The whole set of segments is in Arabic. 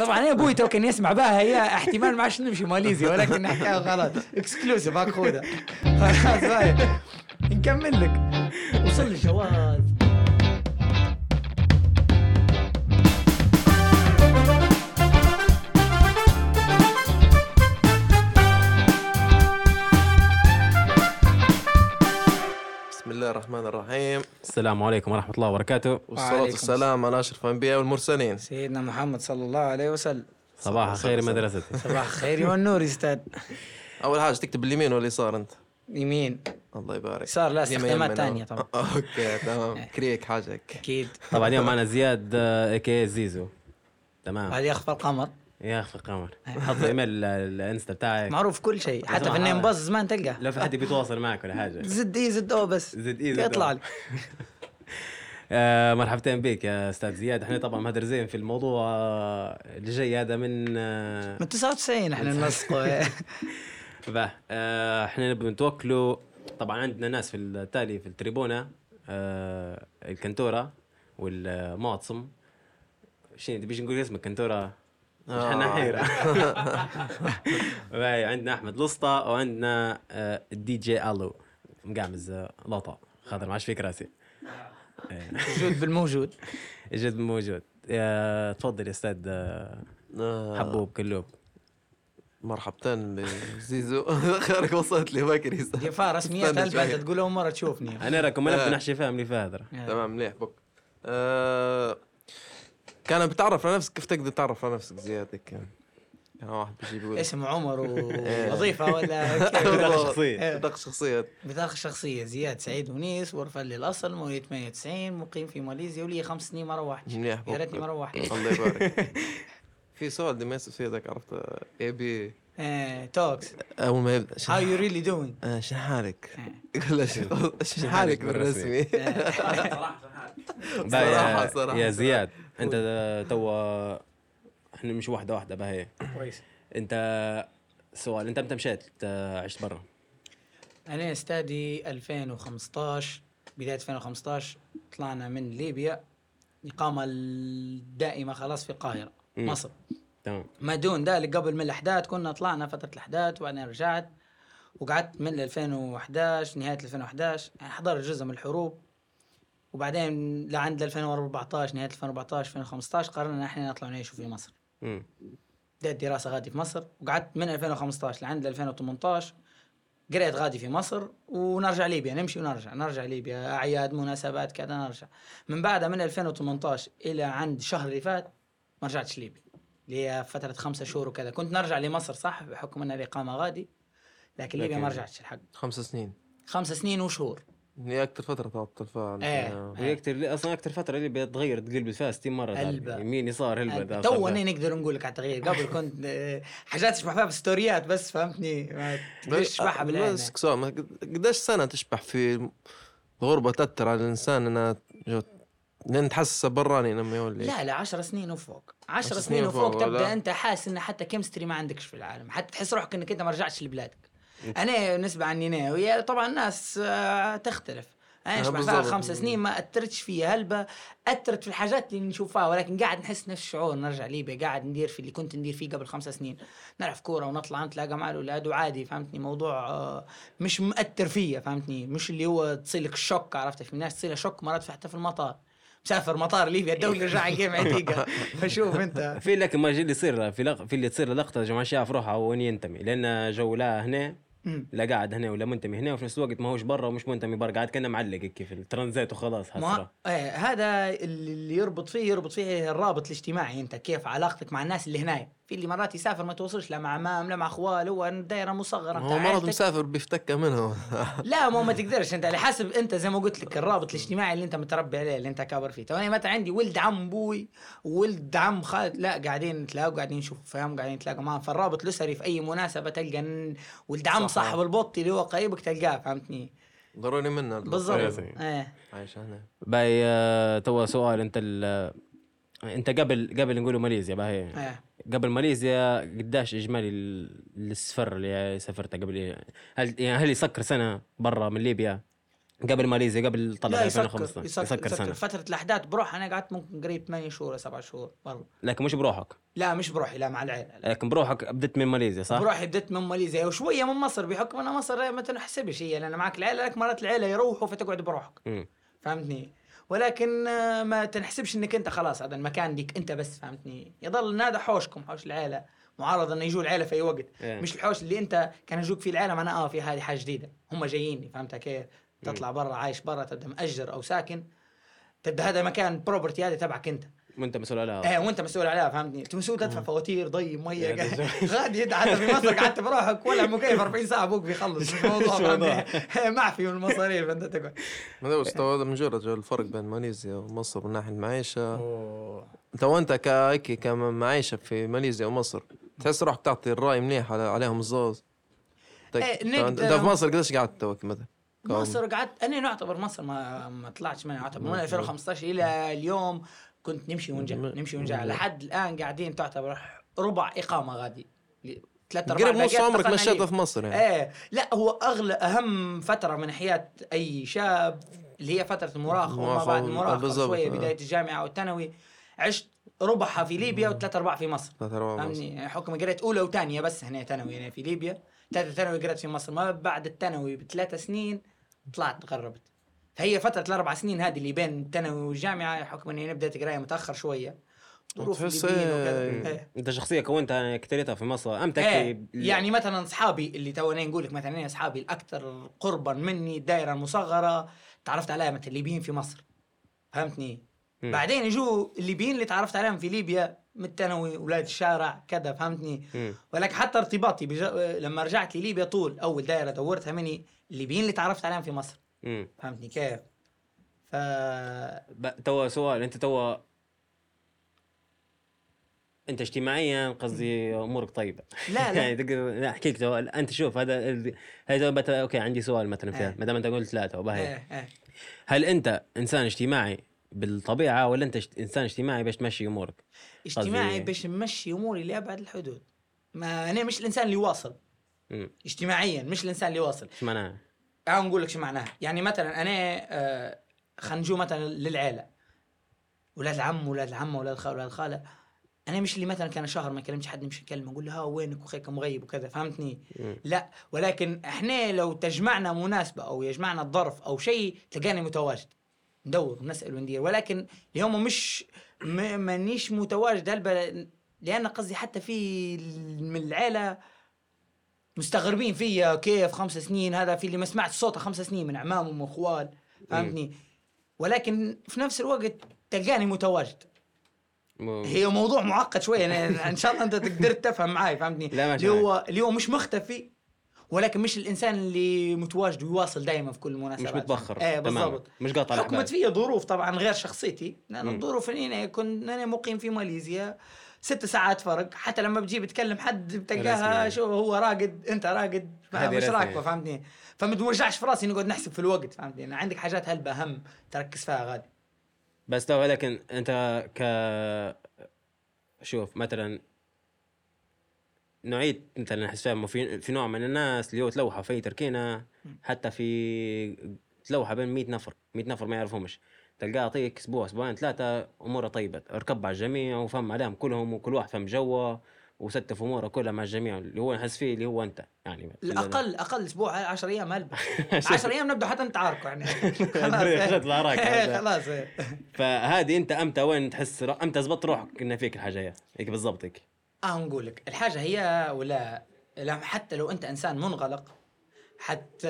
طبعا أنا أبوي تو كان يسمع بها هي احتمال ما عادش نمشي ماليزيا ولكن نحكيها غلط. exclusive خذها خلاص. نكمل لك. وصل لي جواز. الرحمن الرحيم. السلام عليكم ورحمة الله وبركاته. والصلاة والسلام على أشرف الأنبياء والمرسلين. سيدنا محمد صلى الله عليه وسلم. صباح الخير مدرستي. صباح الخير والنور يا أستاذ. أول حاجة تكتب اليمين واليسار أنت؟ يمين. الله يبارك. يسار لا استخدامات آه. طبعا. أوكي تمام. كريك حاجة هيك. أكيد. طبعا اليوم معنا زياد اي كي زيزو. تمام. هذه يخفى القمر؟ يا أخي قمر. حط إيميل ال- الانستا بتاعك. معروف كل شيء. حتى في النيم. باز زمان تلقاه لو في حد بيتواصل معك ولا حاجة. زد اي زد أو بس. زد اي زد يطلع. لي. آه مرحبتين بك يا أستاذ زياد. إحنا طبعا مهدرزين في الموضوع اللي جاي هذا من آه، من 99 إحنا ننسقه آه، إحنا نبي نتوكلوا. طبعا عندنا ناس في التالي في التريبونة آه الكنتورة والمعتصم. شنو تبيش نقول اسمك؟ كنتورة. إحنا حيرة باهي، عندنا أحمد لسطى وعندنا آه الدي جي ألو. مقعمز آه، لطا. خاطر ما عادش فيك راسي. موجود بالموجود. جد موجود يا تفضل يا أستاذ آه، آه، حبوب كلوب. مرحبتين بزيزو. خارج وصلت لي باكر. ضيافة رسميات هلبة شوية. تقول أول مرة تشوفني. أنا راكم أنا آه. بنحشي فيها ملي فاهدر تمام مليح بك آه، كان بتعرف على نفسك كيف تقدر تعرف على نفسك زياد هيك كان؟ كان واحد بيجي بيقول اسم عمر ووظيفة ولا كيف؟ بطاقة شخصية. إيه، بطاقة شخصية. بطاقة شخصية. زياد سعيد ونيس ورفع لي الأصل مواليد 98 مقيم في ماليزيا ولي خمس سنين ما روحتش مليح يا ريتني ما روحت الله يبارك. في سؤال دي ما يصير في ذاك عرفت AB Talks. اول ما يبدا how you really doing شن حالك؟ آه. يقول له شن حالك بالرسمي؟ باهي صراحة- يا- صراحة- يا زياد. انت توا إحنا مش واحدة واحدة باهي كويس. انت سؤال انت متى مشيت آه، عشت برا؟ أنا استادي 2015 بداية 2015 طلعنا من ليبيا إقامة الدائمة خلاص في القاهرة مم. مصر. تمام. ما دون ذلك قبل من الأحداث كنا طلعنا فترة الأحداث وبعدين رجعت وقعدت من 2011 نهاية 2011 يعني حضرت جزء من الحروب. وبعدين لعند 2014 نهاية 2014 2015 قررنا إحنا نطلع نعيشوا في مصر. مم. بدأت دراسة غادي في مصر وقعدت من 2015 لعند 2018 قريت غادي في مصر ونرجع ليبيا نمشي ونرجع نرجع ليبيا أعياد مناسبات كذا نرجع. من بعدها من 2018 إلى عند شهر اللي فات ما رجعتش ليبيا اللي هي فترة خمسة شهور وكذا. كنت نرجع لمصر صح؟ بحكم أن الإقامة غادي لكن ليبيا ما لكن- رجعتش الحق. خمس سنين. خمس سنين وشهور. هي أكثر فترة تقعد تلفها إيه. وهي أكثر أصلا أكثر فترة اللي بتغير تقلب فيها 60 مرة هلبة. يمين يسار هلبة تو نقدر نقول لك على التغيير. قبل كنت آه، حاجات تشبه فيها بستوريات بس فهمتني؟ ما تشبهها بالعين. بس سؤال ما قد- قديش سنة تشبح في الغربه تأثر على الإنسان؟ انها لأن تحسسه براني لما يولي لا لا 10 سنين وفوق. 10 عشر سنين سنين وفوق. وفوق، تبدأ ولا؟ أنت حاسس إن حتى chemistry ما عندكش في العالم. حتى تحس روحك إنك أنت ما رجعتش لبلادك. أنا بالنسبة عني أنا وهي طبعا الناس آه، تختلف. أنا شبه فيها. خمس سنين ما أثرتش فيها هلبة أثرت في الحاجات اللي نشوفها ولكن قاعد نحس نفس الشعور. نرجع ليبيا قاعد ندير في اللي كنت ندير فيه قبل خمس سنين. نلعب كورة ونطلع نتلاقى مع الأولاد وعادي فهمتني؟ موضوع آه، مش مؤثر فيا فهمتني؟ مش اللي هو تصير لك الشوك عرفت؟ في ناس تصير شوك مرات حتى في المطار. مسافر مطار ليبيا الدولة رجع جيم عتيقة فشوف أنت. في لك ما اللي يصير في لق... في اللي تصير لقطة جماعة شاف روحه وين ينتمي لأن جو لا هنا. لا قاعد هنا ولا منتمي هنا وفي نفس الوقت ما هوش برا ومش منتمي برا قاعد كأنه معلق كيف الترانزيت وخلاص ما إيه هذا اللي يربط فيه يربط فيه الرابط الاجتماعي انت كيف علاقتك مع الناس اللي هنا في اللي مرات يسافر ما توصلش لا مع عمام لا مع اخوال هو دايرة مصغرة هو مرض. مسافر بيفتكى منهم لا مو ما تقدرش انت على حسب انت زي ما قلت لك الرابط الاجتماعي اللي انت متربي عليه اللي انت كابر فيه. تو أنا مثلا عندي ولد عم بوي وولد عم خالد لا قاعدين نتلاقوا قاعدين نشوف فاهم قاعدين نتلاقوا معاهم. فالرابط الأسري في أي مناسبة تلقى ولد عم صح. صاحب البطي اللي هو قريبك تلقاه فهمتني؟ ضروري منها بالضبط. أساسي. إيه. هنا. باي آه، توا سؤال انت ال... انت قبل قبل نقولوا ماليزيا باهي إيه. قبل ماليزيا قداش إجمالي ال- السفر اللي سافرته قبل هل يعني هل يسكر سنة برا من ليبيا؟ قبل ماليزيا قبل طلع لا يسكر 2015 يسكر, يسكر, يسكر سنة. فترة الأحداث بروح أنا قعدت ممكن قريب 8 شهور 7 شهور برا. لكن مش بروحك؟ لا مش بروحي لا مع العيلة. لكن بروحك بدت من ماليزيا صح؟ بروحي بديت من ماليزيا وشوية من مصر بحكم إن مصر ما تنحسبش هي لأن معك العيلة لك مرات العيلة يروحوا فتقعد بروحك. مم. فهمتني؟ ولكن آه، ما تنحسبش إنك أنت خلاص هذا المكان ليك أنت بس فهمتني؟ يضل هذا حوشكم حوش العيلة. معارض إنه يجوا العيلة في أي وقت. إيه. مش الحوش اللي أنت كان يجوك فيه العيلة معناه آه في هذه حاجة جديدة. هم جايين فهمت كيف؟ تطلع برا عايش برا تبدأ مأجر أو ساكن. تبدأ هذا مكان property هذا تبعك أنت. وانت مسؤول عليها. إيه وانت مسؤول عليها فهمتني؟ أنت مسؤول تدفع فواتير ضي مية يا قاعد- دجال. غادي انت حتى في مصر قعدت بروحك ولا مكيف 40 ساعة أبوك بيخلص مش موضوع مش موضوع. فهمتني معفي من المصاريف أنت تقعد. هذا هو استوى هذا مجرد الفرق بين ماليزيا ومصر من ناحية المعيشة. أنت وأنت كايكي كمعيشة في ماليزيا ومصر تحس روحك تعطي الرأي منيح على عليهم الزوز طيب، إيه، أنت في مصر قديش قعدت توك مثلا؟ مصر قعدت أنا نعتبر مصر ما ما طلعتش منها اعتبر من 2015 إلى اليوم كنت نمشي ونجا نمشي ونجا. لحد الآن قاعدين تعتبر ربع إقامة غادي. ثلاث ارباع قريب نص عمرك مشيتها. في مصر يعني. إيه. لا هو أغلى أهم فترة من حياة أي شاب اللي هي فترة المراهقة وما بعد المراهقة شوية آه. بداية الجامعة والثانوي. عشت ربعها في ليبيا وثلاث أرباع في مصر. ثلاث. فاهمني يعني حكم قريت أولى وثانية بس هنا ثانوي هنا في ليبيا. ثالثة ثانوي قريت في مصر. ما بعد الثانوي بثلاث سنين طلعت تغربت. فهي فترة الأربع سنين هذه اللي بين الثانوي والجامعة حكم اني بديت قرايه متأخر شوية. ظروف إيه- وكذا. إيه. أنت شخصية كونتها كتريتها في مصر. أمتى إيه. يعني مثلا أصحابي اللي توني نقول لك مثلا أصحابي الأكثر قربا مني الدائره المصغره تعرفت عليها مثلا الليبيين في مصر. فهمتني؟ مم. بعدين يجوا الليبيين اللي تعرفت عليهم في ليبيا من الثانوي أولاد الشارع كذا فهمتني. ولكن حتى ارتباطي بج... لما رجعت لليبيا طول أول دائرة دورتها مني الليبيين اللي تعرفت عليهم في مصر. مم. فهمتني؟ كيف؟ ف توا سؤال انت توا انت اجتماعيا قصدي امورك طيبة. لا لا. يعني تقدر لا احكي لك توا انت شوف هذا هذا بت- okay عندي سؤال مثلا فيها إيه. ما دام انت قلت لا تو باهي إيه إيه. هل انت إنسان اجتماعي بالطبيعة ولا انت إنسان اجتماعي باش تمشي أمورك؟ اجتماعي باش نمشي أموري لأبعد الحدود. ما أنا مش الإنسان اللي واصل. امم اجتماعيا مش الإنسان اللي واصل. إيش معناها؟ تعال نقول لك شو معناها. يعني مثلا أنا آه خلينا نجو مثلا للعيلة. ولاد العم ولاد العمه ولاد الخال ولاد الخاله أنا مش اللي مثلا كان شهر ما كلمتش حد مش اكلمه أقول له ها وينك؟ وخيك مغيب وكذا. فهمتني. لا. ولكن إحنا لو تجمعنا مناسبة أو يجمعنا الظرف أو شيء تلقاني متواجد. ندور ونسال وندير. ولكن اللي هم مش مانيش متواجد. هلبا لأن قصدي حتى في من العيلة مستغربين فيا كيف خمس سنين؟ هذا في اللي ما سمعت صوته خمس سنين من عمامهم واخوال فهمتني؟ ولكن في نفس الوقت تلقاني متواجد. مو- هي موضوع معقد شوية أنا إن شاء الله أنت تقدر تفهم معي فهمتني؟ لا، اللي هو اللي هو مش مختفي ولكن مش الإنسان اللي متواجد ويواصل دائما في كل المناسبات. مش متبخر. إيه. بالضبط. مش قاطع حكمت. فيها ظروف طبعا غير شخصيتي. لأن. الظروف اني كنت أنا مقيم في ماليزيا ست ساعات فرق. حتى لما بتجي بتكلم حد بتلقاها رسمي. شو هو راقد أنت راقد. مش. راكبه فهمتني؟ فما توجعش في راسي نقعد نحسب في الوقت فهمتني؟ أنا عندك حاجات هلبة اهم تركز فيها غادي. بس تو لكن أنت ك شوف مثلا نوعية مثلا احس فيها في في نوع من الناس اللي هو تلوحة في تركينة حتى في تلوحة بين 100 نفر 100 نفر ما يعرفهمش. تلقاه يعطيك أسبوع أسبوعين ثلاثة أموره طيبة. ركب على الجميع وفهم عليهم كلهم وكل واحد فهم جوه وستف أموره كلها مع الجميع. اللي هو نحس فيه اللي هو أنت يعني الاقل أقل أسبوع 10 أيام هلبة 10 أيام. نبدأ حتى نتعاركوا يعني. خلاص. إيه،. خلاص. فهذه أنت أمتى؟ وين تحس؟ أمتى زبطت روحك إنه فيك الحاجة هي؟ هيك بالضبط هيك. آه نقول لك الحاجة هي ولا لا حتى لو أنت إنسان منغلق حت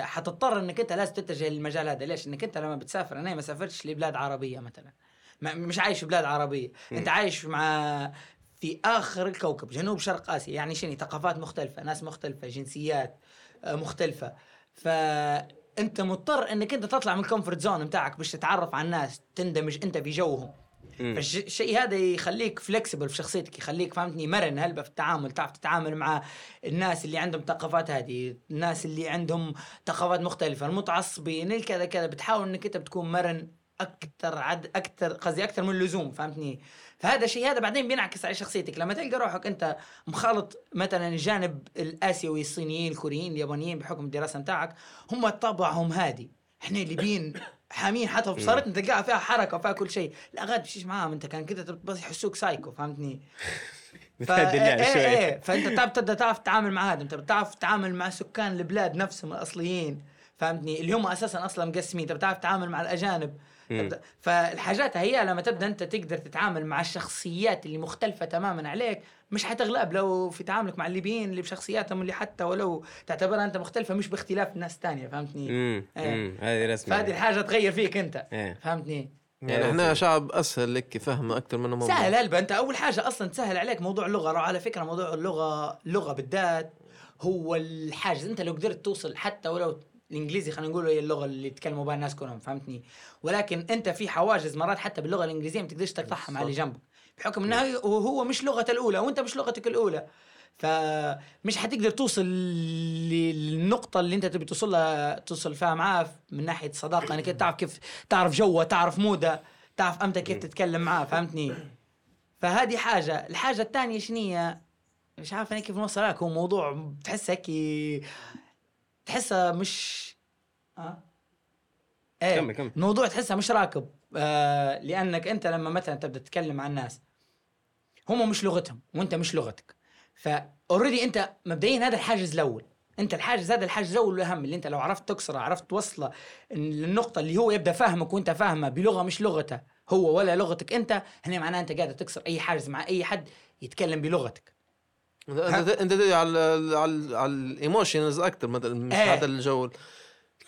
حتضطر انك انت لازم تتجه للمجال هذا. ليش؟ انك انت لما بتسافر أنا ما سافرتش لبلاد عربية مثلا. ما مش عايش في بلاد عربية. انت عايش مع في آخر الكوكب جنوب شرق آسيا. يعني شنو؟ ثقافات مختلفة ناس مختلفة جنسيات آه، مختلفة. فأنت مضطر انك انت تطلع من ال comfort zone بتاعك باش تتعرف على الناس تندمج انت في جوهم. فالشيء هذا يخليك flexible في شخصيتك يخليك فهمتني مرن هلبة في التعامل؟ تعرف تتعامل مع الناس اللي عندهم ثقافات هذه الناس اللي عندهم ثقافات مختلفة المتعصبين الكذا كذا بتحاول إنك أنت بتكون مرن أكثر عد أكثر قصدي أكثر من اللزوم فهمتني؟ فهذا الشيء هذا بعدين بينعكس على شخصيتك. لما تلقى روحك أنت مخالط مثلا الجانب الآسيوي الصينيين الكوريين اليابانيين بحكم الدراسة بتاعك هم طبعهم هادي. إحنا الليبيين حامين حتى بصارتنا تلقاها فيها حركة وفيها كل شيء. لا غاد مشيش معاهم انت كان كده بس يحسوك سايكو فهمتني؟ ف... إيه شوي إيه. فأنت تعرف تبدأ تعرف تتعامل مع هذا انت بتعرف تتعامل مع سكان البلاد نفسهم الأصليين فهمتني؟ اللي هم أساسا أصلا مقسمين انت بتعرف تتعامل مع الأجانب. تبدأ فالحاجات هي لما تبدأ أنت تقدر تتعامل مع الشخصيات اللي مختلفة تماما عليك مش حتغلب لو في تعاملك مع الليبيين اللي بشخصياتهم اللي حتى ولو تعتبرها انت مختلفة مش باختلاف الناس الثانية فهمتني؟ امم إيه. أمم، هذه رسمة. فهذه الحاجة تغير فيك انت إيه. فهمتني؟ يعني إحنا شعب أسهل لك فهمه أكثر منه موضوع سهل هلبا أنت أول حاجة أصلا تسهل عليك موضوع اللغة. على فكرة موضوع اللغة اللغة بالذات هو الحاجز. أنت لو قدرت توصل حتى ولو الإنجليزي خلينا نقول هي اللغة اللي يتكلموا بها الناس كلهم فهمتني؟ ولكن أنت في حواجز مرات حتى باللغة الإنجليزية ما تقدرش تقطعها مع اللي جنبك. بحكم انه هو مش لغته الأولى وأنت مش لغتك الأولى. فمش حتقدر توصل للنقطة اللي أنت تبي توصل لها توصل فيها معاه من ناحية صداقة. انك تعرف كيف تعرف جوه تعرف موده تعرف أمتى كيف تتكلم معاه فهمتني؟ فهذه حاجة. الحاجة الثانية شنية مش عارف أنا كيف نوصل لك. هو موضوع بتحس هيك تحسها مش آه؟ إيه. كمل- كمل. موضوع تحسها مش راكب. آه لأنك أنت لما مثلا تبدأ تتكلم مع الناس هم مش لغتهم وانت مش لغتك. فاوريدي انت مبدئيا هذا الحاجز الأول. انت الحاجز هذا الحاجز الأول والأهم اللي انت لو عرفت تكسره عرفت توصله للنقطة اللي هو يبدأ فاهمك وانت فاهمه بلغة مش لغته هو ولا لغتك انت هنا معناه انت قاعد تكسر أي حاجز مع أي حد يتكلم بلغتك. انت تدري على ال- على ال- على ال emotions أكثر مثلا مش إيه. هذا الجو.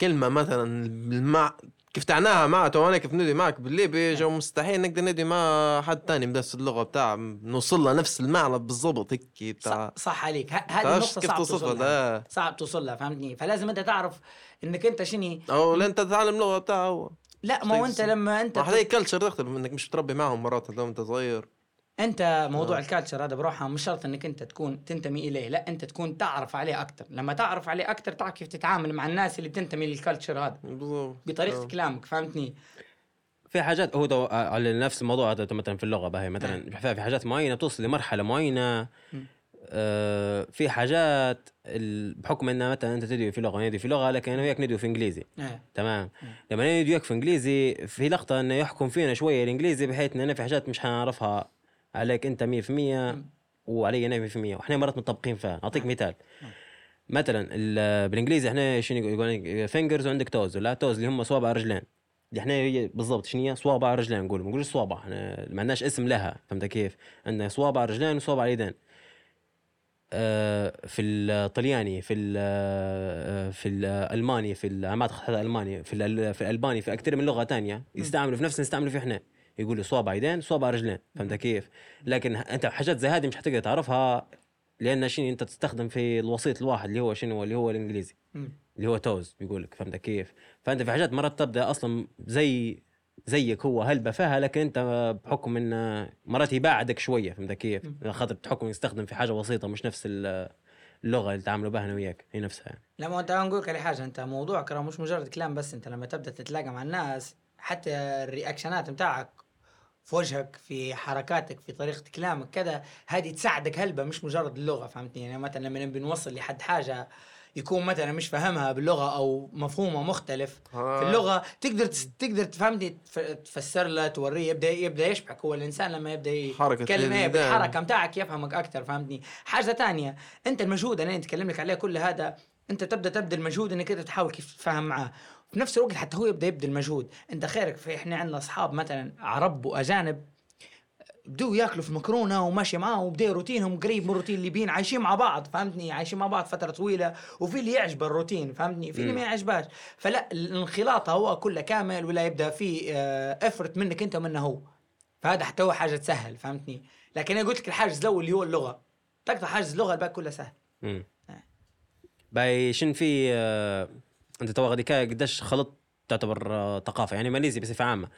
كلمه مثلا المع كيف تعناها معك؟ وأنا كيف ندي معك بالليبي؟ جو مستحيل نقدر ندي مع حد تاني بنفس اللغة بتاع نوصل له نفس المعنى بالضبط هيك بتاع صح, عليك. هذه النقطة كيف صعب توصفها توصل لها؟ ده صعب توصل لها فهمتني؟ فلازم أنت تعرف إنك أنت شني؟ أو لا أنت تتعلم لغة بتاعه هو. لا ما هو أنت لما أنت ما هذه culture تختلف انك مش متربي معهم مرات لو أنت صغير. أنت موضوع آه. ال culture هذا بروحها مش شرط إنك أنت تكون تنتمي إليه لا أنت تكون تعرف عليه أكثر لما تعرف عليه أكثر تعرف كيف تتعامل مع الناس اللي تنتمي لل culture هذا. بالضبط. بطريقة آه. كلامك فهمتني؟ في حاجات هو تو- على نفس الموضوع هذا مثلا في اللغة باهي مثلا في حاجات معينة بتوصل لمرحلة معينة. آه في حاجات ال- بحكم إنها مثلا أنت تدوي في لغة وأنا ادوي في لغة لكن أنا وياك ندوي في إنجليزي. إيه تمام؟ لما أنا ندوي وياك في إنجليزي في لقطة إنه يحكم فينا شوية الإنجليزي بحيث ان أنا في حاجات مش حنعرفها عليك أنت 100% وعلي أنا 100% وإحنا مرات متطابقين فيها. أعطيك مثال. مثلا ال- بالإنجليزي إحنا شنو يقول fingers وعندك toes ولا toes اللي هم صوابع اللي إحنا هي بالضبط شنو هي؟ صوابع رجلين نقول ما نقولش صوابع. إحنا ما عندناش اسم لها. فهمت كيف؟ عندنا صوابع رجلين وصوابع اليدين آه، في الطلياني في ال آه، في الألماني في ما أعتقد هذا ألماني. في في الألباني في أكثر من لغة تانية. يستعملوا في نفس اللي نستعملوا فيه إحنا. يقولوا صوابع يدين صوابع رجلين فهمت كيف؟ لكن أنت حاجات زي هذه مش حتقدر تعرفها لأن شنو أنت تستخدم في الوسيط الواحد اللي هو شنو اللي هو الإنجليزي. اللي هو توز بيقول لك فهمت كيف؟ فأنت في حاجات مرات تبدأ أصلا زي زيك هو هلبة فيها لكن أنت بحكم إن مرات يباعدك شوية فهمت كيف؟ خاطر بحكم يستخدم في حاجة بسيطة مش نفس ال- اللغة اللي تعاملوا بها أنا وياك هي نفسها يعني. لا ما انت نقول لك على حاجة أنت موضوعك راه مش مجرد كلام بس أنت لما تبدأ تتلاقى مع الناس حتى الرياكشنات بتاعك في وجهك في حركاتك في طريقة كلامك كذا هذه تساعدك هلبة مش مجرد اللغة فهمتني يعني مثلا لما نبي نوصل لحد حاجة يكون مثلا مش فاهمها باللغة أو مفهومة مختلف آه. في اللغة تقدر تقدر تفهمني تف- تفسر له توريه يبدأ يبدأ يشبهك هو الإنسان لما يبدأ يتكلم اليدين. بالحركه متاعك يفهمك أكثر فهمتني حاجة تانية أنت المجهود اللي أنا أتكلم لك عليه كل هذا أنت تبدأ تبذل مجهود إنك أنت تحاول كيف تتفاهم معاه في نفس الوقت حتى هو يبدأ يبذل مجهود أنت خيرك في إحنا عندنا أصحاب مثلا عرب وأجانب بدوا ياكلوا في المكرونه وماشي معاهم وبدأ روتينهم قريب من روتين الليبيين عايشين مع بعض فهمتني؟ عايشين مع بعض فترة طويلة وفي اللي يعجبه الروتين فهمتني؟ في اللي. ما يعجبهاش. فلا الانخلاط هو كله كامل ولا يبدأ في effort منك أنت ومنه هو. فهذا حتى هو حاجة تسهل فهمتني؟ لكن أنا قلت لك الحاجز الأول اللي هو اللغة. تقطع حاجز اللغة الباقي كله سهل. امم آه. باي شن في آه، أنت تو غاديك قديش خلط تعتبر آه، ثقافة يعني ماليزيا بصفة عامة.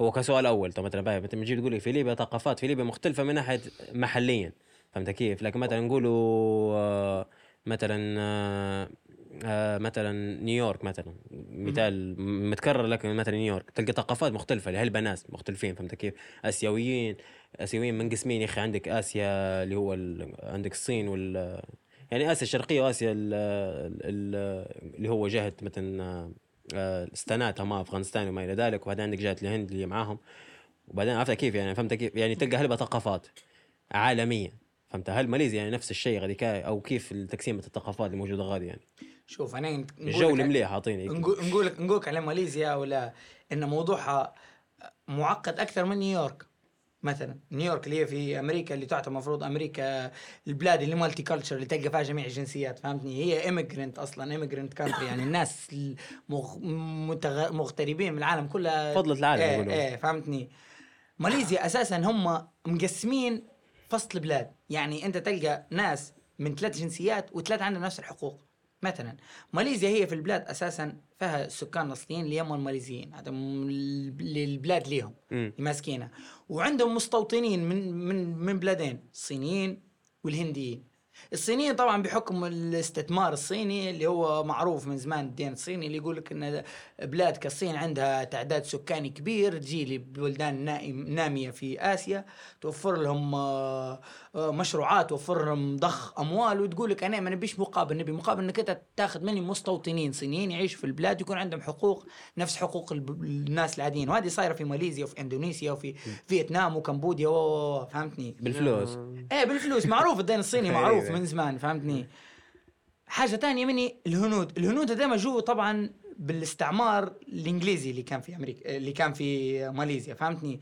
هو كسؤال أول تو مثلا باي انت تجي تقول لي في ليبيا ثقافات في ليبيا مختلفة من ناحية محليا فهمت كيف؟ لكن مثلا نقولوا آه، مثلا آه، مثلا نيويورك مثلا مثال متكرر لكن مثلا نيويورك تلقى ثقافات مختلفة لهلبا ناس مختلفين فهمت كيف؟ آسيويين آسيويين منقسمين يا أخي عندك آسيا اللي هو ال... عندك الصين وال يعني آسيا الشرقية وآسيا ال... ال... اللي هو جهة مثلا آه، استانات هم أفغانستان وما إلى ذلك وبعدين عندك جهة الهند اللي معاهم. وبعدين عرفت كيف يعني؟ فهمت كيف؟ يعني تلقى هلبة ثقافات عالمية. فهمت؟ هل ماليزيا يعني نفس الشيء غادي كا- أو كيف تقسيمه الثقافات اللي موجودة غادي يعني؟ شوف أنا الجو المليح أعطيني. نقول نقول لك على ماليزيا ولا إن موضوعها معقد أكثر من نيويورك. مثلا. نيويورك اللي هي في أمريكا اللي تعتبر المفروض أمريكا البلاد اللي multiculture اللي تلقى فيها جميع الجنسيات فهمتني؟ هي immigrant أصلا immigrant country يعني الناس المغ... متغ... مغتربين من العالم كلها فضلة العالم إيه, يقولون. إيه فهمتني؟ ماليزيا أساسا هم مقسمين فصل بلاد يعني أنت تلقى ناس من ثلاث جنسيات وثلاثه عندهم نفس الحقوق. مثلا. ماليزيا هي في البلاد أساسا فيها السكان الاصليين اللي هم الماليزيين. هذا البلاد ليهم ماسكينها وعندهم مستوطنين من من من بلادين الصينيين والهنديين. الصينيين طبعا بحكم الاستثمار الصيني اللي هو معروف من زمان الدين الصيني اللي يقول لك إن بلاد كالصين عندها تعداد سكاني كبير تجي لي بلدان نائم- نامية في آسيا توفر لهم آه، مشروعات توفر لهم ضخ أموال وتقول لك أنا ما نبيش مقابل نبي مقابل إنك أنت تاخذ مني مستوطنين صينيين يعيشوا في البلاد يكون عندهم حقوق نفس حقوق الناس العاديين. وهذه صايرة في ماليزيا وفي إندونيسيا وفي فيتنام وكمبوديا و- و- و- فهمتني؟ بالفلوس. إيه بالفلوس. معروف الدين الصيني معروف. أيوة. من زمان فهمتني؟ حاجة تانية مني الهنود. الهنود هذول جو طبعا بالاستعمار الإنجليزي اللي كان في أمريكا اللي كان في ماليزيا فهمتني؟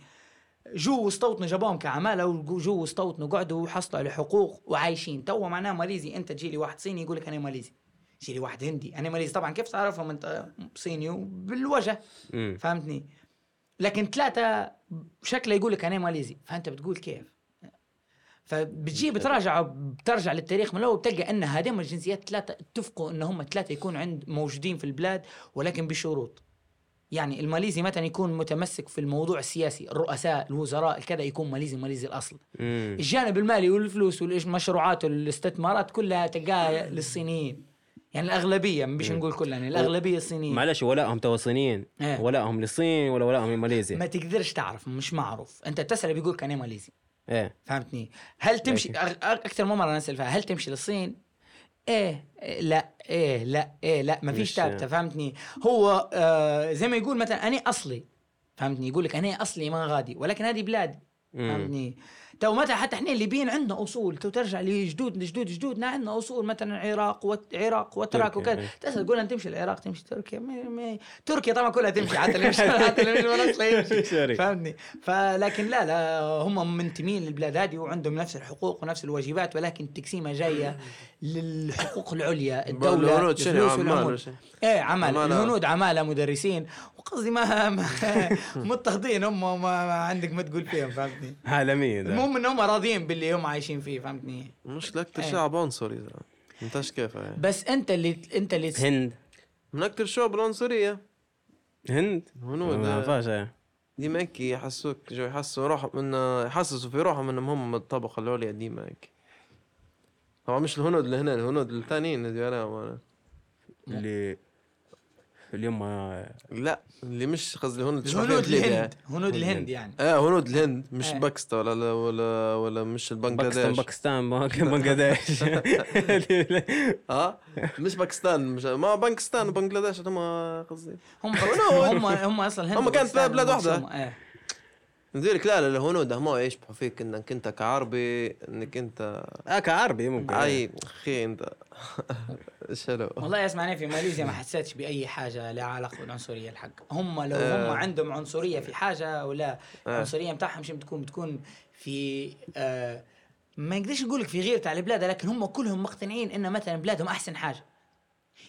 جو واستوطنوا جابوهم كعمالة وجو واستوطنوا قعدوا وحصلوا على حقوق وعايشين. تو معناه ماليزي أنت تجي لي واحد صيني يقول لك أنا ماليزي. يجي لي واحد هندي أنا ماليزي. طبعا كيف تعرفهم أنت صيني؟ بالوجه مم. فهمتني؟ لكن ثلاثة شكله يقول لك أنا ماليزي. فأنت بتقول كيف؟ فبتجي بتراجع بترجع للتاريخ من الأول بتلقى أن هذين الجنسيات ثلاثة اتفقوا أن هم ثلاثة يكونوا عند موجودين في البلاد ولكن بشروط. يعني الماليزي مثلا يكون متمسك في الموضوع السياسي الرؤساء الوزراء الكذا يكون ماليزي ماليزي الأصل. مم. الجانب المالي والفلوس والمشروعات والاستثمارات كلها تلقاها للصينيين. يعني الأغلبية مش نقول كلها يعني الأغلبية الصينيين. معلش ولائهم تو صينيين. إيه. ولائهم للصين ولا ولائهم لماليزيا. ما تقدرش تعرف مش معروف. أنت تسال بيقول كان إيه ماليزي. إيه. فهمتني؟ هل تمشي أكثر من مره نسال فيها هل تمشي للصين؟ إيه إيه، لا إيه لا إيه لا ما فيش ثابتة فهمتني؟ هو آه زي ما يقول مثلا أنا أصلي فهمتني؟ يقول لك أنا أصلي ما غادي ولكن هذه بلادي. فهمتني؟ تو مثلا حتى إحنا الليبيين عندنا أصول تو ترجع لجدود لجدود جدودنا عندنا أصول مثلا عراق وعراق وتراك تركيا، وكذا إيه. تسأل تقول أن تمشي العراق تمشي تركيا ما ما تركيا طبعا كلها تمشي حتى اللي مش حتى اللي مش يمشي. فهمني فلكن لا لا هم منتمين للبلاد هذه وعندهم نفس الحقوق ونفس الواجبات ولكن التقسيمة جاية للحقوق العليا الدولة الهنود شنو عمال؟ إيه. الهنود عمالة مدرسين وقصدي ما, ما متخذين هم ما, ما عندك ما تقول فيهم فهمتني؟ عالمية ده المهم إن هم راضيين باللي هم عايشين فيه فهمتني؟ مشكلة أكتر إيه. شعب عنصري انتش كيف يعني بس أنت اللي أنت اللي هند. من أكتر شعب العنصرية. هند؟ هنود ما عرفهاش إيه. ديما هيك يحسوك جو يحسوا روحهم من يحسسوا في روحهم إنهم هم الطبقة العليا ديما هيك طبعا مش الهنود اللي هنا الهنود الثانيين اللي اللي اللي هم لا اللي مش قصدي هنود ليبيا. الهند هنود الهند يعني. آه هنود الهند مش إيه. باكستان ولا ولا ولا مش باكستان البنغلاديش باكستان بنغلاديش. آه مش باكستان مش ما باكستان وبنغلاديش هم قصدي. هم هم هم أصلا الهند هم كانت بلاد واحدة. لك لا لا الهنود هم يشبحوا فيك إنك أنت كعربي إنك أنت آه كعربي ممكن. أي أخي أنت. شلو والله اسمعني في ماليزيا ما حسيتش بأي حاجة لها علاقة بالعنصرية الحق. هم لو هم آه. عندهم عنصرية في حاجة ولا آه. العنصرية بتاعهم مش بتكون؟ بتكون في آه ما نقدرش نقول لك في غيرة على بلادها لكن هم كلهم مقتنعين إن مثلا بلادهم أحسن حاجة.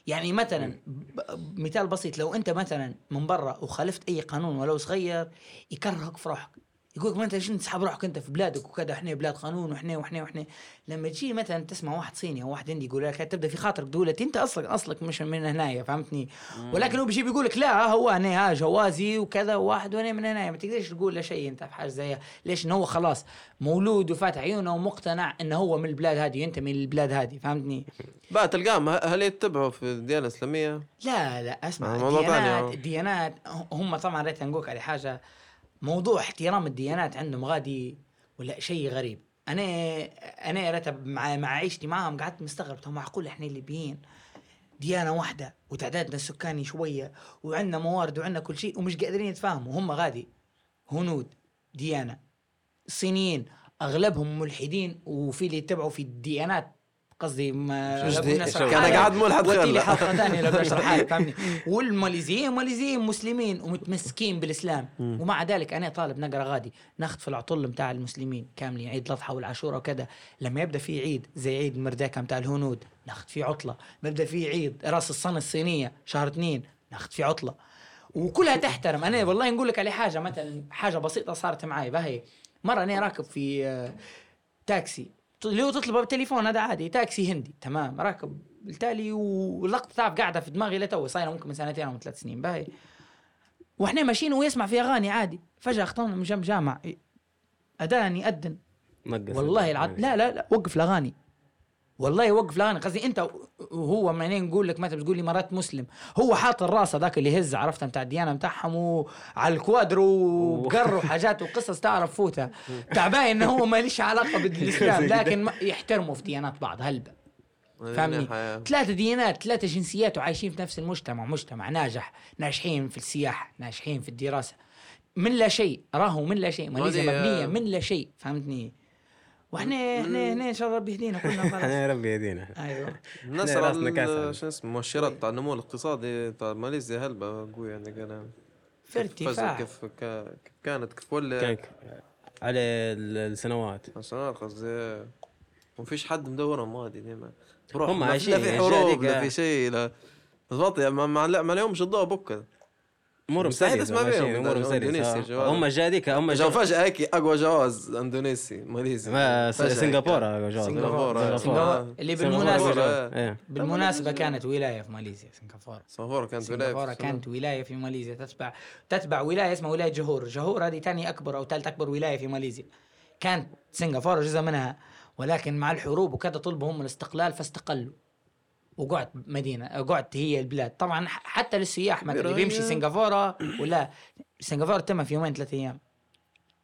يعني مثلا ب- مثال بسيط لو أنت مثلا من برا وخالفت أي قانون ولو صغير يكرهك في روحك. يقول لك ما انت شنو تسحب روحك انت في بلادك وكذا إحنا بلاد قانون وإحنا وإحنا وإحنا لما تجي مثلا تسمع واحد صيني أو واحد هندي يقول لك تبدأ في خاطرك لك انت اصلك اصلك مش من هنايا فهمتني؟ ولكن هو بيجي بيقول لك لا هو أنا ها جوازي وكذا واحد وأنا من هنايا. ما تقدرش تقول له شيء انت في حاجة زيها ليش؟ إنه هو خلاص مولود وفاتح عيونه ومقتنع إنه هو من البلاد هذه ينتمي للبلاد هذه فهمتني؟ بقى تلقاهم هل يتبعوا في الديانة الإسلامية؟ لا لا أسمع آه، الديانات آه. الديانات هم طبعا ريت نقولك على حاجة. موضوع احترام الديانات عندهم غادي ولا شيء غريب. أنا أنا ريت مع مع عيشتي معهم قعدت مستغرب طب معقول إحنا الليبيين ديانة واحدة وتعدادنا السكاني شوية وعندنا موارد وعندنا كل شيء ومش قادرين يتفاهموا. هم غادي. هنود ديانة. الصينيين أغلبهم ملحدين وفي اللي يتبعوا في الديانات قصدي حالة، قاعد ملحد خير. حلقة ثانية لو بدي اشرحها لك فهمني. والماليزيين ماليزيين مسلمين ومتمسكين بالإسلام. ومع ذلك أنا طالب نقرأ غادي. ناخذ في العطل بتاع المسلمين كاملين عيد الأضحى والعاشوراء وكذا. لما يبدأ في عيد زي عيد المرداكه بتاع الهنود ناخذ فيه عطلة. بيبدا في عيد رأس السنة الصينية شهر اثنين ناخذ فيه عطلة. وكلها تحترم. أنا والله نقول لك على حاجة مثلا حاجة بسيطة صارت معي بهي مرة أنا راكب في آه، تاكسي. اللي هو تطلبه بالتليفون هذا عادي تاكسي هندي تمام؟ راكب. بالتالي واللقطه تعرف قاعدة في دماغي لتو صايرة ممكن من سنتين أو من ثلاث سنين باهي. وإحنا ماشيين ويسمع في أغاني عادي. فجأة اخطرنا من جنب جامع أداني اذن نقص والله العظيم. لا لا لا وقف الأغاني. والله وقف الاغاني قصدي أنت وهو منين نقول لك متى؟ بتقول لي مرات مسلم. هو حاط الرأس هذاك اللي يهز عرفت؟ بتاع الديانه بتاعهم وعلى الكوادرو وبقر وحاجات وقصص تعرف فوتها. تعبان إنه هو ما ليش علاقة بالإسلام لكن يحترموا في ديانات بعض هلبة فاهمني حياة. ثلاثة ديانات ثلاثة جنسيات وعايشين في نفس المجتمع. مجتمع ناجح ناجحين في السياحة ناجحين في الدراسة. من لا شيء راهو من لا شيء. ماليزيا مبنية من لا شيء. فهمتني؟ وإحنا إحنا إحنا إن شاء الله ربي يهدينا كلنا خلاص. ربي يهدينا. أيوه. ال- شو اسمه مؤشرات تاع النمو الاقتصادي تاع ماليزيا هلبة قوية يعني قال في ارتفاع. كيف كيف كانت كيف ولا كان على ال- السنوات. سنوات قصدي. ومفيش حد مدورهم عادي ديما هم عايشين لا في يعني. حروب لا في شيء لا. بالضبط يعني ما ما ما لهمش الضوء بكرة. أمور مستحيل تسمع بيهم ماشيين، امور جوال. هم جاديك هم جو جا فجأة هيك أقوى جواز إندونيسي ماليزي ما س- فجأة هيك. سنغافورة جواز. سنغافورة. سنغافورة. اللي سنغافورة. بالمناسبة إيه. بالمناسبة كانت ولاية في ماليزيا سنغافورة. سنغافورة كانت ولاية سنغافورة في- كانت ولاية في ماليزيا تتبع تتبع ولاية اسمها ولاية جهور. جهور هذه ثاني أكبر أو ثالث أكبر ولاية في ماليزيا. كانت سنغافورة جزء منها ولكن مع الحروب وكذا طلبوا هم الاستقلال فاستقلوا. وقعت مدينة قعدت هي البلاد طبعا حتى للسياح مثلا اللي بيمشي سنغافورة ولا سنغافورة تم في يومين ثلاثة أيام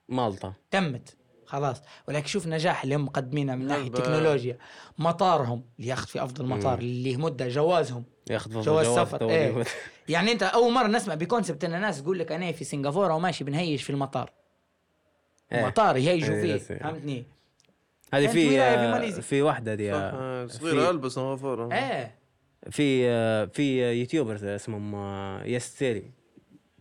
مالطا تمت خلاص ولكن شوف النجاح اللي هم مقدمينه من ناحية. التكنولوجيا مطارهم اللي ياخذ في أفضل مطار اللي مدة جوازهم ياخذ جواز جواز سفر،. اليوم. يعني أنت أول مرة نسمع بكونسبت إن الناس تقول لك أنا في سنغافورة وماشي بنهيش في المطار إيه. مطار يهيجوا إيه، فيه. فهمتني هذه كانت في في آه، واحدة دي آه، آه، صغيرة ألبس سنغافورة إيه في في YouTuber اسمهم Yes Theory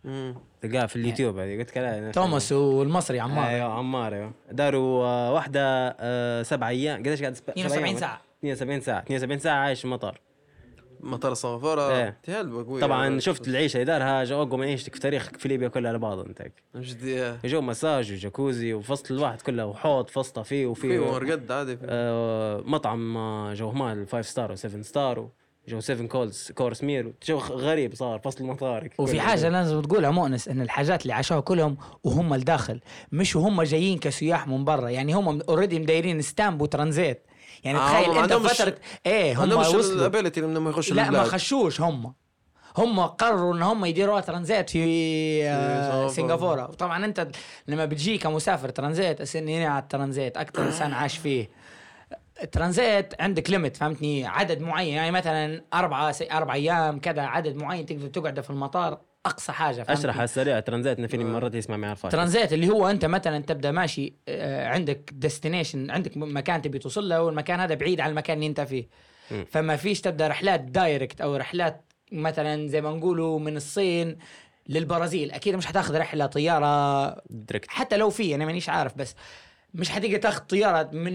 مم. تلقاه في اليوتيوب هذه قلت لك توماس والمصري عمار. أيوه عمار أيوه. داروا واحدة آه، سبع أيام. قديش قاعد سبع 72 أيام؟ ساعة. 72 ساعة. 72 ساعة عايش في المطار مطار إيه. تهلبة قوية طبعا شفت العيشة اللي دارها جو اقوى من عيشتك في تاريخك في ليبيا كلها على بعض أنت جو مساج وجاكوزي وفصل الواحد كله وحوض فسطة فيه في وفي مرقد عادي. في- آه، مطعم آه، جو مال 5 ستار و 7 ستار جو 7 كولز كورس ميل جو غريب صار فصل المطار وفي كله. حاجة لازم تقولها مؤنس إن الحاجات اللي عاشوها كلهم وهم الداخل مش وهم جايين كسياح من برا. يعني هم اوريدي مدايرين ستامب وترانزيت يعني آه، تخيل أنت فتره إيه هم وصلوا. الابيلتي إنهم يخشوا لا ما. خشوش هم. هم قرروا إن هم يديروا ترانزيت في آه،. سنغافورة. وطبعا أنت لما بتجي كمسافر ترانزيت أسني هنا على الترانزيت أكثر إنسان عاش فيه. الترانزيت عندك limit فهمتني؟ عدد معين يعني مثلا أربعة سي أربع أيام كذا عدد معين تقدر تقعد في المطار. أقصى حاجة؟ اشرح على السريع ترانزيت فيني مرات يسمع ما يعرفهاش ترانزيت اللي هو أنت مثلا تبدأ ماشي آه، عندك destination عندك مكان تبي توصل له والمكان هذا بعيد عن المكان اللي أنت فيه. فما فيش تبدأ رحلات direct أو رحلات مثلا زي ما نقولوا من الصين للبرازيل أكيد مش حتاخذ رحلة طيارة direct حتى لو في أنا مانيش عارف بس مش حتيجي تاخذ طيارة من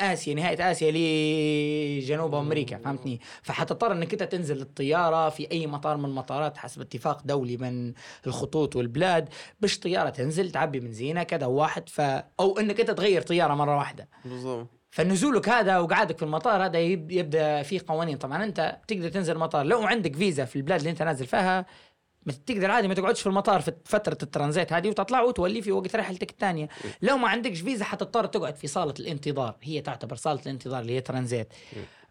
آسيا نهاية آسيا لجنوب أمريكا فهمتني؟ فحتضطر إنك أنت تنزل الطيارة في أي مطار من المطارات حسب اتفاق دولي من الخطوط والبلاد باش طياره تنزل تعبي بنزينه كذا واحد ف أو إنك أنت تغير طيارة مرة واحدة. بالضبط. فنزولك هذا وقعدك في المطار هذا يب- يبدأ فيه قوانين. طبعا أنت بتقدر تنزل المطار لو عندك فيزا في البلاد اللي أنت نازل فيها تقدر عادي ما تقعدش في المطار في فترة الترانزيت هذه وتطلع وتولي في وقت رحلتك الثانية. لو ما عندكش فيزا حتضطر تقعد في صالة الانتظار. هي تعتبر صالة الانتظار اللي هي ترانزيت.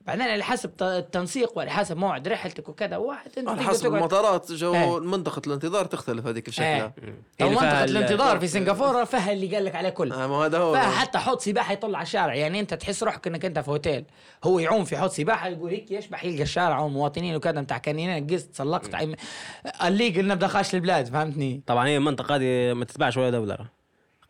بعدين على حسب التنسيق وعلى حسب موعد رحلتك وكذا واحد أنت على حسب المطارات جو إيه. منطقة الانتظار تختلف هذيك إيه. بشكلها لو اللي فيها منطقة ال- الانتظار في سنغافورة فيها اللي قال لك عليه كل. آه، ما هذا هو. فيها حتى حوض سباحة يطلع على الشارع. يعني أنت تحس روحك إنك أنت في اوتيل هو يعوم في حوض سباحة يقول هيك يشبح يلقى الشارع والمواطنين وكذا متاع كانينين قست سلقت الليجل نبدأ خاش البلاد فهمتني؟ طبعا هي المنطقة هذه ما تتباعش ولا دولة.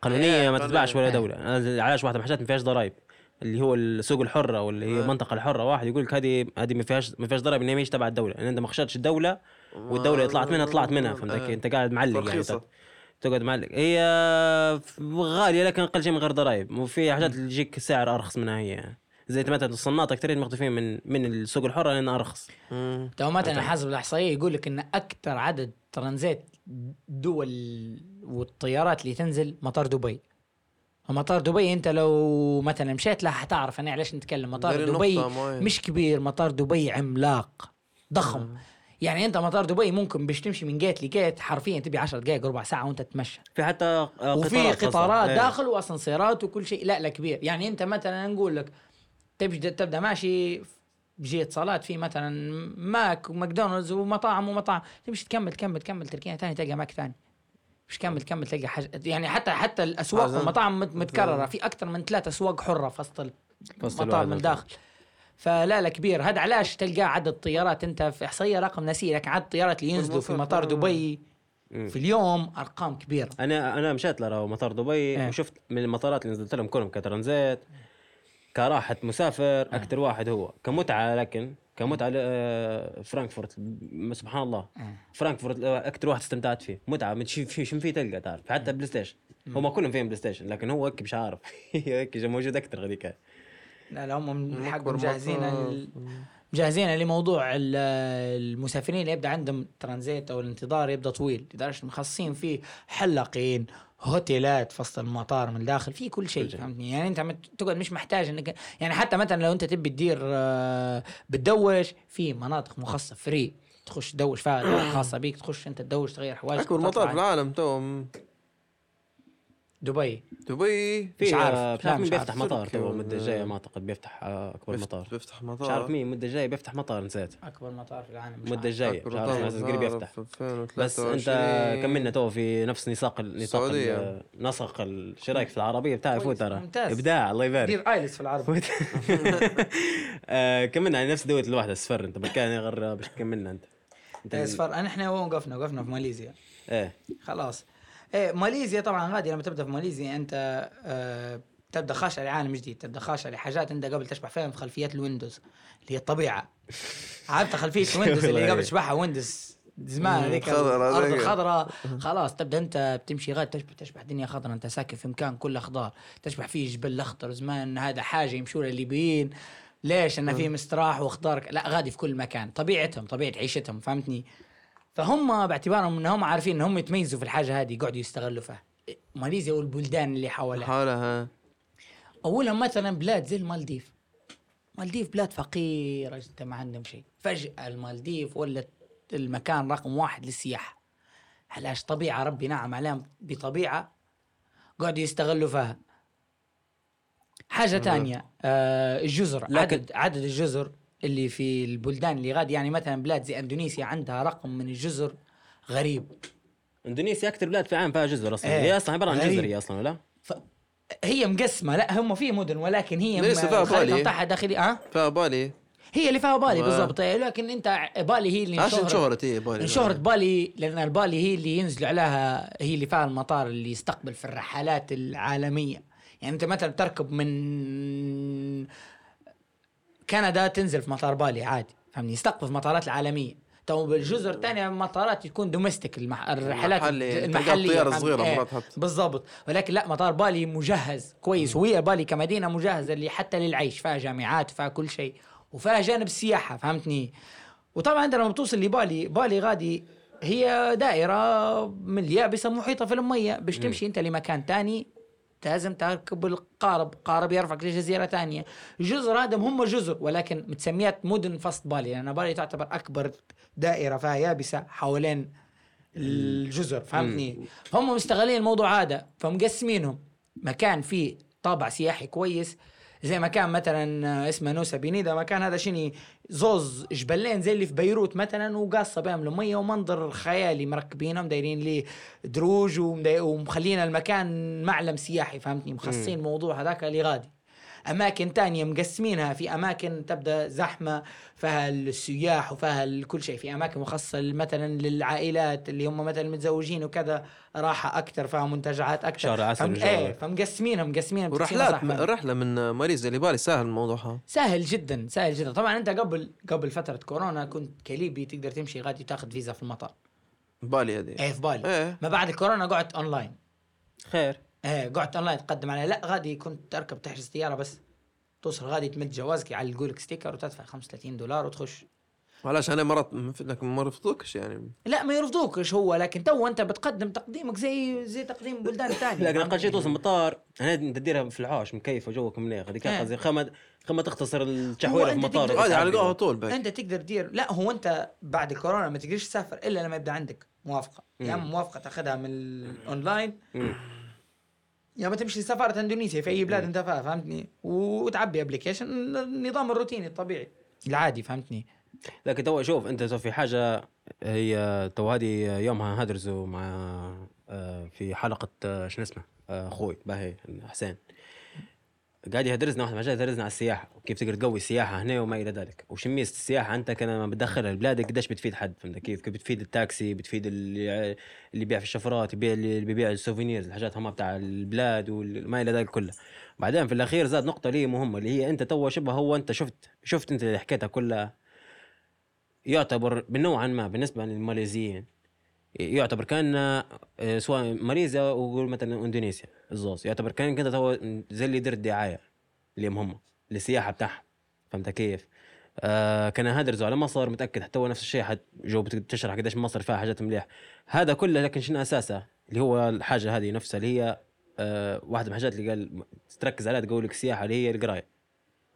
قانونية إيه، ما تتباعش ولا. دولة. علاش واحدة من الحاجات ما فيهاش ضرائب. اللي هو السوق الحرة واللي هي. المنطقة الحرة واحد يقول لك هذه هذه ما فيهاش ما فيهاش ضرائب ان هي مش تبع الدولة. لأن أنت ما خشيتش الدولة والدولة اللي طلعت منها طلعت منها فهمت إيه. أنت قاعد معلق يعني. تقعد معلق. هي غالية لكن أقل شيء من غير ضرائب. وفي حاجات اللي يجيك سعر أرخص منها هي. زي مثلا الصناطه كثير مختلفين من من السوق الحرة لأنها أرخص. تو مثلا حسب الإحصائية يقول لك إن أكثر عدد ترانزيت دول والطيارات اللي تنزل مطار دبي. مطار دبي انت لو مثلا مشيت له حتعرف أنا علاش نتكلم. مطار دبي. مش كبير مطار دبي عملاق ضخم. يعني انت مطار دبي ممكن باش تمشي من جيت لجيت حرفيا تبي 10 دقائق ربع ساعة وانت تتمشى. في حتى آه، وفي. قطارات إيه. داخل وأسانسيرات وكل شيء. لا لا كبير. يعني انت مثلا نقول لك تبدا تبدأ ماشي بجي اتصالات في مثلا ماك وماكدونالدز ومطاعم ومطاعم. تمشي تكمل تكمل تكمل تركيا ثاني تلقى ماك ثاني مش كمل تكمل تلقى حاجة. يعني حتى حتى الأسواق. والمطاعم مت- متكررة. في أكثر من ثلاث أسواق حرة في وسط الواحد من فلا لا كبير. هذا علاش تلقى عدد طيارات أنت في إحصائية رقم نسيه لكن عدد الطيارات اللي ينزلوا في مطار دبي. في اليوم أرقام كبيرة. أنا أنا مشيت لرا مطار دبي إيه. وشفت من المطارات اللي نزلت لهم كلهم كترانزيت كراحة مسافر أكثر واحد هو. كمتعة لكن كمتعة آه، فرانكفورت سبحان الله. فرانكفورت أكثر واحد استمتعت فيه. متعة من شي في شو في تلقى تعرف؟ حتى PlayStation. هم كلهم فيهم PlayStation لكن هو هيك مش عارف. هيك موجود أكثر غاديك لا لا هم حق مجهزين مجهزين لموضوع ال- المسافرين اللي يبدأ عندهم ترانزيت أو الانتظار يبدأ طويل. لدرجه مخصصين فيه حلقين هوتيلات في وسط المطار من الداخل في كل شيء. فهمتني يعني أنت تقعد مش محتاج إنك يعني حتى مثلا لو أنت تبي تدير آه، بتدوش في مناطق مخصصة فري تخش تدوش فيها خاصة بيك تخش أنت تدوش تغير حوايجك أكبر. مطار في العالم تو م- دبي. دبي. في مش عارف. مش عارف مين عارف. بيفتح مطار؟ تو المدة ولا- الجاية ما أعتقد بيفتح أكبر بيفت- مطار. بيفتح مطار. مش عارف مين المدة الجاية بيفتح مطار نسيت. أكبر مطار في العالم. الجاية أكبر مش عارف ناس قريب يفتح في 2023. بس أنت كملنا تو في نفس نساق نساق نسق الشرايك في العربية بتاعي فوت ترى. إبداع الله يبارك. دير ايلتس في العرب فوت. آه، كملنا على نفس دوله الواحده السفر أنت. بالكان غير باش تكملنا أنت؟ أنت إيه، انا إحنا وين وقفنا وقفنا في ماليزيا. إيه. خلاص. إيه ماليزيا طبعا غادي لما تبدأ في ماليزيا أنت آه تبدأ خاش على عالم جديد تبدأ خاش على حاجات أنت قبل تشبح فيها في خلفيات الويندوز اللي هي الطبيعة. عرفت خلفية ال Windows اللي قبل تشبحها Windows زمان هذيك؟ الأرض. الخضراء. خلاص تبدأ أنت بتمشي غاد تشبح تشبح دنيا خضراء أنت ساكن في مكان كله خضار. تشبح فيه جبل اخضر زمان هذا حاجة يمشوا لها الليبيين. ليش؟ انه فيه مستراح واخضار لا غادي في كل مكان. طبيعتهم طبيعة عيشتهم فهمتني؟ فهم باعتبارهم إنهم عارفين إنهم يتميزوا في الحاجة هذه يقعدوا يستغلوا فيها. ماليزيا والبلدان اللي حواليها. حالها اولها مثلا بلاد زي المالديف. المالديف بلاد فقيرة جدا ما عندهم شيء. فجأة المالديف ولت المكان رقم واحد للسياحة. علاش؟ طبيعة ربي نعم عليهم بطبيعة قاعدوا يستغلوا فيها. حاجة تانية آه الجزر. لكن- عدد عدد الجزر اللي في البلدان اللي غادي. يعني مثلا بلاد زي إندونيسيا عندها رقم من الجزر غريب. إندونيسيا أكثر بلاد في العالم فيها جزر أصلا. إيه. هي أصلا عبارة عن. جزر هي أصلا ولا؟ ف... هي مقسمة. لا هم في مدن ولكن هي ليس فيها بالي. بتاعها داخلي. آه فيها بالي. هي اللي فيها بالي و- بالضبط. لكن أنت بالي هي اللي عشان انشهرت. شهرت هي بالي. انشهرت بالي لأن البالي هي اللي ينزلوا عليها هي اللي فيها المطار اللي يستقبل في الرحلات العالمية. يعني أنت مثلا تركب من كندا تنزل في مطار بالي عادي فهمني؟ يستقبل في المطارات العالمية. تو بالجزر الثانية مطارات يكون domestic المح... الرحلات المحلي. المحلية الطيارة فهمت؟ صغيرة إيه، مرات حتى. بالضبط. ولكن لا مطار بالي مجهز كويس. وهي بالي كمدينة مجهزة اللي حتى للعيش فيها جامعات فيها كل شيء. وفيها جانب السياحه فهمتني؟ وطبعا انت لما توصل لبالي بالي غادي هي دائرة من اليابسه محيطة في المية باش تمشي أنت لمكان تاني لازم تركب القارب قارب يرفعك لجزيرة تانية. الجزر هذا هم جزر ولكن متسميات مدن وسط بالي. لأن بالي تعتبر أكبر دائرة فيها يابسة حوالين الجزر فهمتني؟ هم مستغلين الموضوع هذا فمقسمينهم مكان فيه طابع سياحي كويس زي مكان مثلا اسمه نوسا بينيدا مكان هذا شني زوز جبلين زي اللي في بيروت مثلا وقاصة بيعملوا ميه ومنظر خيالي مركبينهم دايرين لي دروج ومدي- ومخلين المكان معلم سياحي فهمتني؟ مخصصين الموضوع هذاك لغادي أماكن تانية مقسمينها. في أماكن تبدأ زحمة فيها السياح وفيها كل شيء. في أماكن مخصصة مثلا للعائلات اللي هم مثلا متزوجين وكذا راحة أكثر فيها منتجعات أكثر شهر عسل فم... إيه فمقسمينها مقسمينها ورحلات زحمة. رحلة من ماليزيا لبالي. سهل الموضوع سهل جدا سهل جدا. طبعا أنت قبل قبل فترة كورونا كنت كليبي تقدر تمشي غادي تاخذ فيزا في المطار. بالي هذه. إيه في بالي. إيه. ما بعد الكورونا قعدت أونلاين. خير. إيه قعدت اونلاين تقدم عليها. لا غادي كنت اركب تحجز سياره بس. توصل غادي تمد جوازك يعلقوا لك sticker وتدفع 35 دولار وتخش. علاش؟ أنا مرات لك ما رفضوكش يعني. لا ما يرفضوكش هو لكن تو أنت بتقدم تقديمك زي زي تقديم بلدان ثانية لكن أقل شيء توصل المطار هنا انت تديرها في العاش مكيف وجوك مليح. هذيك إيه. قصدي خما خما تختصر التحويلة في المطار على على طول باك أنت تقدر تدير. لا هو أنت بعد الكورونا ما تقدرش تسافر إلا لما يبدأ عندك موافقة. يا اما موافقة تاخذها من الاونلاين ما تمشي سفاره إندونيسيا في أي بلاد أنت فيها فهمتني؟ وتعبي ابلكيشن النظام الروتيني الطبيعي. العادي فهمتني؟ لكن تو شوف أنت تو في حاجة هي تو هذه يومها هدرزوا مع آه، في حلقة آه، شنو اسمه؟ آه، أخوي باهي حسين. قاعد يهدرزنا واحد الحاجات يهدرزنا على السياحة وكيف تقدر تقوي السياحه هنا وما إلى ذلك. وش ميزه السياحة انت كان لما بتدخلها لبلادك قديش بتفيد حد فهمت كيف؟ بتفيد التاكسي بتفيد اللي اللي يبيع في الشفرات يبيع اللي بيبيع ال souvenirs الحاجات هم بتاع البلاد وما إلى ذلك كله. بعدين في الأخير زاد نقطة لي مهمة اللي هي أنت تو شبه هو أنت شفت شفت أنت اللي حكيتها كلها. يعتبر بنوعا ما بالنسبة للماليزيين يعتبر كان آه، سواء ماليزيا وقول مثلا إندونيسيا الزوز. يعتبر كان كده تو زي اللي يدير الدعاية اللي هم للسياحة بتاعهم. فهمت كيف؟ آه كان هدرزوا على مصر متأكد حتى هو نفس الشيء حت جو بتشرح قديش مصر فيها حاجات مليح هذا كله لكن شنو أساسه؟ اللي هو الحاجة هذه نفسها اللي هي آه واحدة من الحاجات اللي قال تركز عليها تقول لك السياحه اللي هي القراية.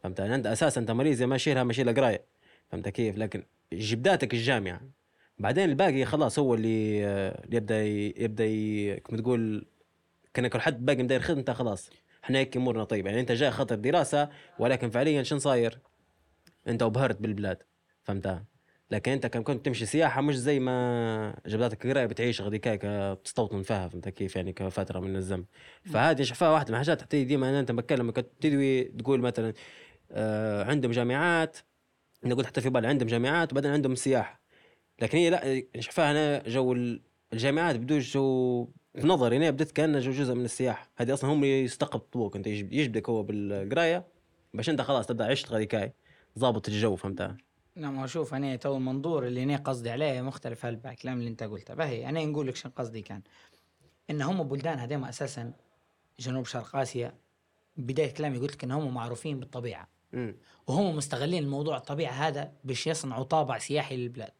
فهمت؟ يعني أنت أساسا أنت ماليزيا ماشيلها ماشيلها قراية. فهمت كيف؟ لكن جبداتك الجامعة بعدين الباقي خلاص هو اللي يبدأ يبدأ كما تقول كان كل حد باقي مداير خدمته خلاص. إحنا هيك أمورنا طيب يعني أنت جاي خاطر دراسة ولكن فعليا شن صاير؟ أنت وبهرت بالبلاد. فهمتها لكن أنت كان كنت تمشي سياحة مش زي ما جبلاتك قرايه بتعيش غاديك هيك بتستوطن فيها. فهمت كيف؟ يعني كفترة من الزمن. فهذه شفاها واحدة من الحاجات حتى ديما. أنا أنت بتكلم كنت تدوي تقول مثلا آه عندهم جامعات. أنا قلت حتى في بالي عندهم جامعات وبعدين عندهم سياحة. لكن هي لا شفاها أنا جو ال- الجامعات بدون جو في نظري أنا بدت كانها جو جزء من السياحه هذه أصلا هم يستقطبوك أنت يجب- يجبدك هو بالقراية باش أنت خلاص تبدأ عشت هاي ضابط الجو فهمتها؟ نعم شوف أنا تو المنظور اللي أنا قصدي عليه مختلف هلبا الكلام اللي أنت قلته. باهي أنا نقول لك شنو قصدي كان. إن هم بلدان هذيما أساسا جنوب شرق آسيا بداية كلامي قلت لك إن هم معروفين بالطبيعة. امم وهم مستغلين الموضوع الطبيعة هذا باش يصنعوا طابع سياحي للبلاد.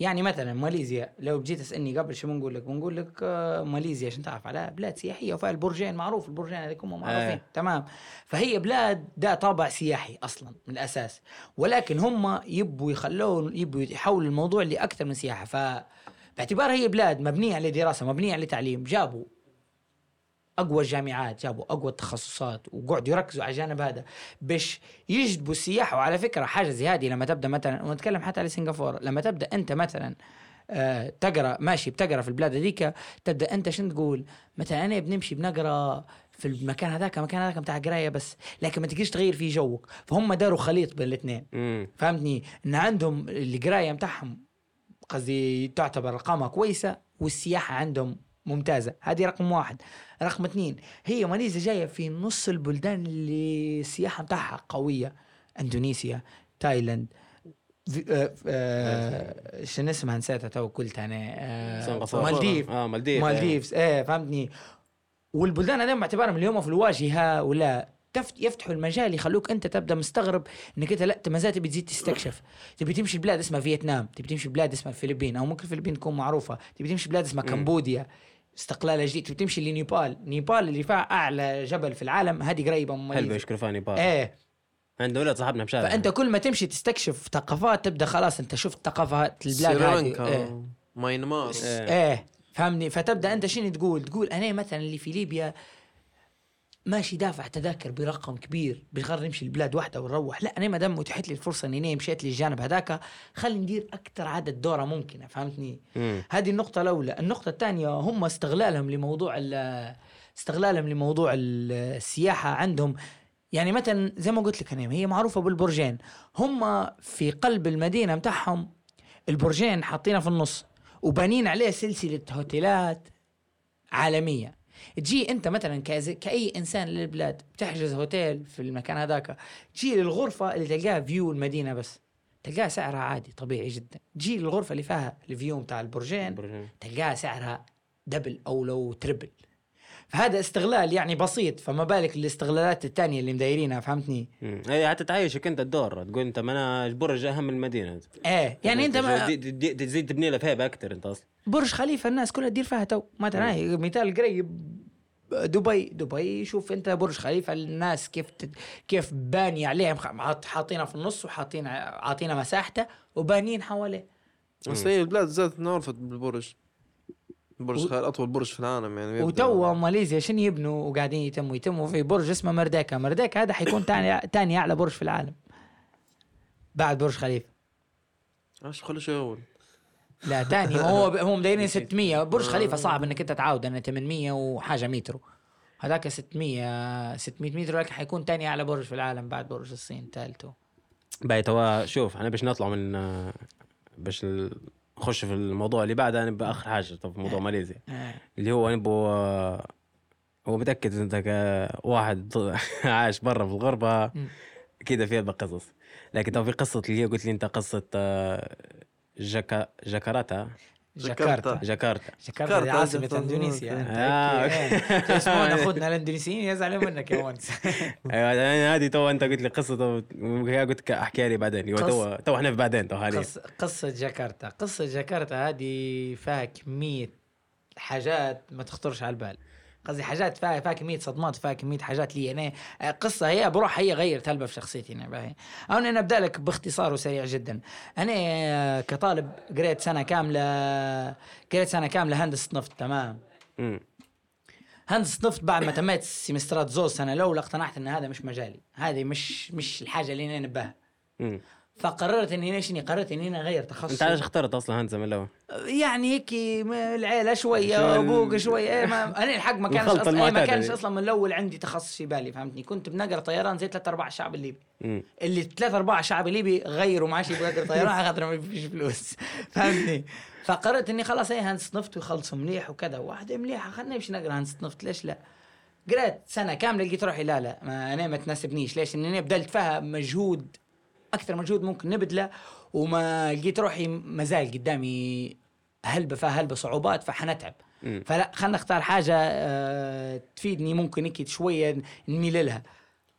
يعني مثلا ماليزيا لو جيت تسألني قبل شو بنقول لك؟ بنقول لك آه، ماليزيا عشان تعرف عليها بلاد سياحية وفيها البرجين معروف البرجين هذيك هم معروفين. آه. تمام. فهي بلاد ده طابع سياحي أصلا من الأساس. ولكن هم يبوا يخلون يبوا يحولوا الموضوع لأكثر من سياحة. ف باعتبار هي بلاد مبنية على دراسة مبنية على تعليم. جابوا أقوى الجامعات جابوا أقوى التخصصات وقعدوا يركزوا على الجانب هذا. باش يجذبوا السياح وعلى فكرة حاجة زي هذه لما تبدأ مثلا ونتكلم حتى على سنغافورة لما تبدأ أنت مثلا آه تقرأ ماشي بتقرأ في البلاد هذيك تبدأ أنت شنو تقول؟ مثلا أنا بنمشي بنقرأ في المكان هذاك المكان هذاك بتاع قراية بس لكن ما تقدرش تغير فيه جوك. فهم داروا خليط بين الاثنين. فهمتني؟ إن عندهم القراية متاعهم قصدي تعتبر أرقامها كويسة والسياحة عندهم ممتازة. هذه رقم واحد. رقم اثنين هي ماليزيا جاية في نص البلدان اللي السياحة متاعها قوية إندونيسيا تايلاند في- آه، آه، شنو اسمها؟ نسيتها تو قلت أنا آه،. مالديف. آه مالديف مالديفز إيه فهمتني. والبلدان هذول باعتبارهم اليوم في الواجهة ولا تفت يفتحوا المجال يخلوك أنت تبدأ مستغرب إنك أنت لا ما زال تبي تزيد تستكشف. تبي تمشي بلاد اسمها فيتنام تبي تمشي بلاد اسمها الفلبين أو ممكن الفلبين تكون معروفة. تبي تمشي بلاد اسمها. كمبوديا. استقلال جديد تبي تمشي لنيبال. نيبال اللي فيها أعلى جبل في العالم هذه قريبة من هل ماليزيا. بيشكروا فاني بار إيه. عندنا ولد صاحبنا مشارع فأنت كل ما تمشي تستكشف ثقافات تبدأ خلاص أنت شفت ثقافات البلاد هذه. إيه. سريلانكا ماينمار إيه. إيه. فهمني؟ فتبدأ أنت شنو تقول؟ تقول أنا مثلا اللي في ليبيا ماشي دافع تذاكر برقم كبير بغير نمشي البلاد واحدة ونروح لا أنا ما دام متيحت لي الفرصة إني مشيت للجانب هذاك خلي ندير أكثر عدد دورة ممكنة فهمتني. هذه النقطة الأولى. النقطة الثانية هم استغلالهم لموضوع ال- استغلالهم لموضوع ال- السياحة عندهم. يعني مثلا زي ما قلت لك أنا هي معروفة بالبرجين. هم في قلب المدينة متاعهم البرجين حاطينها في النص وبانين عليه سلسلة هوتيلات عالمية. تجي انت مثلا. كأي إنسان للبلاد بتحجز هوتيل في المكان هذاك تجي للغرفة اللي تلقاها view المدينة بس تلقاها سعرها عادي طبيعي جدا تجي للغرفة اللي فيها ال view بتاع البرجين برجين. تلقاها سعرها double أو لو triple فهذا استغلال يعني بسيط فما بالك الاستغلالات الثانية اللي مدايرينها فهمتني. هي حتى تعيشك أنت الدور تقول أنت ما أنا برج أهم من المدينة. إيه يعني أنت ما تزيد تبني لها فيها أكثر أنت أصلا. برج خليفة الناس كلها تدير فيها تو. مثلا مثال قريب دبي. دبي شوف أنت برج خليفة الناس كيف تت... كيف باني عليهم. حاطينها في النص وحاطين عاطينها مساحته وبانيين حواليه. بس هي البلاد ذات انعرفت بالبرج. برج و- خير أطول برج في العالم يعني وتوا ماليزيا شنو يبنوا وقاعدين يتموا؟ يتموا في برج اسمه مرداكا مرداكا هذا حيكون ثاني ثاني أعلى برج في العالم. بعد برج خليفة. عاش خلي شيء اول لا ثاني هو هو مدايرين 600 برج خليفة صعب إنك أنت تعاود. انه 800 وحاجة مترو هذاك 600 600 متر لكن حيكون ثاني أعلى برج في العالم بعد برج الصين ثالثه باي توا شوف إحنا باش نطلع من آه، باش ال- نخش في الموضوع اللي بعده نبقى اخر حاجة طب في موضوع ماليزيا. آه. اللي هو آه، هو متأكد أنت كواحد عايش برا في الغربة. كده فيها قصص لكن تو في قصة اللي هي قلت لي أنت قصة آه، جاكا جاكارتا. جاكرتا جاكرتا جاكرتا دي عاصمة. إندونيسيا. أنت. آه، هيك، إيه. يسمعون اخوتنا الاندونيسيين يزعلوا منك يا ونس أيوه أنا هذه تو أنت قلت لي هي قلت احكيها لي بعدين. قص- تو تو إحنا في بعدين تو حاليا قص- قصة جاكرتا قصة جاكرتا هذه فيها كمية حاجات ما تخطرش على البال. قصدي حاجات فيها فيها كمية صدمات فيها كمية حاجات لي أنا آه، قصة هي بروح هي غيرت هلبة في شخصيتي أنا باهي. أنا أبدأ لك باختصار وسريع جدا. أنا آه، كطالب قريت سنة كاملة قريت سنة كاملة هندسة نفط تمام؟ مم. هندسة نفط بعد ما تميت سيمسترات زوز سنة الأولى اقتنعت أن هذا مش مجالي. هذه مش مش الحاجة اللي أنا نباها. فقررت إني أنا شنو؟ قررت إني أنا أغير تخصصي. أنت علاش اخترت أصلا هندسه من الأول؟ يعني هيك العيلة شوية أبوك شوية. إيه ما أنا الحق ما كانش أصلا إيه ما كانش. أصلا من الأول عندي تخصص في بالي فهمتني؟ كنت بنقر طيران زي ثلاث أرباع الشعب الليبي. اللي ثلاث أرباع الشعب الليبي غيروا ما عادش يبغى يقرا طيران على خاطر ما فيش فلوس. فهمتني؟ فقررت إني خلاص هي هندسه نفط ويخلصوا مليح وكذا. واحدة مليحة خلينا نمشي نقرأ هندسه نفط ليش لا؟ قريت سنة كاملة لقيت روحي لا لا ما أنا ما تناسبنيش. ليش؟ اني أنا بذلت فيها مجهود أكثر مجهود ممكن نبذله وما لقيت روحي ما زال قدامي هلبة فيها هلبة صعوبات فحنتعب. فلا خلنا نختار حاجة آه، تفيدني ممكن هيك شوية نميل لها.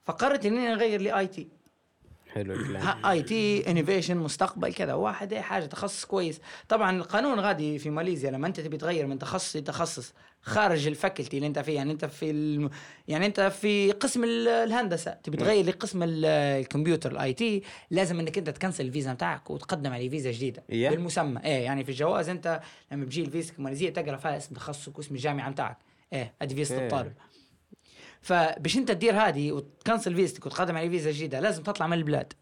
فقررت إني نغير ل IT حلو الكلام. IT innovation مستقبل كذا. واحد اي حاجة تخصص كويس. طبعا القانون غادي في ماليزيا لما أنت تبي تغير من تخصص لتخصص خارج ال faculty اللي أنت فيه. يعني أنت في الم... يعني أنت في قسم ال- الهندسة. تبي تغير لقسم ال- الكمبيوتر ال IT لازم إنك أنت ت cancel الفيزا بتاعك وتقدم على فيزا جديدة. إيه؟ بالمسمى. إيه يعني في الجواز أنت لما بيجي الفيزا الماليزيه تقرأ فيها اسم تخصصك واسم الجامعة بتاعك. إيه إيه. الطالب فباش انت تدير هذه وت cancel فيزتك وتقدم على فيزا جديدة لازم تطلع من البلاد.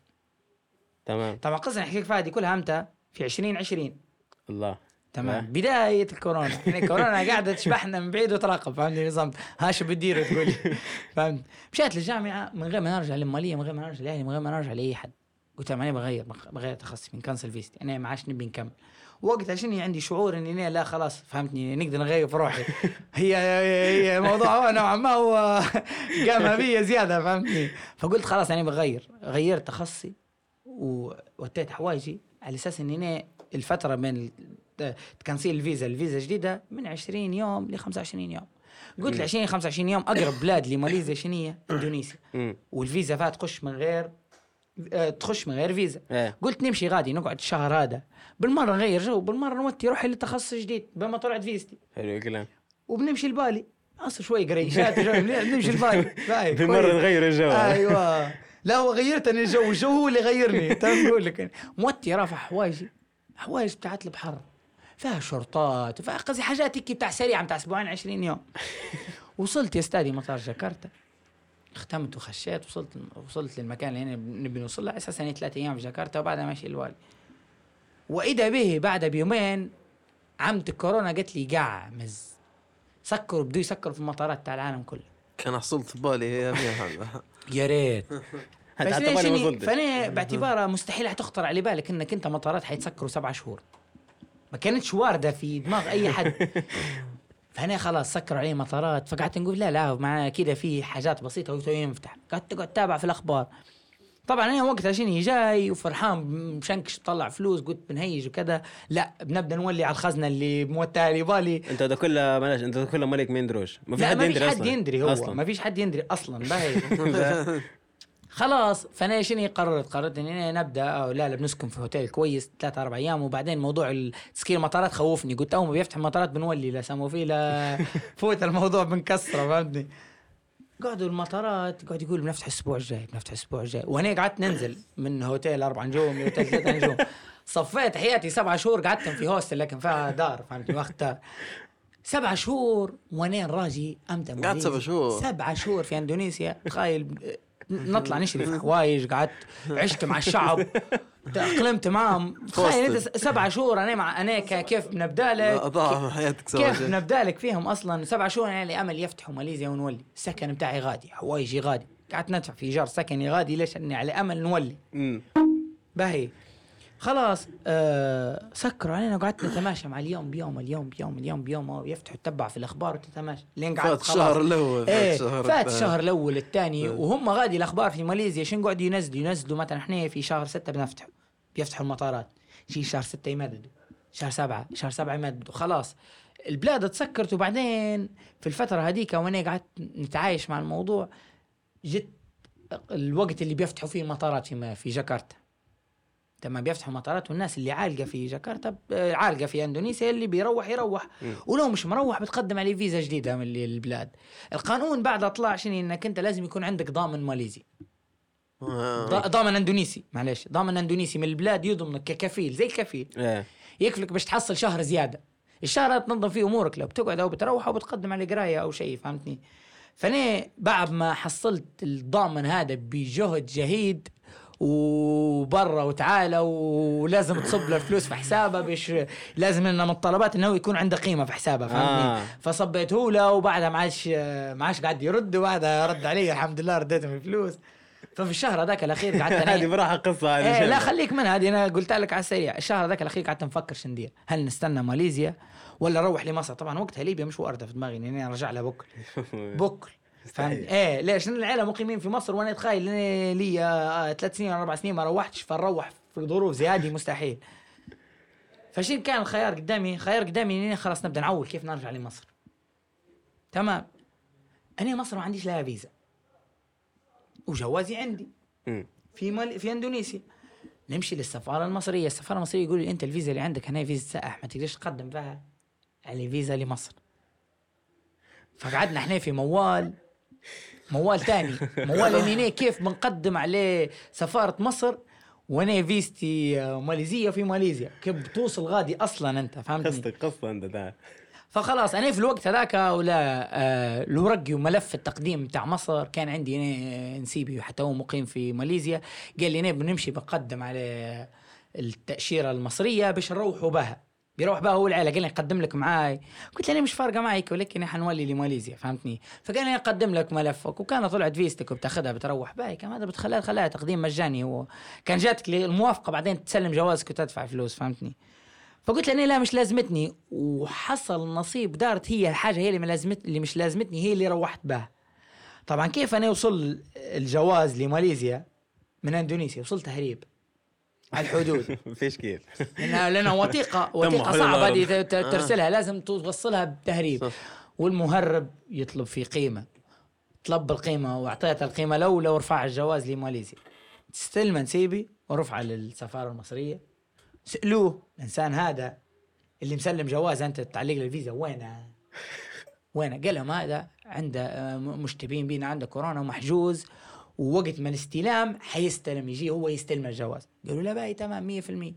تمام. طبعا قصة نحكي لك فيها دي كلها أمتى؟ في 2020 الله. تمام. بداية الكورونا. يعني الكورونا قاعدة تشبحنا من بعيد وتراقب فهمتني نظام ها شو بتدير تقول فهمت؟ مشيت للجامعة من غير ما نرجع للمالية من غير ما نرجع لأهلي من غير ما نرجع لأي حد. قلت لهم أنا بغير بغير تخصصي ن cancel فيزتي أنا ما عادش نبي نكمل. وقت عشان عندي شعور إني لا خلاص فهمتني؟ نقدر نغير في روحي. هي هي موضوع هو نوعا ما هو قام بي زيادة فهمتني؟ فقلت خلاص أنا بغير. غيرت تخصصي ووديت حوايجي على أساس إني أنا الفترة بين تكنسيل الفيزا الفيزا الجديده من 20 يوم ل 25 يوم. قلت ل 20 25 يوم أقرب بلاد لماليزيا شنو هي؟ إندونيسيا. والفيزا فيها تخش من غير تخش من غير فيزا. إيه. قلت نمشي غادي نقعد الشهر هذا. بالمرة نغير جو بالمرة نوتي روحي لتخصص جديد بما طلعت فيزتي. حلو الكلام. وبنمشي لبالي. أصلا شوي قريشات جو. بنمشي لبالي. مرة كويس. نغير الجو. أيوه. لا هو غيرت أنا الجو. الجو هو اللي غيرني. تمام نقول لك. موتي رافع حوايجي. حوايج بتاعت البحر. فيها شرطات وفيها قصدي حاجات هيك بتاع سريعة بتاع أسبوعين 20 يوم. وصلت يا أستاذي مطار جاكرتا. ختمت وخشيت وصلت وصلت للمكان اللي نبي نوصل له. على أساس اني ثلاث أيام في جاكرتا وبعدها ماشي الوالي وإذا به بعدها بيومين عمة الكورونا قالت لي قعمز سكروا بدو يسكروا في المطارات تاع العالم كله. كان حصلت في بالي يا يا ريت. فأنا باعتبارها مستحيل حتخطر على بالك إنك أنت مطارات حيتسكروا سبعة شهور. ما كانتش واردة في دماغ أي حد. فانا خلاص سكروا علي مطارات فقعدت نقول لا لا مع كذا في حاجات بسيطة وقتها ينفتح. قعدت قعدت اتابع في الأخبار. طبعا أنا وقتها شني جاي وفرحان مشنكش طلع فلوس قلت بنهيج وكذا. لا بنبدأ نولي على الخزنة اللي موتها لي بالي. أنت ده كله معلش أنت ده كله مالك ما يندروش ما في لا حد ما فيش يندري حد أصلا. يندري هو. أصلا. ما فيش حد يندري أصلا خلاص فأنا شنو قررت؟ قررت إني نبدأ أو لا لا بنسكن في هوتيل كويس ثلاثة أربع أيام وبعدين موضوع تسكير المطارات خوفني. قلت أول ما بيفتح المطارات بنولي لا سموا فيه لا فوت الموضوع بنكسره فهمتني؟ قعدوا المطارات قاعد يقول بنفتح الأسبوع الجاي بنفتح الأسبوع الجاي. وأنا قعدت ننزل من هوتيل أربع نجوم لهوتيل ثلاثة نجوم. صفيت حياتي سبعة شهور قعدت في hostel لكن فيها دار فهمتني؟ واخد دار سبعة شهور وأنا راجي أمتى؟ قعدت سبع شهور. سبعة شهور في أندونيسيا. تخيل نطلع نشري في حوايج قعدت عشت مع الشعب تأقلمت معهم تخيل أنت س- سبعة شهور أنا مع أنا ك- كيف بنبدأ لك؟ حياتك كيف. بنبدأ لك فيهم أصلا؟ سبع شهور أنا لي أمل يفتحوا ماليزيا ونولي. السكن بتاعي غادي حوايجي غادي. قعدت ندفع في إيجار سكني غادي ليش؟ اني على أمل نولي. باهي. خلاص آه سكروا علينا وقعدت نتماشى مع اليوم بيوم اليوم بيوم اليوم بيوم يفتحوا تتبع في الأخبار وتتماشى. لين قعدت فات الشهر الأول إيه فات. الشهر الأول الثاني. إيه. وهم غادي الأخبار في ماليزيا شنو قاعد ينزلوا؟ ينزلوا مثلا إحنا في شهر ستة بنفتحوا بيفتحوا المطارات. شي شهر ستة يمددوا شهر سبعة شهر سبعة يمددوا. خلاص البلاد تسكرت وبعدين في الفترة هذيك وأنا قعدت نتعايش مع الموضوع جت الوقت اللي بيفتحوا فيه المطارات في في جاكرتا. تمام بيفتحوا المطارات والناس اللي عالقة في جاكرتا ب- عالقة في إندونيسيا اللي بيروح يروح. ولو مش مروح بتقدم عليه فيزا جديدة من ال- البلاد. القانون بعد طلع شنو؟ إنك أنت لازم يكون عندك ضامن ماليزي. آه. ضا- ضامن إندونيسي. معلش ضامن إندونيسي من البلاد يضمنك ككفيل زي الكفيل. إيه. يكفلك باش تحصل شهر زيادة. الشهر تنظم فيه أمورك. لو بتقعد أو بتروح أو بتقدم على قراية أو شيء فهمتني؟ فأنا بعد ما حصلت الضامن هذا بجهد جهيد وبرا وتعالى ولازم تصب له الفلوس في حسابه باش لازم انه من الطلبات إنه يكون عنده قيمة في حسابه فهمتني؟ آه. فصبيته له وبعدها ما عادش ما عادش قاعد يرد وبعدها رد علي الحمد لله رديته الفلوس. ففي الشهر هذاك الأخير قعدت هذه براحه قصة هذه شيء. لا خليك من هذه أنا قلت لك على السريع. الشهر ذاك الأخير قعدت نفكر شو ندير؟ هل نستنى ماليزيا ولا نروح لمصر؟ طبعا وقتها ليبيا مش وارده في دماغي إني أرجع لها بكل بكل فهمت؟ إيه ليش لأن العيله مقيمين في مصر؟ وأنا اتخيل لي آه، ثلاث سنين أربع سنين ما روحتش فنروح في ظروف زي هذه مستحيل. فشين كان الخيار قدامي خيار قدامي إني خلاص نبدأ نعول كيف نرجع لمصر. تمام؟ أنا مصر ما عنديش لها فيزا. وجوازي عندي. في مال في إندونيسيا. نمشي للسفارة المصرية. السفارة المصرية يقول لي أنت الفيزا اللي عندك هنا فيزا سائح ما تقدرش تقدم بها على فيزا لمصر. فقعدنا إحنا في موال. موال تاني موال اني كيف بنقدم عليه سفارة مصر؟ وأنا فيزتي آه، ماليزية في ماليزيا. كيف بتوصل غادي أصلا أنت فهمتني؟ قصتك قصه أنت ده. فخلاص أنا في الوقت هذاك ولا آه وملف التقديم بتاع مصر كان عندي أنا نسيبي حتى هو مقيم في ماليزيا. قال لي أنا بنمشي بقدم على التأشيرة المصرية باش نروحوا بها. بيروح بها هو العيلة قال لي اقدم لك معاي. قلت له أنا مش فارقة معي ولكن حنولي لماليزيا فهمتني؟ فقال لي اقدم لك ملفك. وكان طلعت فيستك وبتاخذها بتروح باي كان هذا بتخليها خلاها تقديم مجاني هو. كان جاتك الموافقة بعدين تسلم جوازك وتدفع فلوس فهمتني؟ فقلت لها لا مش لازمتني. وحصل نصيب دارت هي الحاجة هي اللي ما لازمت اللي مش لازمتني هي اللي روحت بها. طبعا كيف أنا اوصل الجواز لماليزيا؟ من إندونيسيا وصلت تهريب على الحدود. فيش كيف لانها لانها وثيقه وثيقة صعبة. دي ت- ترسلها. لازم توصلها بتهريب. والمهرب يطلب في قيمة. طلب القيمة وأعطيت القيمة الاولى ورفع الجواز لماليزيا. استلم نسيبي ورفعه للسفارة المصرية. سألوه الإنسان هذا اللي مسلم جواز أنت تعلق له الفيزا وينه؟ وينه؟ قال لهم هذا عنده آه، مشتبين بينا عنده كورونا ومحجوز. ووقت ما الاستلام حيستلم يجي هو يستلم الجواز. قالوا لا بأي تمام 100%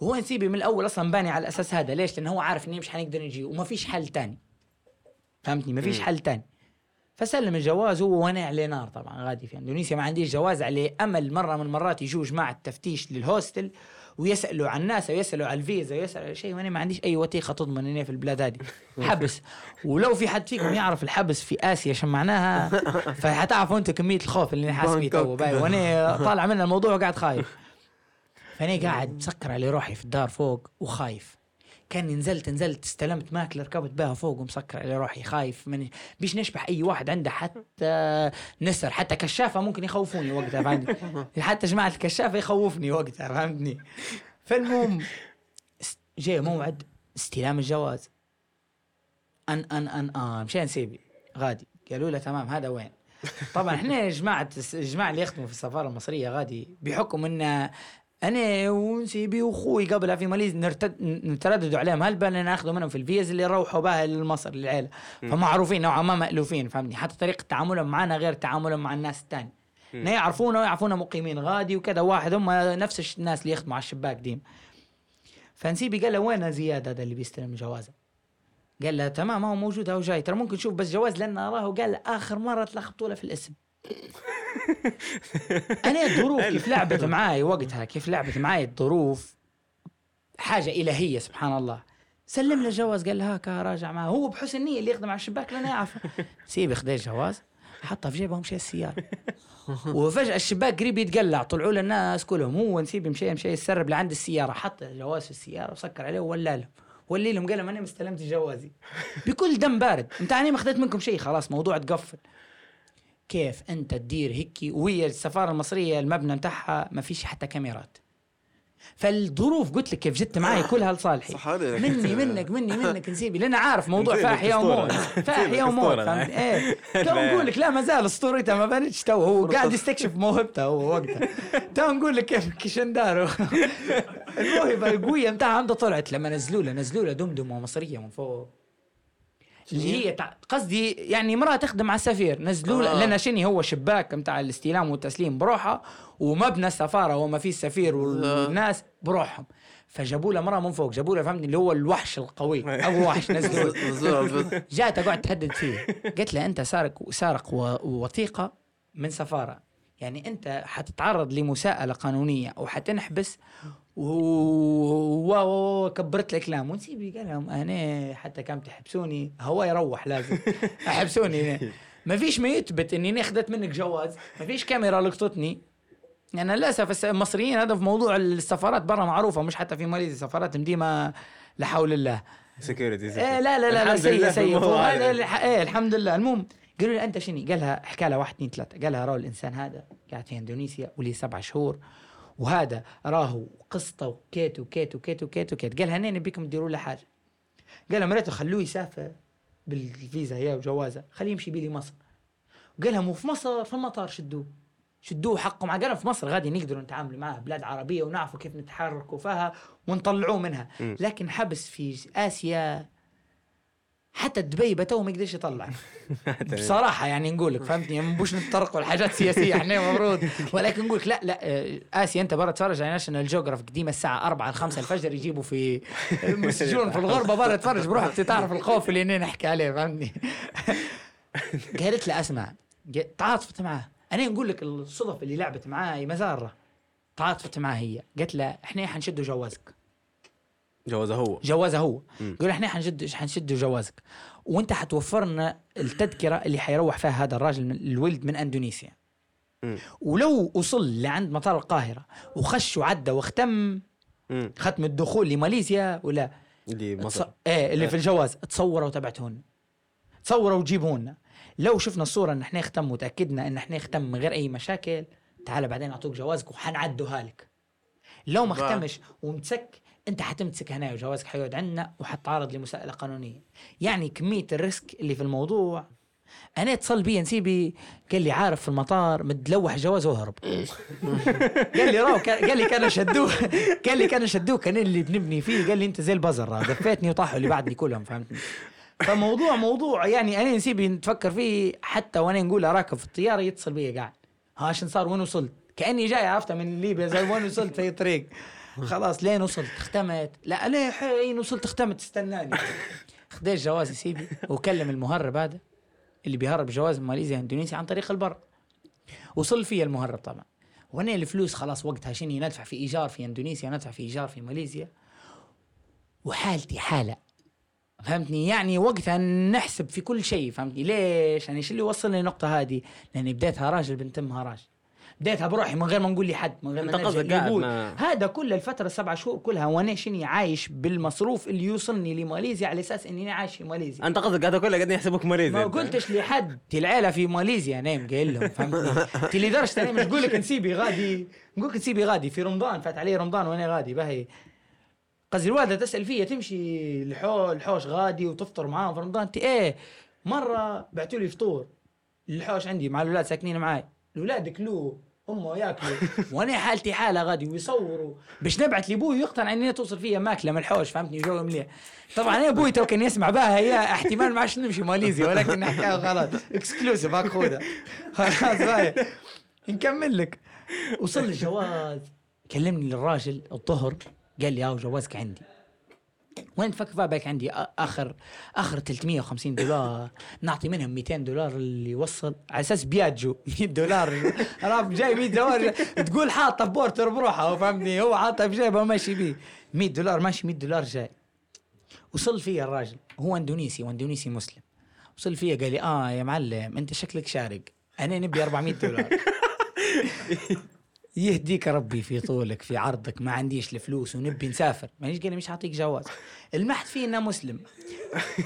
وهو نسيبي من الأول أصلا باني على الاساس هذا. ليش؟ لأنه هو عارف إني مش حنقدر نجي وما فيش حل تاني. فهمتني؟ ما فيش. حل تاني. فسلم الجواز هو وأنا عليه نار طبعا غادي في إندونيسيا ما عنديش جواز عليه أمل مرة من المرات يجوا جماعة تفتيش لل hostel. ويسألوا عن الناس ويسألوا على الفيزا ويسألوا على شيء وأنا ما عنديش أي وثيقة تضمن إني في البلاد هذه. حبس. ولو في حد فيكم يعرف الحبس في آسيا شو معناها؟ فحتعرفوا أنتم كمية الخوف اللي حاسس فيه تو. وأنا طالع من الموضوع وقاعد خايف. فأنا قاعد مسكر على روحي في الدار فوق وخايف. كأني نزلت نزلت استلمت ماكلة ركبت بها فوق ومسكر على روحي خايف من بيش نشبح أي واحد عنده حتى نسر حتى كشافة ممكن يخوفوني وقتها فهمتني؟ حتى جماعة الكشافة يخوفني وقتها فهمتني؟ فالمهم جاي موعد استلام الجواز. ان ان ان آه مشان نسيبي غادي. قالوا له تمام هذا وين؟ طبعا إحنا جماعة الجماعه اللي يخدموا في السفارة المصرية غادي بحكم إن أنا ونسيبي وأخوي قبلها في ماليزيا نرتد نترددوا عليهم. هلبا لأن ناخذوا منهم في الفيز اللي يروحوا بها لمصر للعيلة؟ فمعروفين نوعا ما مألوفين فهمني؟ حتى طريقة تعاملهم معنا غير تعاملهم مع الناس الثانية نا يعرفونا ويعرفونا مقيمين غادي وكذا واحد هم نفس الناس اللي يخدموا على الشباك ديم فنسيبي قال له وين زياد هذا اللي بيستلم جوازه؟ قال له تمام هو موجود هو جاي. ترى ممكن نشوف بس جواز لأن اراه قال آخر مرة تلخبطوا له في الاسم. أنا الظروف كيف لعبت معاي وقتها كيف لعبت معاي الظروف. حاجة إلهية سبحان الله. سلم له الجواز قال له هاك راجع معاه هو بحسن نية اللي يخدم على الشباك لأنه يعرف سيبي خذ الجواز حطها في جيبه ومشي السيارة. وفجأة الشباك قريب يتقلع طلعوا له الناس كلهم. هو نسيبي مشي مشي يسرب لعند السيارة. حط الجواز في السيارة وسكر عليه وولا لهم. ولي لهم قال لهم أنا ما استلمت جوازي. بكل دم بارد. أنت أنا ما أخذت منكم شيء خلاص موضوع تقفل. كيف أنت تدير هيك وهي السفارة المصرية المبنى بتاعها ما فيش حتى كاميرات. فالظروف قلت لك كيف جت معي كلها لصالحي. مني منك مني منك نسيبي. لأن عارف موضوع نسيبك فاح يا وموت أسطورة. فاح يا نسيبك وموت. فهمت؟ إيه. تو نقول لك لا ما زال اسطورته ما بانتش تو. هو قاعد يستكشف موهبته هو وقتها. تو نقول لك كيف كيشندارو الموهبة القوية بتاعها عنده طلعت لما نزلوا له نزلوا له دمدمة مصرية من فوق. اللي هي قصدي يعني امرأة تخدم على السفير نزلوا آه. لأن شني هو شباك بتاع الاستلام والتسليم بروحه ومبنى السفارة وما فيه السفير والناس بروحهم. فجابوا له امراه من فوق جابوا له فهمني اللي هو الوحش القوي أبو وحش نزلوا. جات تقعد تهدد فيه. قلت له أنت سارق سارق وثيقة من سفارة. يعني أنت حتتعرض لمساءلة قانونية وحتنحبس و وكبرت الكلام ونسيبي قال لهم أنا حتى كم تحبسوني هو يروح لازم. أحبسوني. ما فيش ما يثبت إني أخذت منك جواز ما فيش كاميرا لقطتني. يعني للأسف المصريين هذا في موضوع السفارات برا معروفة مش حتى في ماليزيا سفارات مديمة لا حول الله security إيه لا لا لا لا سيء سيء إيه الحمد لله. المهم قالوا لي أنت شني قالها حكى لها واحد اثنين ثلاثة. قالها راهو الإنسان هذا قاعد في إندونيسيا ولي سبع شهور وهذا راهو قسطه وكيت وكيت وكيت وكيت وكيت قالها نين بيكم تديروا له حاجة. قالها مريته خلوه يسافر بالفيزا هي وجوازه خليه يمشي بيه لمصر قالها مو في مصر في المطار شدوه. شدوه حقه مع قالوا في مصر غادي نقدروا نتعاملوا معاه بلاد عربية ونعرفوا كيف نتحركوا فيها ونطلعوه منها. مم. لكن حبس في آسيا حتى دبي بتو ما يقدرش يطلع. بصراحة يعني نقول لك فهمتني؟ ما نبوش نتطرقوا لحاجات سياسية إحنا المفروض ولكن نقول لك لا لا آه، آسيا أنت برا تتفرج على National Geographic قديمة الساعة 4 ل 5 الفجر يجيبوا في مسجون في الغربة برا تتفرج بروحك تعرف الخوف اللي هنا نحكي عليه فهمتني؟ قالت له أسمع تعاطفت معاه. أنا نقول لك الصدف اللي لعبت معاي مزاره تعاطفت معاه هي. قالت له إحنا حنشدوا جوازك. جوازه هو. جوازه هو. يقول إحنا حنشد حنشد جوازك. وأنت حتوفر لنا التذكرة اللي حيروح فيها هذا الراجل من الولد من أندونيسيا. مم. ولو وصل لعند مطار القاهرة وخش وعدى واختم مم. ختم الدخول لماليزيا ولا اللي تص... مصر إيه اللي في الجواز. تصوروا وتبعتونا تصوروا وجيبوا لنا لو شفنا الصورة إن إحنا ختم وتأكدنا إن إحنا ختم من غير أي مشاكل تعال بعدين أعطوك جوازك وحنعدوها لك. لو ما. ختمش ومسك انت حتمسك هنا وجوازك حيقعد عندنا وحتعرض لمساءلة قانونية. يعني كمية ال risk اللي في الموضوع. أنا اتصل بي نسيبي قال لي عارف في المطار متلوح جواز وهرب. قال لي راو قال لي كانوا شدوه قال لي كانوا شدوه كان اللي بنبني فيه. قال لي انت زي البزر دفيتني وطاحوا اللي بعدني كلهم فهمتني فموضوع موضوع يعني أنا نسيبي نتفكر فيه حتى وأنا نقول راكب في الطيارة يتصل بي قاعد. ها شن صار؟ وين وصلت؟ كأني جاي عرفت؟ من ليبيا زي وين وصلت في طريق. خلاص لين وصلت اختمت. لا ليه حين وصلت اختمت. استناني. خديت جوازي سيدي وكلم المهرب هذا اللي بيهرب جواز من ماليزيا اندونيسيا عن طريق البر. وصل فيا المهرب طبعا. وأنا الفلوس؟ خلاص وقتها شني ندفع في إيجار في اندونيسيا ندفع في إيجار في ماليزيا. وحالتي حالة. فهمتني؟ يعني وقتها نحسب في كل شيء فهمتني؟ ليش؟ يعني شو اللي وصلني للنقطة هذه؟ لأني بديتها راجل بنتمها راجل. بديتها بروحي من غير ما نقول لي حد من غير ما نلجأ قصدك هذا كل الفترة السبع شهور كلها وأنا شني عايش بالمصروف اللي يوصلني لماليزيا على أساس إني عايش في ماليزيا. أنت قصدك هذا كله قاعدين يحسبوك مريض ما. قلتش لحد العيلة في ماليزيا نايم قايل لهم فهمتني لدرجة أنا مش نقول لك نسيبي غادي نقول لك نسيبي غادي في رمضان فات علي رمضان وأنا غادي باهي. قصدي الوالدة تسأل فيا تمشي الحو الحوش غادي وتفطر معاهم في رمضان تي إيه مرة بعتوا لي فطور الحوش عندي مع الأولاد ساكنين معاي. الأولاد ياكلوه أمه ياكلوا. وأنا حالتي حالة غادي ويصوروا. باش نبعت لابوي يقتنع إني توصل فيا ماكلة من الحوش فهمتني؟ جو مليح طبعا أنا أبوي تو كان يسمع بها هي احتمال ما عادش نمشي ماليزيا ولكن نحكيها خلاص exclusive هاك خلاص. نكمل لك. وصل الجواز. كلمني الراجل الظهر قال لي آه جوازك عندي. وين فيها بالك عندي اخر آخر 350 دولار. نعطي منهم 200 دولار اللي يوصل على أساس بياجو. 100 دولار. راب جاي 100 دولار. تقول حاطه في بورتر بروحه فهمني؟ هو حاطه في جيبه وماشي بيه. 100 دولار ماشي 100 دولار جاي. وصل فيا الراجل. هو اندونيسي واندونيسي مسلم. وصل فيا قال لي آه يا معلم أنت شكلك شارق. أنا نبي 400 دولار. يهديك ربي في طولك في عرضك ما عنديش الفلوس ونبي نسافر مانيش قال مش حاطيك جواز المحت فينا مسلم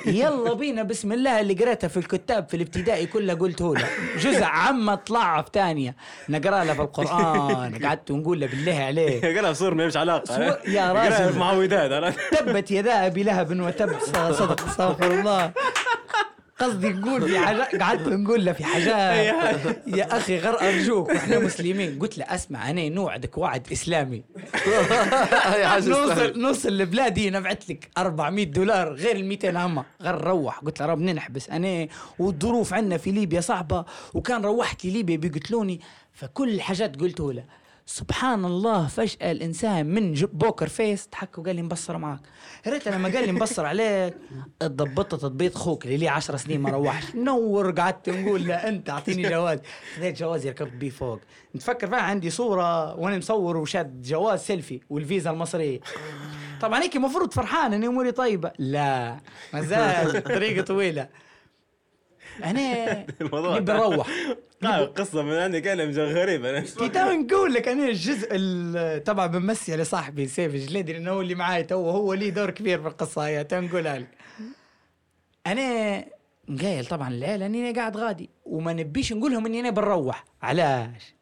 يلا بينا بسم الله اللي قريتها في الكتاب في الابتدائي كلها قلته له جزء عما طلع في ثانية نقرا له في القران قعدت ونقول له بالله عليك قالها بصور ما علاقه صور- يا راجل. معوذات؟ تبت يدا ابي لهب وتب صدق استغفر الله قصدي نقول في حاجات قعدت نقول له في حاجات يا. أخي غير أرجوك إحنا مسلمين. قلت له أسمع أنا نوعدك وعد إسلامي. حاجة نوصل. نوصل لبلادي نبعث لك 400 دولار غير ال 200 هما غير نروح قلت له رب ننحبس. أنا والظروف عندنا في ليبيا صعبة وكان روحت لي ليبيا بيقتلوني. فكل الحاجات قلته له. سبحان الله فجأة الإنسان من بوكر فيس ضحك وقال لي مبصر معك يا ريت لما قال لي مبصر عليك. اتضبطت تضبيط خوك اللي لي 10 سنين ما روحش نور قعدت نقول له أنت أعطيني جواز. خذيت جوازي ركبت بيه فوق. نتفكر فيها عندي صورة وأنا مصور وشاد جواز سيلفي والفيزا المصرية. طبعا هيك المفروض فرحان اني أموري طيبة. لا ما زال طريقة طويلة. أنا نبي نروح. قصه من عندي كلام غريب. أنا تو نقول لك أنا الجزء ال- طبعا بمسي لصاحبي سيف جليدي لأنه هو اللي معاي تو هو ليه دور كبير في القصة هي تو نقولها لك. أنا مقايل طبعا العيلة إني أنا قاعد غادي وما نبيش نقول لهم إني أنا بنروح. علاش؟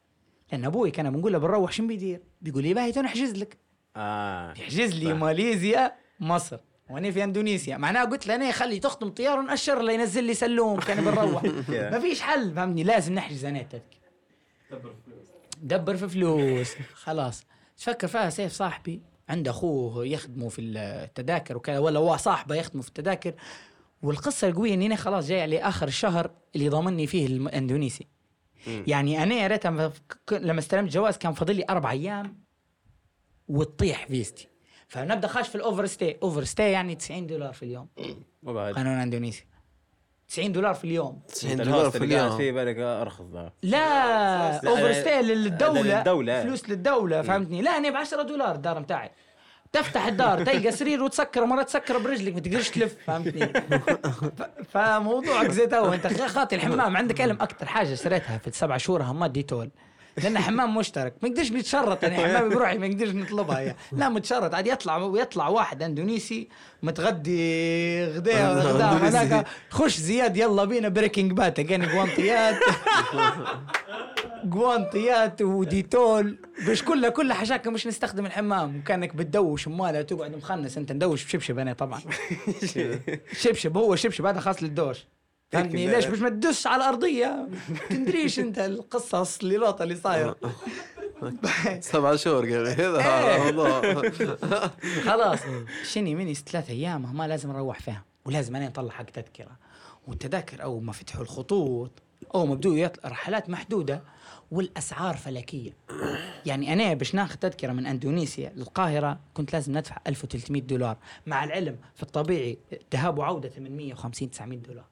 لأن أبوي كان بنقول له بنروح شنو بيدير؟ بيقول لي باهي تو نحجز لك. آه. يحجز لي. ماليزيا مصر. وأنا في اندونيسيا. معناها قلت له أنا خلي تخدم طياره ونأشر له ينزل لي سلوم كان بنروح ما فيش حل فهمني؟ لازم نحجز أنا التذكره دبر في فلوس. خلاص. تفكر فيها سيف صاحبي. عنده أخوه يخدموا في التذاكر وكذا ولا هو صاحبه يخدموا في التذاكر. والقصة القوية إني أنا خلاص جاي على آخر الشهر اللي ضامني فيه الاندونيسي. يعني أنا يا ريت لما لما استلمت جواز كان فاضل لي أربع أيام وتطيح فيزتي. فنبدأ خاش في ال overstay overstay يعني 90 دولار في اليوم. وبعد قانون إندونيسي. 90 دولار في اليوم. 90 أنت دولار في اليوم. فيه بالك أرخص ده لا overstay للدولة. للدولة. فلوس للدولة فهمتني؟ لا أنا ب 10 دولار الدار متاعي تفتح الدار تلقى سرير وتسكر مرة تسكر برجلك ما تقدرش تلف فهمتني؟ فموضوعك زي تو. أنت خ- خاطي الحمام عندك علم أكثر حاجة شريتها في السبع شهور هم Dettol. لأن حمام مشترك. ما يقدرش نتشرط أنا حمامي بروحي ما نقدرش نطلبها هي. لا متشرط. عاد يطلع ويطلع واحد إندونيسي متغدي غداء غداء هذاك خش زياد يلا بينا Breaking Bad لقاني جوانتيات. جوانتيات و Dettol. باش كلها كلها حشاك مش نستخدم الحمام. وكانك بتدوش امالها تقعد مخنس. أنت ندوش بشبشب أنا طبعا. شبشب هو شبشب هذا خاص للدوش. فهمتني؟ ليش مش ما تدوس على الأرضية؟ تندريش انت القصص الليلوطه اللي صايره سبع شهور قال هذا إيه. خلاص. شني مني ثلاثة أيام ما لازم نروح فيها. ولازم أنا نطلع حق تذكرة. والتذاكر اول ما فتحوا الخطوط اول ما بدوا رحلات محدودة والأسعار فلكية. يعني أنا باش ناخذ تذكرة من أندونيسيا للقاهرة كنت لازم ندفع 1300 دولار. مع العلم في الطبيعي ذهاب وعودة 850 900 دولار.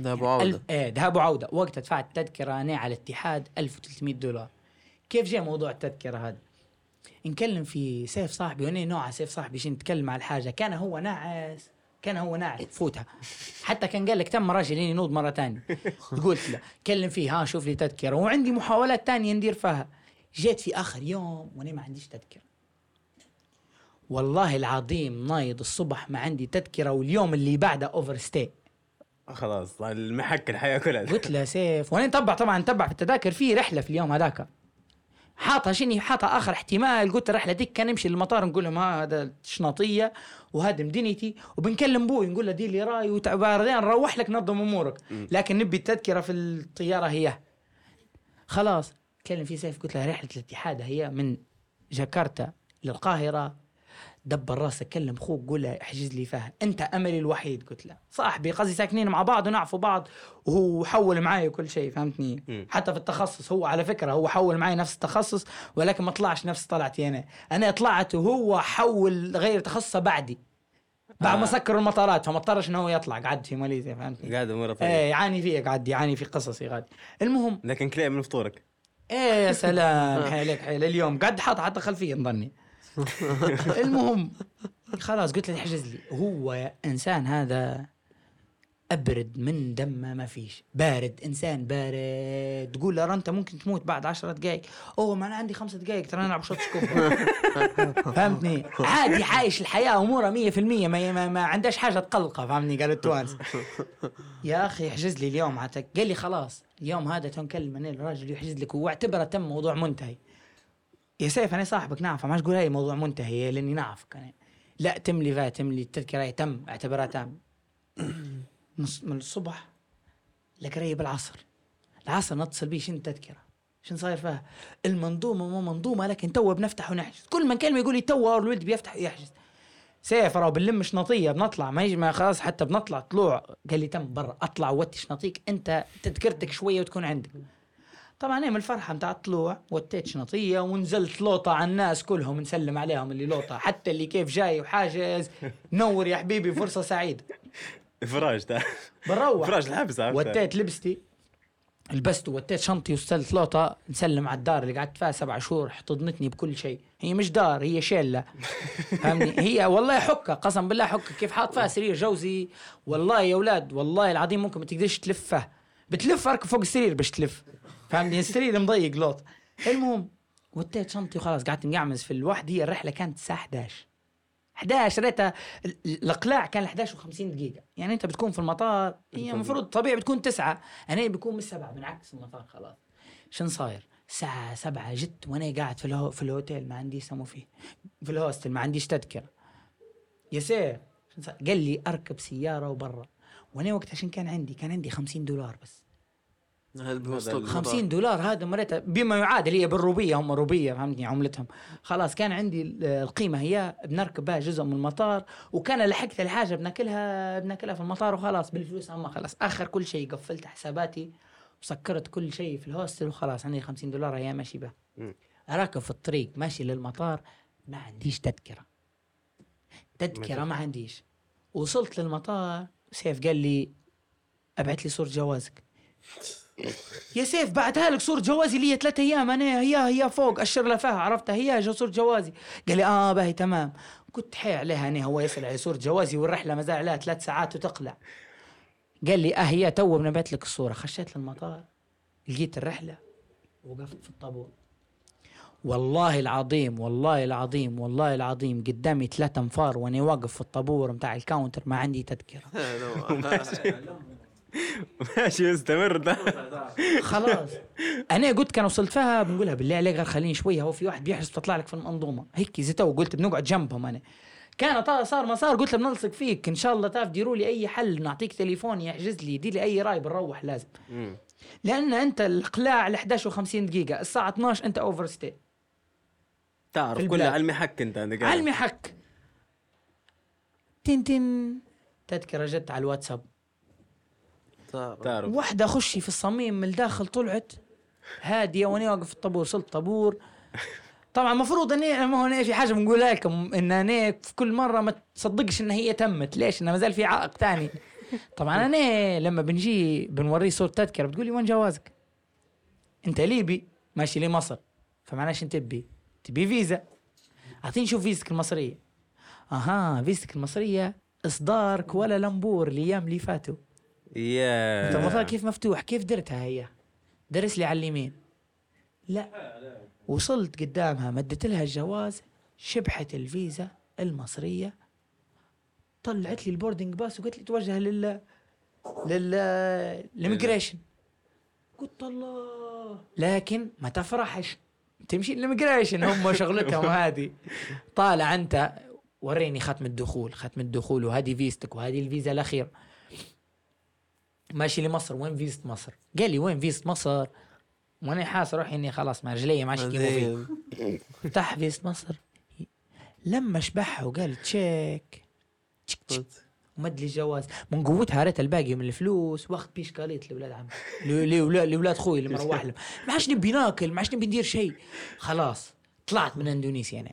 ذهب وعودة. ألف إيه ذهاب وعودة. وقتها دفعت تذكرة أنا على الاتحاد 1300 دولار. كيف جاء موضوع التذكرة هذا نكلم في سيف صاحبي وأنا نوع سيف صاحبي شي نتكلم على الحاجة. كان هو ناعس كان هو ناعس. فوتها. حتى كان قال لك تم راجل ينوض مرة ثانية. قلت له كلم فيه ها شوف لي تذكرة. وعندي محاولات ثانية ندير فيها. جيت في آخر يوم وأنا ما عنديش تذكرة. والله العظيم نايض الصبح ما عندي تذكرة واليوم اللي بعده overstay خلاص المحك الحياة كلها. قلت له سيف وأنا نتبع طبعا نتبع في التذاكر. في رحلة في اليوم هذاك. حاطها شني حاطها آخر احتمال. قلت الرحلة ديك كان نمشي للمطار نقول لهم ها هذا شنطية وهذا مدينتي. وبنكلم بوي نقول له دير لي رأي وبعدين نروح لك نظم أمورك. لكن نبي التذكرة في الطيارة هي. خلاص كلم في سيف قلت له رحلة الاتحاد هي من جاكرتا للقاهرة. دبر راسك كلم أخوك قول له احجز لي فيها. انت أملي الوحيد قلت له. صاحبي قصدي ساكنين مع بعض ونعرفوا بعض وهو حول معي كل شيء فهمتني؟ مم. حتى في التخصص هو على فكرة هو حول معي نفس التخصص ولكن ما طلعش نفس طلعتي أنا أنا طلعت وهو حول غير تخصصه بعدي. بعد آه. ما سكروا المطارات فما اضطرش انه هو يطلع قعد في ماليزيا فهمتني؟ قاعد اموره طيبه إيه يعاني فيك قعد يعاني في قصصي غادي المهم لكن كليم من فطورك. إيه يا سلام حيلك حيل اليوم قاعد حاط حتى خلفية نظني. المهم خلاص قلت له احجز لي هو إنسان هذا أبرد من دمه ما فيش. بارد إنسان بارد. تقول له أنت ممكن تموت بعد عشرة دقائق أوه ما أنا عندي خمسة دقائق ترى نلعب شوط سكوب فهمتني؟ عادي عايش الحياة أموره 100% ما, ما, ما عندهاش حاجة تقلقه فهمني قالوا التوانس يا أخي احجز لي اليوم عتك. قال لي خلاص اليوم هذا تنكلم أنا الراجل يحجز لك واعتبره تم موضوع منتهي. يا سيف أنا صاحبك. نعرفه ما تقول هاي موضوع منتهي لأني نعرفك أنا. لا تم لي فات تم لي التذكرة هي تم أعتبرها نص من الصبح لقريب العصر. العصر نتصل بيه شنو التذكره شنو صاير فيها؟ المنظومة مو منظومة لكن تو بنفتح ونحجز. كل ما كلمة يقول لي تو الولد بيفتح ويحجز سيف راه بنلم شنطيه بنطلع. ما يجي ما خلاص حتى بنطلع طلوع. قال لي تم برا أطلع وتي شنطيك أنت تذكرتك شوية وتكون عندك. طبعا أنا من الفرحة متاع الطلوع وتيت شنطية ونزلت لوطة على الناس كلهم نسلم عليهم اللي لوطة حتى اللي كيف جاي وحاجز. نور يا حبيبي فرصة سعيدة. فراج ده. بنروح. فراج الحبس وتيت لبستي لبست وتيت شنطي وستلت لوطة نسلم على الدار اللي قعدت فيها سبع شهور احتضنتني بكل شيء. هي مش دار هي شيله فاهمني هي والله حكة قسم بالله حكة. كيف حاط فيها سرير جوزي؟ والله يا أولاد والله العظيم ممكن ما تقدرش تلفه. بتلف أركب فوق السرير باش تلف. فاهمني السرير مضيق لوط. المهم وتيت شنطي وخلاص قعدت نقعمز في الواحد هي الرحلة كانت الساعة 11 11 ريتها ال- الاقلاع كان 11 و50 دقيقة. يعني أنت بتكون في المطار هي المفروض طبيعي بتكون تسعة. أنا بيكون من السبعة بنعكس المطار خلاص. شن صاير؟ الساعة سبعة جت وأنا قاعد في الهو في الهوتيل ما عندي يسموا فيه. في الهوستل ما عنديش تذكرة. يا صاير؟ قال لي أركب سيارة وبرا. وأنا وقتها شن كان عندي؟ كان عندي 50 دولار بس. 50 دولار هذا مريتها بما يعادل هي بالروبية هم روبية فهمتني؟ عملتهم. خلاص كان عندي ال- القيمة هي بنركب بها جزء من المطار وكان لحقت الحاجة بناكلها بناكلها في المطار وخلاص بالفلوس اما خلاص. آخر كل شيء قفلت حساباتي وسكرت كل شيء في الهوستل وخلاص عندي 50 دولار هي ماشي بها. راكب في الطريق ماشي للمطار ما عنديش تذكرة. تذكرة ما عنديش. وصلت للمطار سيف قال لي ابعت لي صورة جوازك. يا سيف بعتها لك صورة جوازي لي ثلاثة أيام أنا هي هي فوق أشر لها فيها عرفتها؟ هي جو صورة جوازي. قال لي آه باهي تمام. كنت حي عليها أنا هو يسأل على صورة جوازي والرحلة ما زال عليها ثلاث ساعات وتقلع. قال لي آه هي تو بنبعت لك الصورة. خشيت للمطار لقيت الرحلة وقفت في الطابور. والله العظيم والله العظيم والله العظيم قدامي ثلاثة أنفار وأنا واقف في الطابور متاع ال counter ما عندي تذكرة. ماشي استمر ده خلاص. أنا قلت كان وصلت فيها بنقولها بالله عليك غير خليني شوية. هو في واحد بيحرس تطلع لك في المنظومة. هيك زي تو قلت بنقعد جنبهم أنا. كان صار ما صار قلت له بنلصق فيك. إن شاء الله تعرف ديروا لي أي حل نعطيك تليفون يحجز لي دي لي أي راي بنروح لازم. مم. لأن أنت الاقلاع ل 11 و50 دقيقة الساعة 12 أنت اوفر ستي تعرف في كل البلاد. علمي حك أنت عندك. علمي حك تن تن. تذكرة جت على الواتساب. تعرف. واحدة خشي في الصميم من الداخل طلعت هادية وأنا واقف في الطابور وصلت طابور. طبعا المفروض إني ما هو أنا في حاجة بنقولها لكم إن أنا في كل مرة ما تصدقش إن هي تمت. ليش؟ إنه ما زال في عائق ثاني طبعا أنا لما بنجي بنوريه صورة تذكرة بتقول لي وين جوازك؟ أنت ليبي؟ ماشي لمصر فمعناه شو تبي؟ تبي فيزا؟ أعطيني شوف فيزتك المصرية. أها فيزتك المصرية اصدار كوالالمبور الأيام اللي فاتوا. يا. انت المفروض كيف مفتوح؟ كيف درتها هي؟ درس لي على اليمين. لا. وصلت قدامها مدت لها الجواز شبحت الفيزا المصرية طلعت لي ال boarding pass وقالت لي توجه لل لل ال immigration قلت الله. لكن ما تفرحش. تمشي ال immigration هم شغلتهم هذه. طالع أنت وريني ختم الدخول. ختم الدخول وهذه فيزتك وهذه الفيزا الأخيرة. ماشي لمصر وين فيزة مصر؟ قال لي وين فيزة مصر؟ وأنا حاس روحي إني خلاص ما رجلي كيمو فيه فتح فيزة مصر. لما شبحها وقال check ومد لي الجواز من قوتها ريت الباقي من الفلوس واخذ بيش كاليت لاولاد عمي. ل- لاولاد لاولاد خوي اللي مروح لهم. ما عادش نبي ناكل ما عادش نبي ندير شيء. خلاص طلعت من إندونيسيا أنا.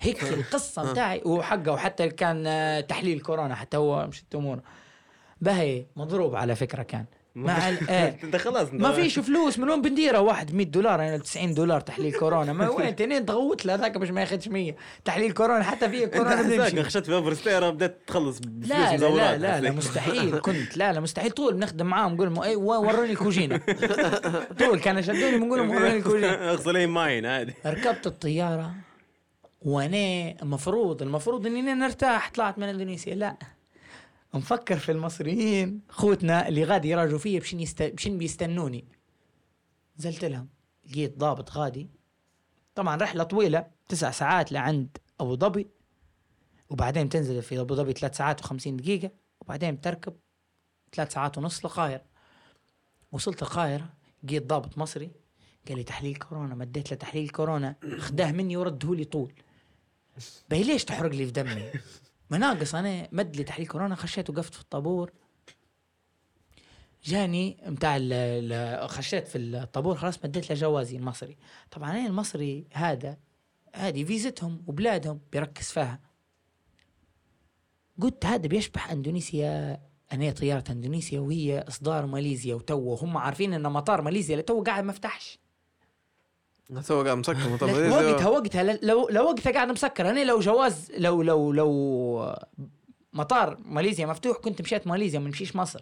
هيك القصة بتاعي وحقه. وحتى كان آه، تحليل كورونا حتى هو مش اموره باهي مضروب على فكرة كان. مع ال- إيه انت خلاص ما فيش فلوس من وين بنديرها واحد 100 دولار يعني 90 دولار تحليل كورونا. ما وين؟ تنين تغوت له هذاك باش ما ياخذش 100 تحليل كورونا حتى فيه كورونا بنمشي خشيت في اوفر ستير بدأت تخلص لا لا لا, لا, لا مستحيل. كنت لا لا مستحيل. طول بنخدم معاهم نقول لهم اي وروني الكوجينة. طول كانوا شدوني بنقول لهم وروني الكوجينة. اغسلين ماين عادي. ركبت الطيارة وأنا المفروض المفروض إني نرتاح طلعت من إندونيسيا. لا. مفكر في المصريين. خوتنا اللي غادي يراجعوا فيا بشن يست... بشن بيستنوني. نزلت لهم. لقيت ضابط غادي. طبعا رحلة طويلة تسع ساعات لعند أبو ظبي. وبعدين تنزل في أبو ظبي ثلاث ساعات و50 دقيقة. وبعدين تركب ثلاث ساعات ونص للقاهره وصلت القاهره لقيت ضابط مصري. قال لي تحليل كورونا. مديت له تحليل كورونا. خداه مني ورده لي طول. باي ليش تحرق لي في دمي؟ ما ناقص أنا مد لي تحليل كورونا خشيت وقفت في الطابور. جاني متاع خشيت في الطابور خلاص مديت له جوازي المصري. طبعا أنا المصري هذا هذه فيزتهم وبلادهم بيركز فيها. قلت هذا بيشبه أندونيسيا. أنا طيارة أندونيسيا وهي إصدار ماليزيا وتو وهم عارفين إن مطار ماليزيا لتو قاعد ما فتحش. تو قاعد مسكر. مطار لا، ماليزيا. وقتها وقتها ل- لو لو وقتها قاعد مسكر. أنا لو جواز لو لو لو مطار ماليزيا مفتوح كنت مشيت ماليزيا ما نمشيش مصر.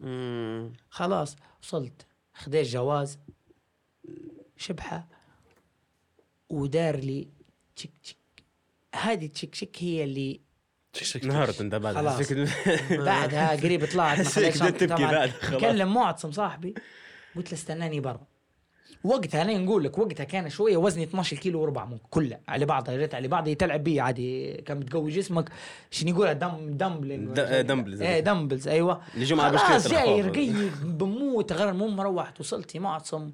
مم. خلاص وصلت. خديت جواز شبحة ودار لي check check. هذه check check هي اللي انهارت انت بعد خلاص. بعدها قريب طلعت ما تبكي بعد، خلاص. كلم معتصم صاحبي قلت له استناني برا. وقتها أنا نقول لك وقتها كان شوية وزني 12 كيلو وربع ممكن كله. على بعضها ريت على بعض تلعب بيه عادي. كان بتقوي جسمك. شنو يقولها دم دمبلينج د- آه، دمبلز. إيه دمبلز أيوه. مع خلاص جاي. رقيق بموت غير مو مروحت وصلت يا معتصم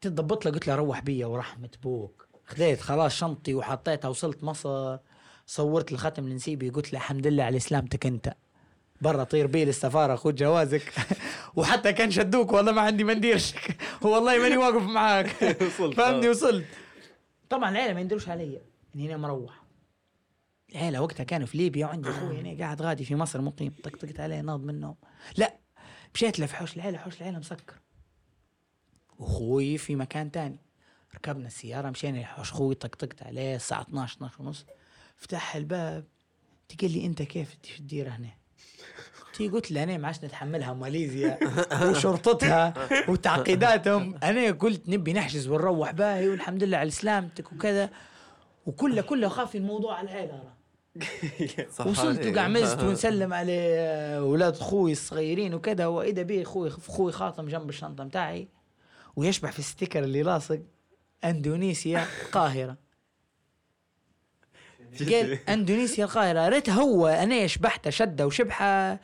تضبط له قلت له روح بيا ورحمة بوك. خذيت خلاص شنطتي وحطيتها وصلت مصر. صورت الختم لنسيبي قلت له الحمد لله على سلامتك أنت. برا طير بيه للسفارة خذ جوازك. وحتى كان شدوك والله ما عندي منديرش والله ماني واقف معاك. وصلت. فهمني وصلت. طبعا العيلة ما يندروش علي. اني أنا مروح. العيلة وقتها كانوا في ليبيا وعندي أخوي هنا قاعد غادي في مصر مقيم. طقطقت عليه ناض من النوم لا مشيت له في حوش العيلة حوش العيلة مسكر. واخوي في مكان تاني. ركبنا السيارة مشينا لحوش أخوي طقطقت عليه الساعة 12 12 ونص. فتح الباب تقول لي أنت كيف تدير هنا؟ تي قلت له أنا ما عادش نتحملها ماليزيا وشرطتها وتعقيداتهم. أنا قلت نبي نحجز ونروح باهي والحمد لله على سلامتك وكذا. وكله كله خاف الموضوع على العيله وصلت. وقعمزت ونسلم على أولاد أخوي الصغيرين وكذا. واذا بي أخوي أخوي خاطم جنب الشنطة متاعي ويشبح في ال sticker اللي لاصق أندونيسيا القاهره قال أندونيسيا القاهرة. ريت هو أنا شبحته شدة وشبحة.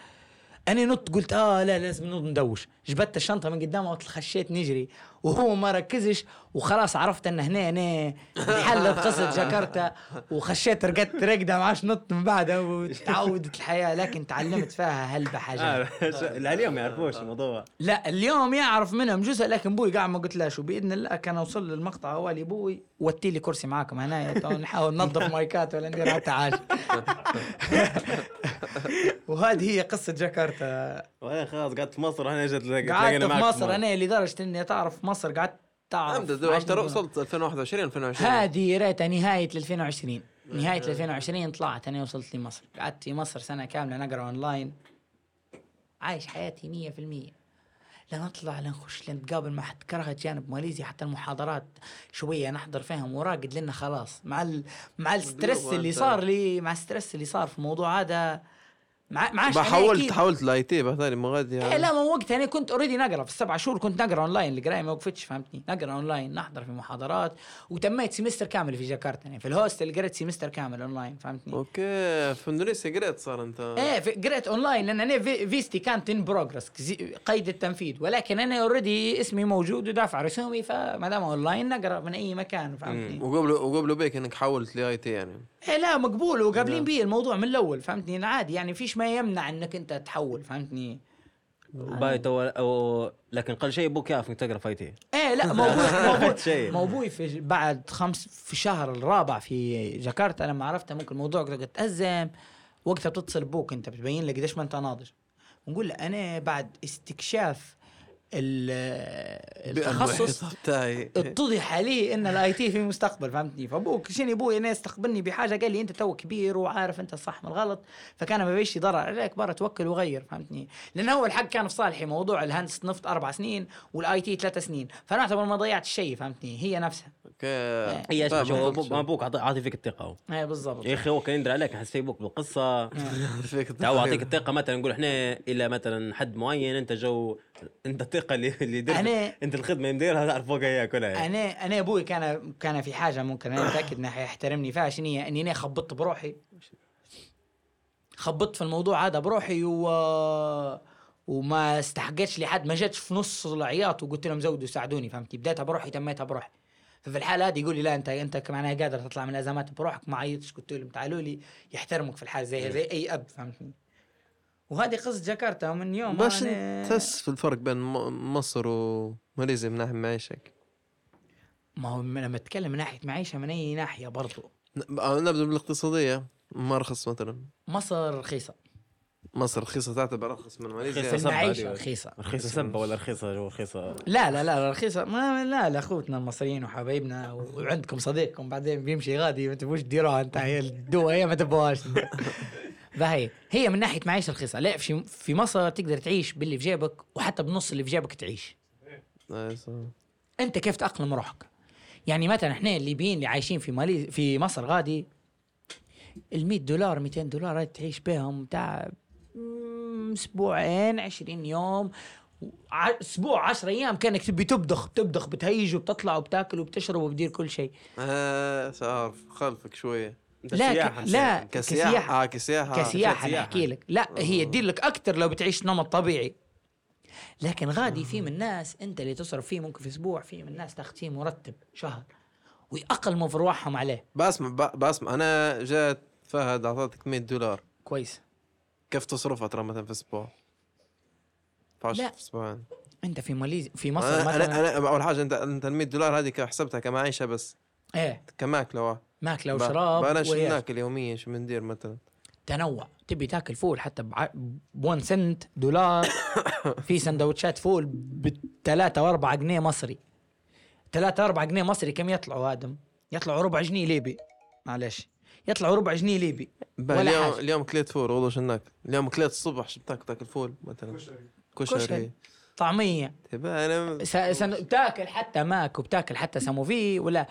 أنا نط قلت آه لا لازم ندوش. جبت الشنطة من قدامه وخشيت نجري. وهو ما ركزش وخلاص عرفت إن هنا هنا انحلت قصة جاكرتا وخشيت رقدت رقدة ما عادش نط من بعدها وتعودت الحياة لكن تعلمت فيها هلبة حاجات آه، اليوم ما يعرفوش الموضوع. لا اليوم يعرف منهم جزء لكن بوي قاعد ما قلتلاش وبإذن الله كان أوصل للمقطع أولي بوي وتي لي كرسي معاكم هنا تو نحاول ننظف مايكات ولا ندير حتى حاجة. وهذه هي قصة جاكرتا. وبعدين خلاص قعدت في مصر أنا جت قعدت في مصر أنا لدرجة إني تعرف في مصر قعدت تعرف ترى. وصلت 2021 2020 هذه ريتها نهاية 2020 نهاية 2020 طلعت أنا وصلت لمصر. قعدت في مصر سنة كاملة نقرأ أونلاين. عايش حياتي 100% لا نطلع لا نخش لا نتقابل مع حد. كرهت جانب ماليزيا حتى المحاضرات شوية نحضر فيهم وراقد لنا خلاص. مع ال... مع ال stress اللي صار لي مع ال stress اللي صار في الموضوع هذا مع مع ما حاولت حاولت ال IT بهذا ما غادي إيه لا ما وقتها أنا كنت already نقرأ في السبع شهور كنت نقرأ اونلاين القرايه ما وقفتش فهمتني؟ نقرأ اونلاين نحضر في محاضرات وتميت semester كامل في جاكرتا يعني. في ال hostel قريت semester كامل اونلاين فهمتني؟ okay في إندونيسيا قريت صار أنت؟ إيه في- قريت اونلاين لأن أنا في فيزتي كانت in progress قيد التنفيذ ولكن أنا already اسمي موجود ودافع رسومي فما دام اونلاين نقرأ من أي مكان فهمتني؟ وقبل وقبل بيك إنك حولت ل IT يعني. إيه لا مقبول وقابلين نعم. بي الموضوع من الأول فهمتني عادي يعني فيش ما يمنع إنك أنت تحول فهمتني باي تو أو لكن قل شيء أبوك يعرف إنك تقرأ فايتي إيه لا موضوع موضوع. موضوع في بعد خمس في الشهر الرابع في جاكرتا لما عرفت ممكن الموضوع قد تأزم وقتها بتتصل بوك أنت بتبين له قديش ما أنت ناضج ونقول له أنا بعد استكشاف التخصص بتاعي اتضح لي إن ال IT في مستقبل فهمتني؟ فأبوك شنو أبوي أنا استقبلني بحاجة؟ قال لي أنت تو كبير وعارف أنت الصح من الغلط فكان ما بيش ضرر عليك برا توكل وغير فهمتني؟ لأن هو الحق كان في صالحي موضوع الهندسة نفط أربع سنين وال IT ثلاث سنين فانا اعتبر ما ضيعت شيء فهمتني؟ هي نفسها. أوكي. هي شو قصدك أبوك- أبوك عاطي فيك الثقة هو. إيه بالضبط. يا أخي هو كان يدري عليك حس في أبوك بالقصة فيك تعال أعطيك الثقة مثلا نقول إحنا إلى مثلا حد معين أنت جو أنت الثقة اللي اللي درت أنا- أنت الخدمة مديرها تعرف فوقها اياها كلها أنا أنا أبوي كان كان في حاجة ممكن أنا متأكد إنه حيحترمني فيها شنو هي؟ إني أنا خبطت بروحي. خبطت في الموضوع هذا بروحي و وما استحقتش لحد ما جتش في نص العياط وقلت لهم زودوا ساعدوني فهمتي بديتها بروحي تميتها بروحي. ففي الحالة هذه يقول لي لا انت أنت معناها قادر تطلع من الأزمات بروحك ما عيطتش قلت لهم تعالوا لي يحترمك في الحاله زي زي أي أب فهمتني؟ وهذه قصة جاكرتا ومن يوم باش أنا- تحس في الفرق بين م- مصر وماليزيا من ناحية معيشك. ما هو من- لما أتكلم من ناحية معيشة من أي ناحية برضو. ن- آه، نبدأ بالاقتصادية. ما رخص مثلا. مصر رخيصة. مصر رخيصة تعتبر أرخص من ماليزيا. رخيصة. صب المعيشة. رخيصة. رخيصة سبه ولا رخيصة جو رخيصة؟ لا لا لا رخيصة. ما لا لا أخوتنا المصريين وحبايبنا وعندكم صديقكم بعدين بيمشي غادي. ما تبوش تديروها انت هي الدوا هي ما تبوهاش فهي هي من ناحية معيشة رخيصة. لا في في مصر تقدر تعيش باللي في جيبك وحتى بنص اللي في جيبك تعيش. آه، صح. أنت كيف تأقلم روحك؟ يعني مثلا إحنا الليبيين اللي عايشين في مالي في مصر غادي ال 100 دولار 200 دولار تعيش بهم بتاع مم، أسبوعين 20 يوم. أسبوع 10 أيام كأنك تبي تبدخ تبدخ بتهيج وبتطلع وبتأكل وبتشرب وبتدير كل شيء. آه عارف خلفك شوية. لا ك... لا كسياحة. كسياحة. آه كسياحة كسياحة سياحة. نحكي لك. لا هي تدير لك أكثر لو بتعيش نمط طبيعي. لكن غادي في من الناس أنت اللي تصرف فيه ممكن في أسبوع في من الناس تاخذ فيه مرتب شهر ويأقلموا في رواحهم عليه. بسمع بسمع أنا جات فهد اعطتك 100 دولار. كويس. كيف تصرفها ترى مثلا في أسبوع؟ فاش لا. في أسبوعين أنت في ماليزيا في مصر أنا مثلا. أنا, أنا أول حاجة انت أنت ال 100 دولار هذه حسبتها؟ كمعيشة بس. إيه. كمأكلة ماكله ب- وشراب أنا شو. بناكل يوميا؟ شو بندير مثلا؟ تنوع. تبي تاكل فول حتى ب 1 سنت دولار. في سندوتشات فول بثلاثة وأربعة جنيه مصري. ثلاثة أربعة جنيه مصري كم يطلعوا آدم؟ يطلعوا ربع جنيه ليبي. معلش. يطلعوا ربع جنيه ليبي. ولا اليوم حاجة. اليوم كليت فول والله شو ناكل؟ اليوم كليت الصبح شو بتاكل؟ تاكل فول مثلا؟ كشري. كشري. طعمية. تبقى أنا س... سن... بتاكل حتى ماك وبتاكل حتى سموفي ولا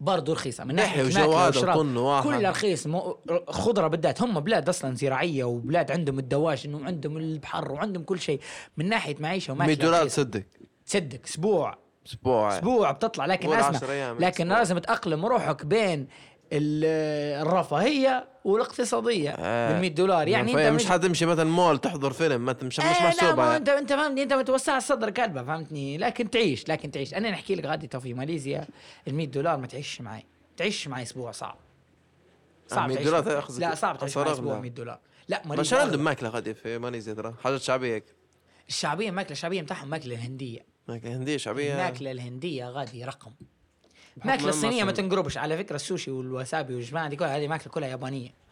برضه رخيصة من ماكلة وجواد. وطن واحد. كلها رخيص مو... خضرة بالذات. هم بلاد أصلا زراعية وبلاد عندهم الدواجن وعندهم البحر وعندهم كل شيء. من ناحية معيشة 100 وماكله دولار رخيصة. تصدق؟ تصدق أسبوع. أسبوع. أسبوع بتطلع. لكن ولا أسمع 10 أيام لكن. لازم تأقلم روحك بين الرفاهية والاقتصادية آه. بال 100 دولار. يعني انت مش حتمشي مثلا مول تحضر فيلم ما مش مش آه لا محسوبة ما يعني. انت انت فهمتني انت متوسع الصدر كلبة فهمتني؟ لكن تعيش لكن تعيش. أنا نحكي لك غادي تو في ماليزيا ال 100 دولار ما تعيش معي. تعيش معي أسبوع صعب. صعب 100 تعيش دولار. تأخذ لا صعب تعيش معي أسبوع لا. 100 دولار. لا بس ماليزيا عندهم أغلى. ماكلة غادي في ماليزيا ترى؟ حاجات شعبية الشعبية الماكله الشعبية بتاعهم ماكلة الهندية. ماكلة هندية شعبية. الماكلة الهندية غادي رقم. بحكم ماكلة إنهم الصينية ما تنقربش على فكرة السوشي والوسابي والجبنه دي كلها هذه ماكلة كلها يابانية.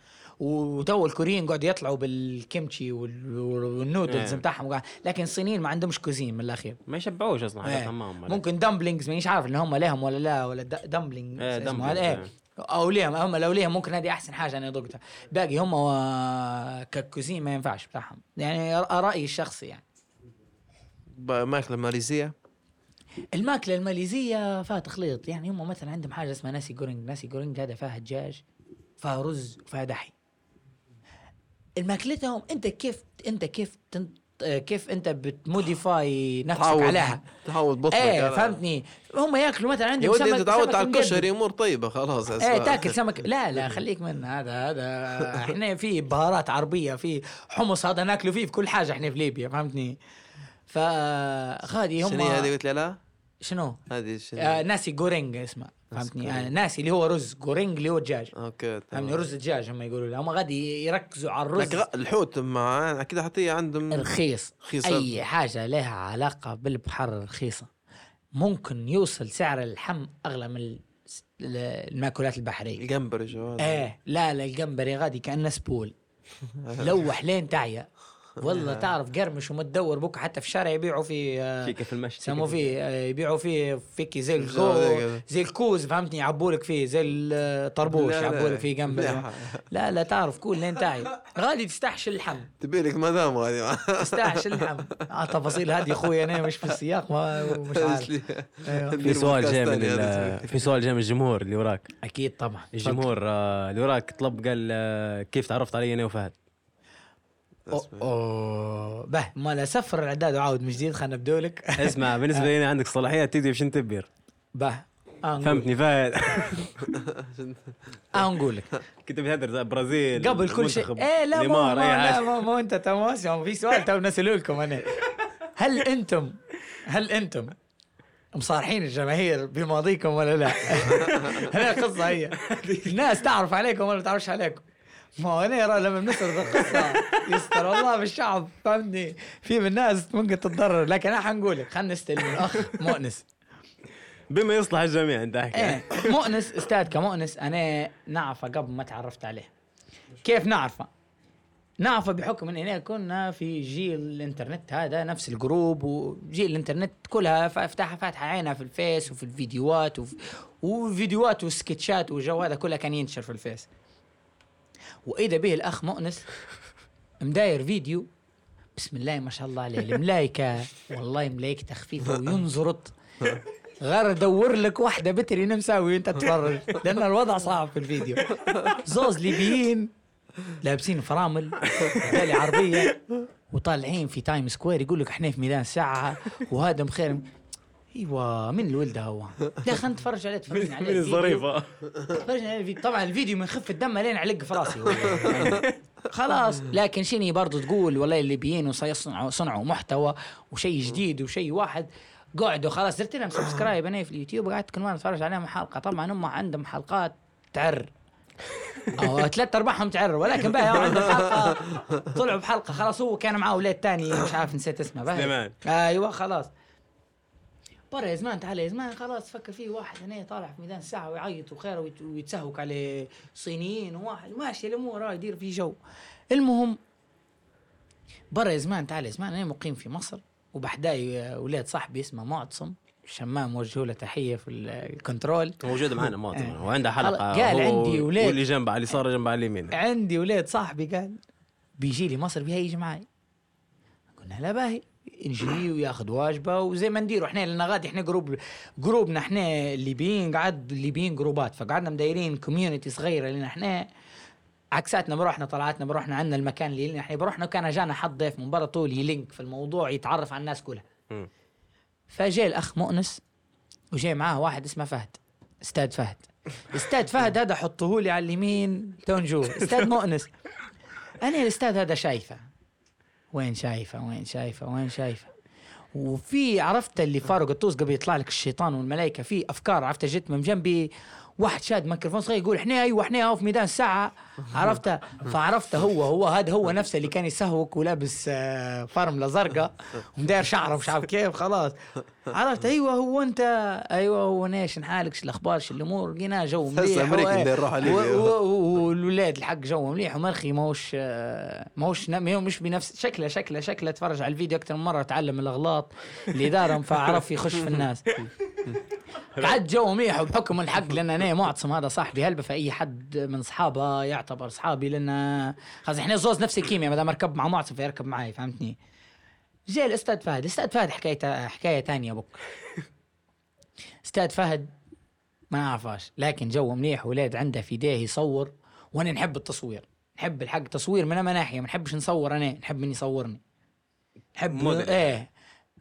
وتو الكوريين قاعد يطلعوا بالكيمتشي وال- والنودلز إيه. بتاعهم وقاعد- لكن الصينيين ما عندهمش cuisine من الأخير. ما يشبعوش أصلا إيه. ولا- ممكن dumplings مانيش عارف إن هم لهم ولا لا ولا dumpling إيه، اسمه dumplings، هذا إيه. إيه. أو ليهم هم لو ليهم ممكن هذه أحسن حاجة أنا ذقتها باقي هم و- ك cuisine ما ينفعش بتاعهم. يعني رأيي الشخصي يعني. ماكلة ماليزية. الماكلة الماليزية فيها تخليط. يعني هم مثلا عندهم حاجة اسمها ناسي جورينج. ناسي جورينج هذا فيها دجاج فيها رز وفيها دحي. الماكلتهم أنت كيف أنت كيف تن... كيف أنت بت modify نفسك عليها؟ تعود بطنك. إيه فهمتني. هم ياكلوا مثلا عندهم سمك أنت تعودت على. الكشري امور طيبة خلاص. إيه. تاكل سمك. لا لا خليك من هذا هذا. إحنا في بهارات عربية في حمص هذا ناكله فيه في كل حاجة إحنا في ليبيا فهمتني؟ فغادي هم شنو هذه؟ قلت لي لا. شنو؟ هذه شنو؟ آه ناسي جورينج اسمه فهمتني. آه ناسي اللي هو رز جورينج اللي هو دجاج أوكي فهمتني. رز دجاج هم يقولوا له هم غادي يركزوا على الرز. لكن الحوت مع أكيد حتى عندهم رخيص رخيص أي حاجة لها علاقة بالبحر رخيصه ممكن يوصل سعر اللحم أغلى من ال- المأكولات البحرية. الجمبري شو إيه لا لا الجمبري غادي كأنه سبول. لوح لين تعيا. والله تعرف قرمش وما تدور بك حتى في الشارع يبيعوا في آه، في كيف المشي يسموه فيه آه، يبيعوا فيه فيك زي زي الكو. زي الكوز فهمتني؟ يعبوا لك فيه زي الطربوش. يعبوا لك فيه جنبه لا. لا تعرف كل لين تعي. غادي تستحشي اللحم. تبي لك مدام هذه. تستحشي اللحم. آه تفاصيل هذه أخوي أنا مش في السياق ما مش عارف. أيوه. في سؤال جاي من في سؤال جاي من الجمهور اللي وراك. أكيد طبعا. الجمهور آه، اللي وراك طلب قال آه، كيف تعرفت علي أنا وفهد؟ به ما لا سفر الأعداد وعاود من جديد خلينا نبدو لك. اسمع بالنسبة لي عندك صلاحيات تدري بشن تبير. به. نقول. فهمتني فهد أه نقول لك. كنت بتهدر زي برازيل قبل كل شيء. إيه لا ما ما لا ما, ما أنت تماس. في سؤال تو نسأله لكم أنا. هل أنتم هل أنتم مصارحين الجماهير بماضيكم ولا لا؟ هذه القصة هي. الناس تعرف عليكم ولا تعرفش عليكم؟ ما هو أنا يرى لما بنسرد القصة يستر الله بالشعب فهمتني؟ في من الناس ممكن تتضرر لكن أنا حنقول لك خلينا نستلم الأخ مؤنس. بما يصلح الجميع أنت احكي إيه مؤنس أستاذ كمؤنس أنا نعرفه قبل ما تعرفت عليه. كيف نعرفه؟ نعرفه بحكم إن إحنا كنا في جيل الإنترنت هذا نفس الجروب وجيل الإنترنت كلها فافتحها فاتحة عينها في الفيس وفي الفيديوهات وفي وفيديوهات وسكتشات والجو هذا كله كان ينشر في الفيس. واذا به الأخ مؤنس مداير فيديو. بسم الله ما شاء الله عليه الملايكة. والله ملايكته خفيفه وينزرط. غير ادور لك واحدة بتري مساوي وانت تتفرج. لأن الوضع صعب في الفيديو. زوز ليبيين لابسين فرامل بالي عربية وطالعين في Times Square يقول لك إحنا في ميدان الساعة وهذا مخير. أيوه من الولد هو؟ خلينا نتفرج عليه تفرجنا عليه من. الظريفة. تفرجنا عليه الفيديو. طبعا الفيديو من خفه الدم لين علق في راسي. خلاص. لكن شني برضو تقول؟ والله الليبيين وسيصنعوا صنعوا محتوى وشيء جديد وشيء واحد. قعدوا خلاص درت لهم subscribe أنا في اليوتيوب قعدت كل مرة أتفرج عليهم حلقة. طبعا هم عندهم حلقات تعر. أو ثلاث أرباعهم تعر ولكن بقى عندهم حلقة. طلعوا بحلقة خلاص هو كان معاه ولاد تاني مش عارف نسيت اسمه. سليمان. أيوه خلاص. برا يا زمان تعال يا زمان خلاص فكر فيه واحد هنا طالع في ميدان الساعة ويعيط وخير ويت- ويتسهوك على صينيين وواحد ماشي الأمور هاي يدير في جو. المهم برا يا زمان تعال يا زمان أنا مقيم في مصر وبحداي ولاد صاحبي اسمه معتصم شمام وجهوا له تحية في ال- ال control موجود معنا إيه. وعنده حلقة قال عندي ولاد. واللي جنب على اليسار جنب على اليمين. عندي ولاد صاحبي قال بيجي لي مصر بيها يجي معي قلنا لا باهي. نجي وياخذ واجبه وزي ما نديروا إحنا لنا غادي إحنا جروب جروبنا إحنا الليبيين قعد الليبيين جروبات فقعدنا مدايرين community صغيرة لنا إحنا عكساتنا بروحنا طلعاتنا بروحنا عندنا المكان اللي إحنا بروحنا وكان جانا حد ضيف من برا طول يلينك في الموضوع يتعرف على الناس كلها. فجاء الأخ مؤنس وجاي معاه واحد اسمه فهد أستاذ فهد. أستاذ فهد هذا حطوه لي على اليمين تو نشوف أستاذ مؤنس. أنا الأستاذ هذا شايفه. وين شايفه وين شايفه وين شايفه. وفي عرفت اللي فارق الطوس قبل يطلع لك الشيطان والملائكة في أفكار عرفت جت من جنبي واحد شاد ميكروفون صغير يقول إحنا أيوه إحنا في ميدان الساعة. عرفته فعرفته هو هو هذا هو نفسه اللي كان يسهوك ولابس آه، فرمله زرقاء ومداير شعره مش عارف كيف خلاص. عرفت؟ أيوه هو أنت أيوه هو نيش نحالك شو الأخبار شو الأمور؟ لقينا جو مليح. والولاد الحق جو مليح ومرخي ماهوش ماهوش مش بنفس شكله شكله شكله تفرج على الفيديو أكثر من مرة تعلم الأغلاط اللي دارهم فعرف يخش في الناس. قعد جو مليح وبحكم الحق لأن أنا معتصم هذا صاحبي. هلبة فأي حد من أصحابه يعتبر أصحابي؟ لأن خلاص إحنا زوز نفس الكيمياء ما دام أركب مع معتصم فيركب معي فهمتني؟ جاء الأستاذ فهد. الأستاذ فهد حكايه حكاية ثانية بك أستاذ فهد ما نعرفهاش لكن جو مليح ولاد عنده في إيديه يصور وأنا نحب التصوير. نحب الحق تصوير من ناحيه ما نحبش نصور أنا نحب من يصورني. نحب موديل. إيه.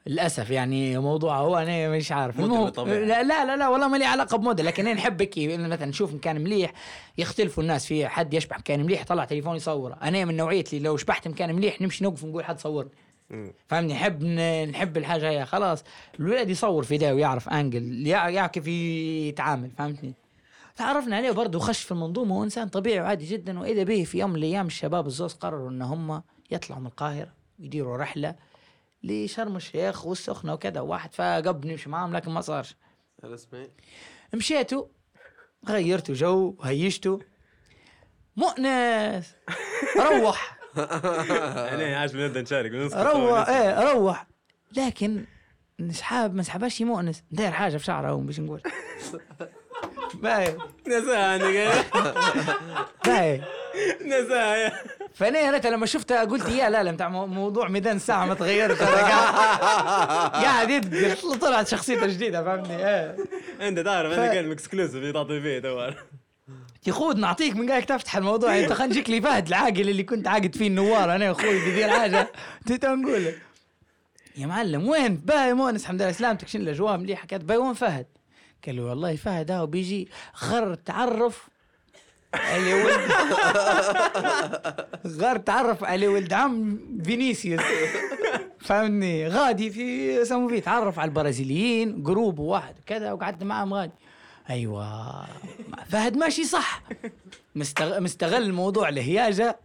للأسف يعني موضوع هو أنا مش عارف. المهم بالطبيعة. لا لا لا, لا والله ما لي علاقة بموديل لكن أنا نحب هيك مثلا نشوف مكان مليح يختلفوا الناس في حد يشبح مكان مليح يطلع تليفون يصوره. أنا من نوعية اللي لو شبحت مكان مليح نمشي نوقف ونقول حد صورني فاهمني نحب نحب الحاجة هي. خلاص الولد يصور في ده ويعرف انجل يع- يعرف كيف يتعامل فهمتني؟ تعرفنا عليه برضه وخش في المنظومة هو إنسان طبيعي وعادي جدا وإذا به في يوم من الأيام الشباب الزوز قرروا إن هم يطلعوا من القاهرة ويديروا رحلة لشرم الشيخ والسخنة وكذا واحد فقبل نمشي معاهم لكن ما صارش. رسمي. مشيتوا غيرتوا جو هيشتوا مؤنس. روح. أنا عاش بنبدا نشارك روح إيه روح. لكن نسحاب ما سحبش مؤنس. داير حاجة في شعره باش نقول. باي عندك. باي نساها. فأنا يا ريت لما شفتها قلت يا لا لا بتاع مو- موضوع ميدان الساعة ما تغيرش أنا قاعد يدقر طلعت شخصيته جديدة فهمني إيه. أنت تعرف أنا كان اكسكلوسيف تعطي فيه تو يخود نعطيك من قاعد تفتح الموضوع أنت خلينا نجيك لي فهد العاقل اللي كنت عاقد فيه النوار. أنا واخوي بدير حاجة. تيتا نقول يا معلم وين؟ باي مونس الحمد لله سلامتك شنو الاجواء مليحه كانت باي وين فهد؟ قال له والله فهد هاو بيجي غر تعرف على ولد. غار تعرف على ولد عم فينيسيوس. فهمني؟ غادي في سمو فيه تعرف على البرازيليين group واحد وكذا وقعدت معهم غادي. أيوه. فهد ماشي صح. مستغ... مستغل الموضوع لهياجه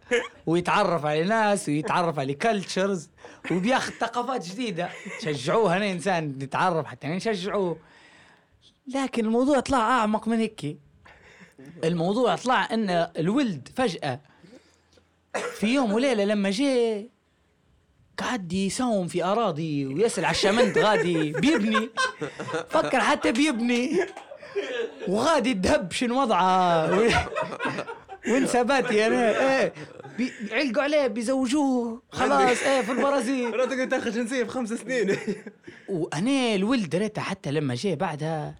ويتعرف على ناس ويتعرف على cultures وبياخذ ثقافات جديدة. شجعوه أنا إنسان نتعرف حتى نشجعوه لكن الموضوع طلع أعمق من هيك. الموضوع طلع إن الولد فجأة في يوم وليلة لما جه قعد يساوم في أراضي ويسأل على الشمند غادي بيبني فكر حتى بيبني وغادي الدهب شنو وضعه و- وانسباتي أنا إيه بي- بيعلقوا عليه بيزوجوه خلاص إيه في البرازيل. رحت قلت تاخذ جنسية في خمس سنين. وأنا الولد دريته حتى لما جاء بعدها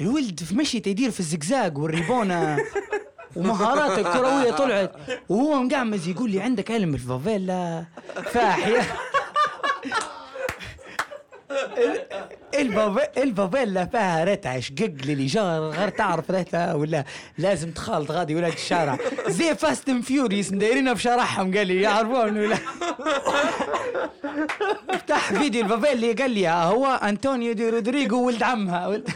الولد في مشيته يدير في الزقزاق والريبونة ومهاراته الكرويه طلعت وهو مقعمز يقول لي عندك علم الفافيلا؟ فاحيه ال- الفافي- الفافيلا فيها ريتها شقق للإيجار غير تعرف ريتها ولا لازم تخالط غادي ولاد الشارع. زي Fast and Furious مدايرينها في شارعهم قال لي يعرفون ولا؟ افتح فيديو الفافيلا قال لي هو أنطونيو دي رودريجو ولد عمها. ولد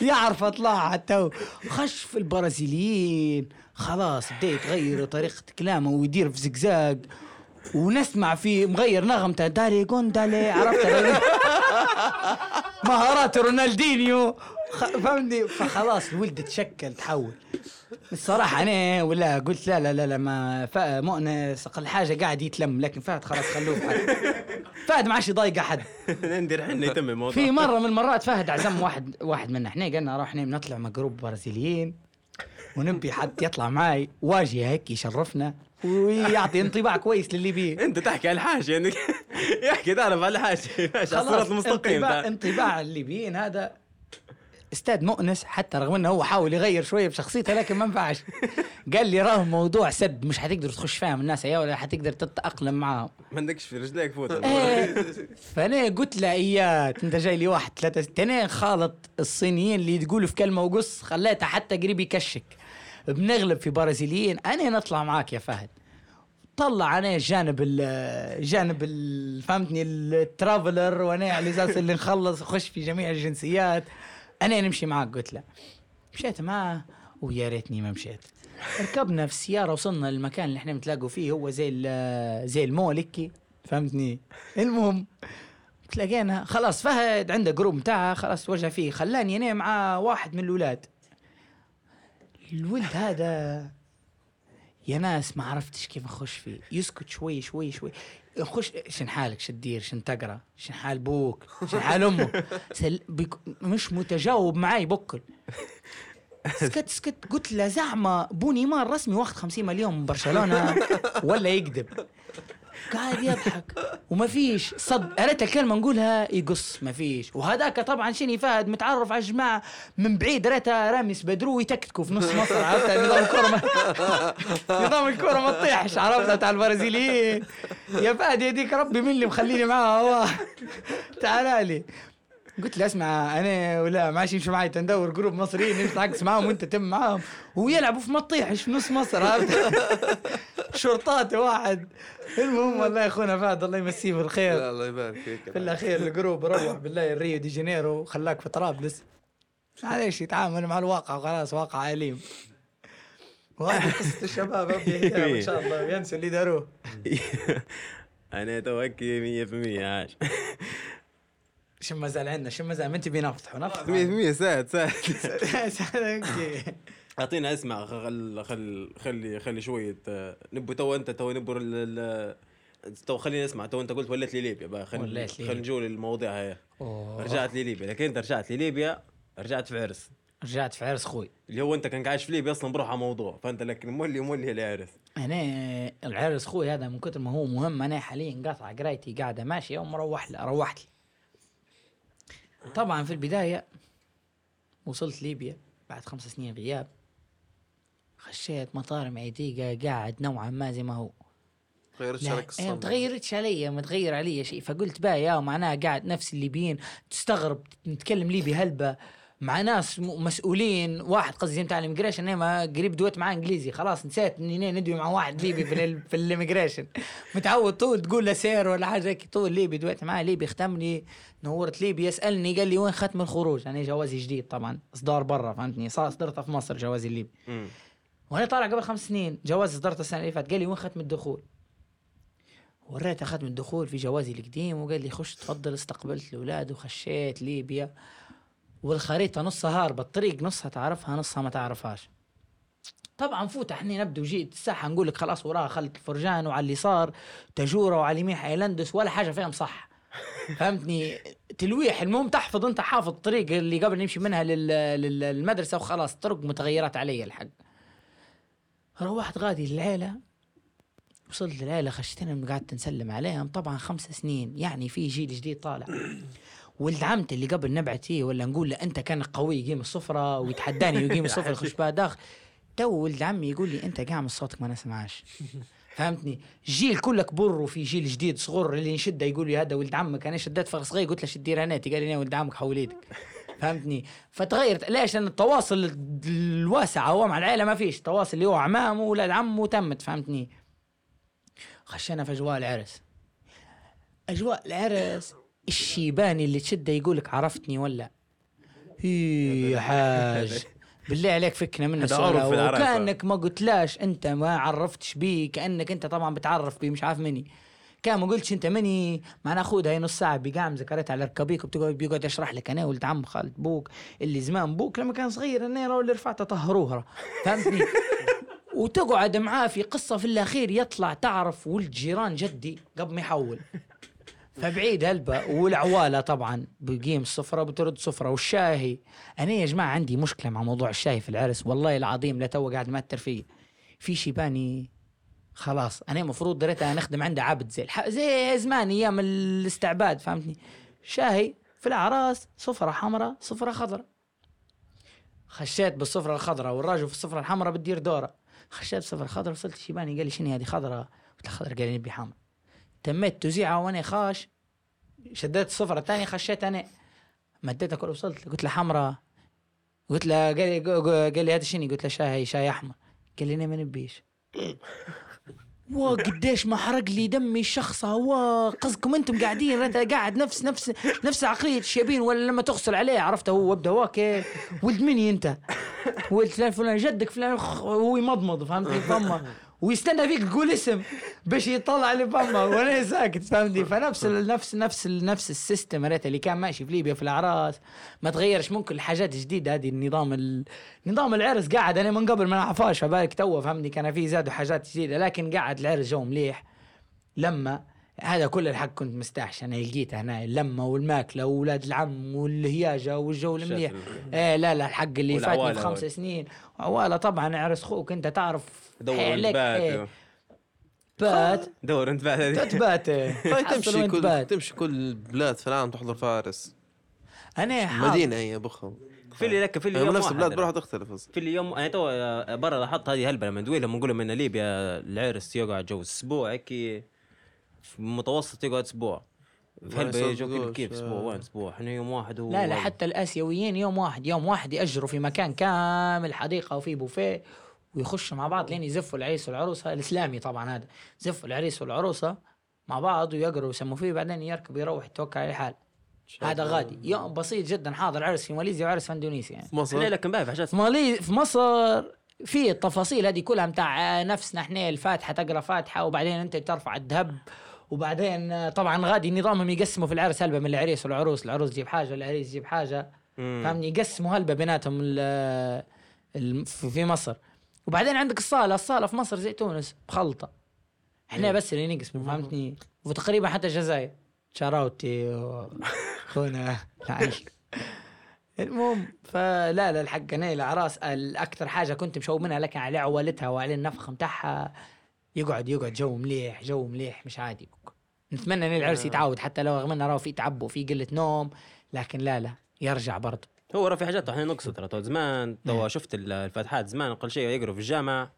يعرف اطلع حتى خش في البرازيليين. خلاص بدا يتغير طريقة كلامه ويدير في زقزاق. ونسمع فيه مغير نغمته داري جوندالي عرفت؟ مهارات رونالدينيو. فهمني؟ فخلاص الولد تشكل تحول. الصراحة أنا ولا قلت لا لا لا, لا ما مؤنس أقل حاجة قاعد يتلم لكن فهد خلاص خلوه حاله. فهد ما عادش يضايق أحد. ندير حنا يتم الموضوع. في مرة من المرات فهد عزم واحد واحد منا. إحنا قلنا روح إحنا بنطلع مع جروب برازيليين ونبي حد يطلع معي واجهة هيك يشرفنا ويعطي انطباع كويس للي بيه أنت تحكي على الحاجة يعني يحكي تعرف على الحاجة. الصراط المستقيم. انطباع الليبيين هذا أستاذ مؤنس حتى رغم إنه هو حاول يغير شوية بشخصيته لكن ما نفعش قال لي راه موضوع سد مش حتقدر تخش فاهم الناس يا ولا حتقدر تتأقلم معاهم. ما عندكش في رجليك فوت. إيه. فأنا قلت له ايات أنت جاي لي واحد ثلاثة تنين خالط الصينيين اللي تقولوا في كلمة وقص خليته حتى قريب يكشك. بنغلب في برازيليين. أنا نطلع معاك يا فهد. طلع أنا جانب ال جانب ال فهمتني الترافلر وأنا على أساس اللي نخلص اخش في جميع الجنسيات. أنا نمشي معاك. قلت له مشيت معاه ويا ريتني ما مشيت. ركبنا في السيارة وصلنا للمكان اللي إحنا بنتلاقوا فيه هو زي زي المول هيك فهمتني؟ المهم تلاقينا خلاص فهد عنده group متاعه خلاص وجه فيه. خلاني أنا مع واحد من الاولاد الولد هذا يا ناس ما عرفتش كيف أخش فيه. يسكت شوي شوي شوي. نخش شن حالك؟ شن تدير؟ شن تقرأ؟ شن حال بوك؟ شن حال أمك سل... بيك... مش متجاوب معي بكل. سكت سكت. قلت له زعمة بو نيمار رسمي واخد 50 مليون من برشلونة ولا يكذب. قاعد يضحك. وما فيش صد. قريت الكلمة نقولها يقص. ما فيش. وهذاك طبعا شني فهد متعرف على الجماعة. من بعيد ريتها رامس بدرو يتكتكوا في نص مصر عرفت؟ نظام الكرة ما نظام الكرة ما تطيحش عرفت؟ بتاع البرازيليين. يا فهد يديك ربي مين اللي مخليني معاه؟ هو. تعال لي. قلت له اسمع أنا ولا ماشي يمشي معي تندور جروب مصريين نمشي عكس معاهم وأنت تم معاهم. ويلعبوا في مطيحش في نص مصر شرطات واحد. المهم والله يا أخونا فهد الله يمسيه بالخير. الله يبارك فيك. في الأخير الجروب روح بالله الريو دي جانيرو خلاك في طرابلس معليش يتعامل مع الواقع وخلاص واقع أليم. وهذه قصة الشباب إن شاء الله وينسوا اللي داروه. أنا توكي 100% عاش. شو ما زال عندنا شو ما زال من تبي نفتحوا نفتحوا 100% ساعد ساعد أوكي. اعطينا اسمع خل خل خلي خلي شوية آه، نبو تو انت تو نبو ال- ال- تو خليني اسمع تو انت قلت وليت لي ليبيا بقى. خلينا خلينا نجول المواضيع هي. رجعت لي ليبيا لكن انت رجعت لي ليبيا رجعت في عرس. رجعت في عرس خوي. اللي هو انت كان عايش في ليبيا أصلا بروح على موضوع. فانت لكن مولي مولي العرس. أنا العرس خوي هذا من كثر ما هو مهم أنا حاليا قاطع قرايتي قاعدة ماشية ومروح روحت لي طبعا في البداية وصلت ليبيا بعد خمس سنين غياب. خشيت مطار معيديقة قاعد نوعا ما زي ما هو. غيرت لا شارك إيه، تغيرتش علي ما تغير علي شيء. فقلت بقى يا معناها قاعد نفس الليبيين تستغرب نتكلم ليبي هلبة. مع ناس مسؤولين. واحد قصدي بتاع ال immigration أنا قريب دويت معاه إنجليزي. خلاص نسيت إني ندوي مع واحد ليبي في في ال immigration متعود طول تقول له sir ولا حاجة هيك طول ليبي دويت معاه ليبي ختمني نورت ليبي يسألني قال لي وين ختم الخروج؟ أنا جوازي جديد طبعا إصدار برا فهمتني؟ صار اصدرته في مصر جوازي الليبي. وأنا طالع قبل خمس سنين جواز اصدرته السنة اللي فاتت. قال لي وين ختم الدخول؟ وريته ختم الدخول في جوازي القديم وقال لي خش تفضل استقبلت الاولاد وخشيت ليبيا. والخريطة نصها هاربة الطريق نصها تعرفها نصها ما تعرفهاش. طبعا فوت إحنا نبدأ وجيت الساحة نقول لك خلاص وراها خلت الفرجان وعلى اليسار تجوره وعلى اليمين حيلندس ولا حاجة فيهم صح. فهمتني؟ تلويح المهم تحفظ أنت حافظ الطريق اللي قبل نمشي منها لل... لل- للمدرسة وخلاص طرق متغيرات علي الحق. روحت غادي للعيلة وصلت للعيلة خشيتنا قعدت نسلم عليهم. طبعا خمس سنين يعني في جيل جديد طالع. ولد عمتي اللي قبل نبعت فيه ولا نقول له أنت كان قوي يقيم الصفرة ويتحداني ويقيم الصفرة يخش بها داخل. تو ولد عمي يقول لي أنت قاعد صوتك ما نسمعش فهمتني؟ جيل كلك بر وفي جيل جديد صغر اللي نشده يقول لي هذا ولد عمك أنا شديت فخ صغير قلت له شدي راناتي قال لي ولد عمك حول إيدك فهمتني؟ فتغيرت. ليش؟ لأن التواصل الواسع هو مع العيلة ما فيش. تواصل اللي هو عمامه وولاد عمه تمت فهمتني؟ خشينا في أجواء العرس. أجواء العرس الشيباني اللي تشده يقولك عرفتني ولا؟ يا حاج. بالله عليك فكنا من هذا السؤال عرف في العراسة. وكانك ما قلتلاش أنت ما عرفتش بيه كأنك أنت طبعا بتعرف بيه مش عارف مني. كان ما قلتش أنت مني معنا خود هاي نص ساعة بيقام ذكرت على ركبيك وبتقعد بيقعد يشرح لك أنا ولد عم خالد بوك اللي زمان بوك لما كان صغير أنا اللي رفعته طهروها فهمتني؟ وتقعد معاه في قصة في الأخير يطلع تعرف ولد جيران جدي قبل ما يحول. فبعيد هلبة. والعوالة طبعا بقيم السفرة بترد سفرة. والشاهي أنا يا جماعة عندي مشكلة مع موضوع الشاي في العرس. والله العظيم لا قاعد ماتر فيه. في شيباني خلاص أنا المفروض دريتها نخدم عنده عبد زي. زي زمان أيام الاستعباد فهمتني؟ شاهي في الأعراس صفرة حمراء صفرة خضراء. خشيت بالصفرة الخضراء والراجل في الصفرة الحمراء بتدير دورة. خشيت بالصفرة الخضراء وصلت شيباني قال لي شنو هذه خضراء؟ قلت له خضراء قال لي نبي حمراء. تميت توزيعها وأنا خاش شديت الصفرة الثانية خشيت أنا. مديتها كل وصلت. قلت له حمراء. قلت له قال لي قال لي هذا شنو؟ قلت له شاي شاي أحمر. قال لي أنا ما نبيش. وا قديش ما حرق لي دمي الشخصة وا قصدكم أنتم قاعدين؟ انت قاعد نفس نفس نفس عقلية الشيبين ولا لما تغسل عليه عرفته هو ابدا واك ولد مني أنت. ولد فلان فلان جدك فلان هو يمضمض فهمتني فما. ويستنى فيك تقول اسم باش يطلع لي فما. وأنا ساكت فهمتني؟ فنفس نفس نفس نفس ال system اللي كان ماشي في ليبيا في الأعراس. ما تغيرش ممكن الحاجات الجديده هذه النظام ال... نظام العرس قاعد. أنا من قبل ما نعرفهاش فبالك تو فهمني كان في زادوا حاجات جديدة لكن قاعد العرس جو مليح. لما هذا كل الحق كنت مستحش أنا لقيته هنا اللمة والماكلة واولاد العم والهياجة والجو المليح. إيه لا لا الحق اللي فاتني في خمس سنين. عوالة طبعا عرس خوك أنت تعرف دور أنت إيه. بات بات. دور أنت بات. تبات. حصل تمشي كل. تمشي كل البلاد في العالم تحضر فارس. أنا حاضر. مدينة هي بخم في اللي لك في اللي يوم نفس البلاد أنا. بروح تختلف. في اليوم أنا تو برا لاحظت هذه هلبة لما ندوي لهم نقول لهم ان ليبيا العرس يقعد جو أسبوع هيك في المتوسط يقعد أسبوع. في هلبة يجوا كيف أسبوع آه. وين أسبوع؟ إحنا يوم واحد هو لا لا حتى الآسيويين يوم واحد يوم واحد يأجروا في مكان كامل حديقة وفي بوفيه ويخشوا مع بعض لين يزفوا العريس والعروسة الإسلامي طبعا هذا زفوا العريس والعروسة مع بعض ويقروا ويسموا فيه بعدين يركب يروح يتوكل على الحال هذا غادي. يوم بسيط جدا حاضر عرس في ماليزيا وعرس في إندونيسيا يعني. في مصر. لا لكن باهي في مالي في مصر. في التفاصيل هذه كلها متاع نفسنا إحنا الفاتحة تقرأ فاتحة وبعدين أنت ترفع الذهب وبعدين طبعا غادي نظامهم يقسموا في العرس هلبة من العريس والعروس العروس تجيب حاجة العريس يجيب حاجة. مم. فهمني؟ يقسموا هلبة بيناتهم في مصر. وبعدين عندك الصالة الصالة في مصر زي تونس مخلطه إحنا بس اللي نقسموا فهمتني؟ وتقريبا حتى الجزائر. شاراوتي اخونا المهم فلا لا الحق أنا الاعراس الاكثر حاجة كنت مشوق منها لكن على عوالتها وعلى النفخ متاعها. يقعد يقعد جو مليح جو مليح مش عادي نتمنى إن العرس يتعود حتى لو رغم انه راه في تعب وفي قلة نوم لكن لا لا يرجع برضه هو راه في حاجات إحنا نقصد ترى زمان تو شفت ال- الفاتحات زمان أقل شيء يقروا في الجامع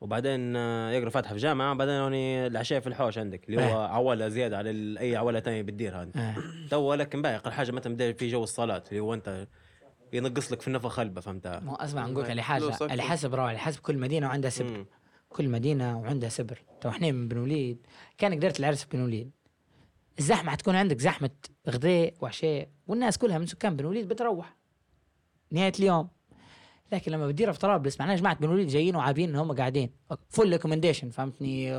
وبعدين آه، يقروا فاتحه في الجامعة بعدين هوني العشاء في الحوش عندك اللي هو إيه. عوالة زيادة على ال- أي عوالة تانية بتدير هذه آه. تو لكن باقي أقل حاجة مثلا في جو الصلاة اللي هو أنت ينقص لك في النفخ هلبة فهمتها ما هو اسمع نقول لك على حاجة. على حسب روح على حسب كل مدينة وعندها مم. كل مدينة وعندها سبر تو إحنا من بن وليد كان قدرت العرس بن وليد الزحمة حتكون عندك زحمة غداء وعشاء والناس كلها من سكان بن وليد بتروح. نهاية اليوم. لكن لما بتديرها في طرابلس معناها جماعة بن وليد جايين وعابين إن هم قاعدين. full accommodation فهمتني؟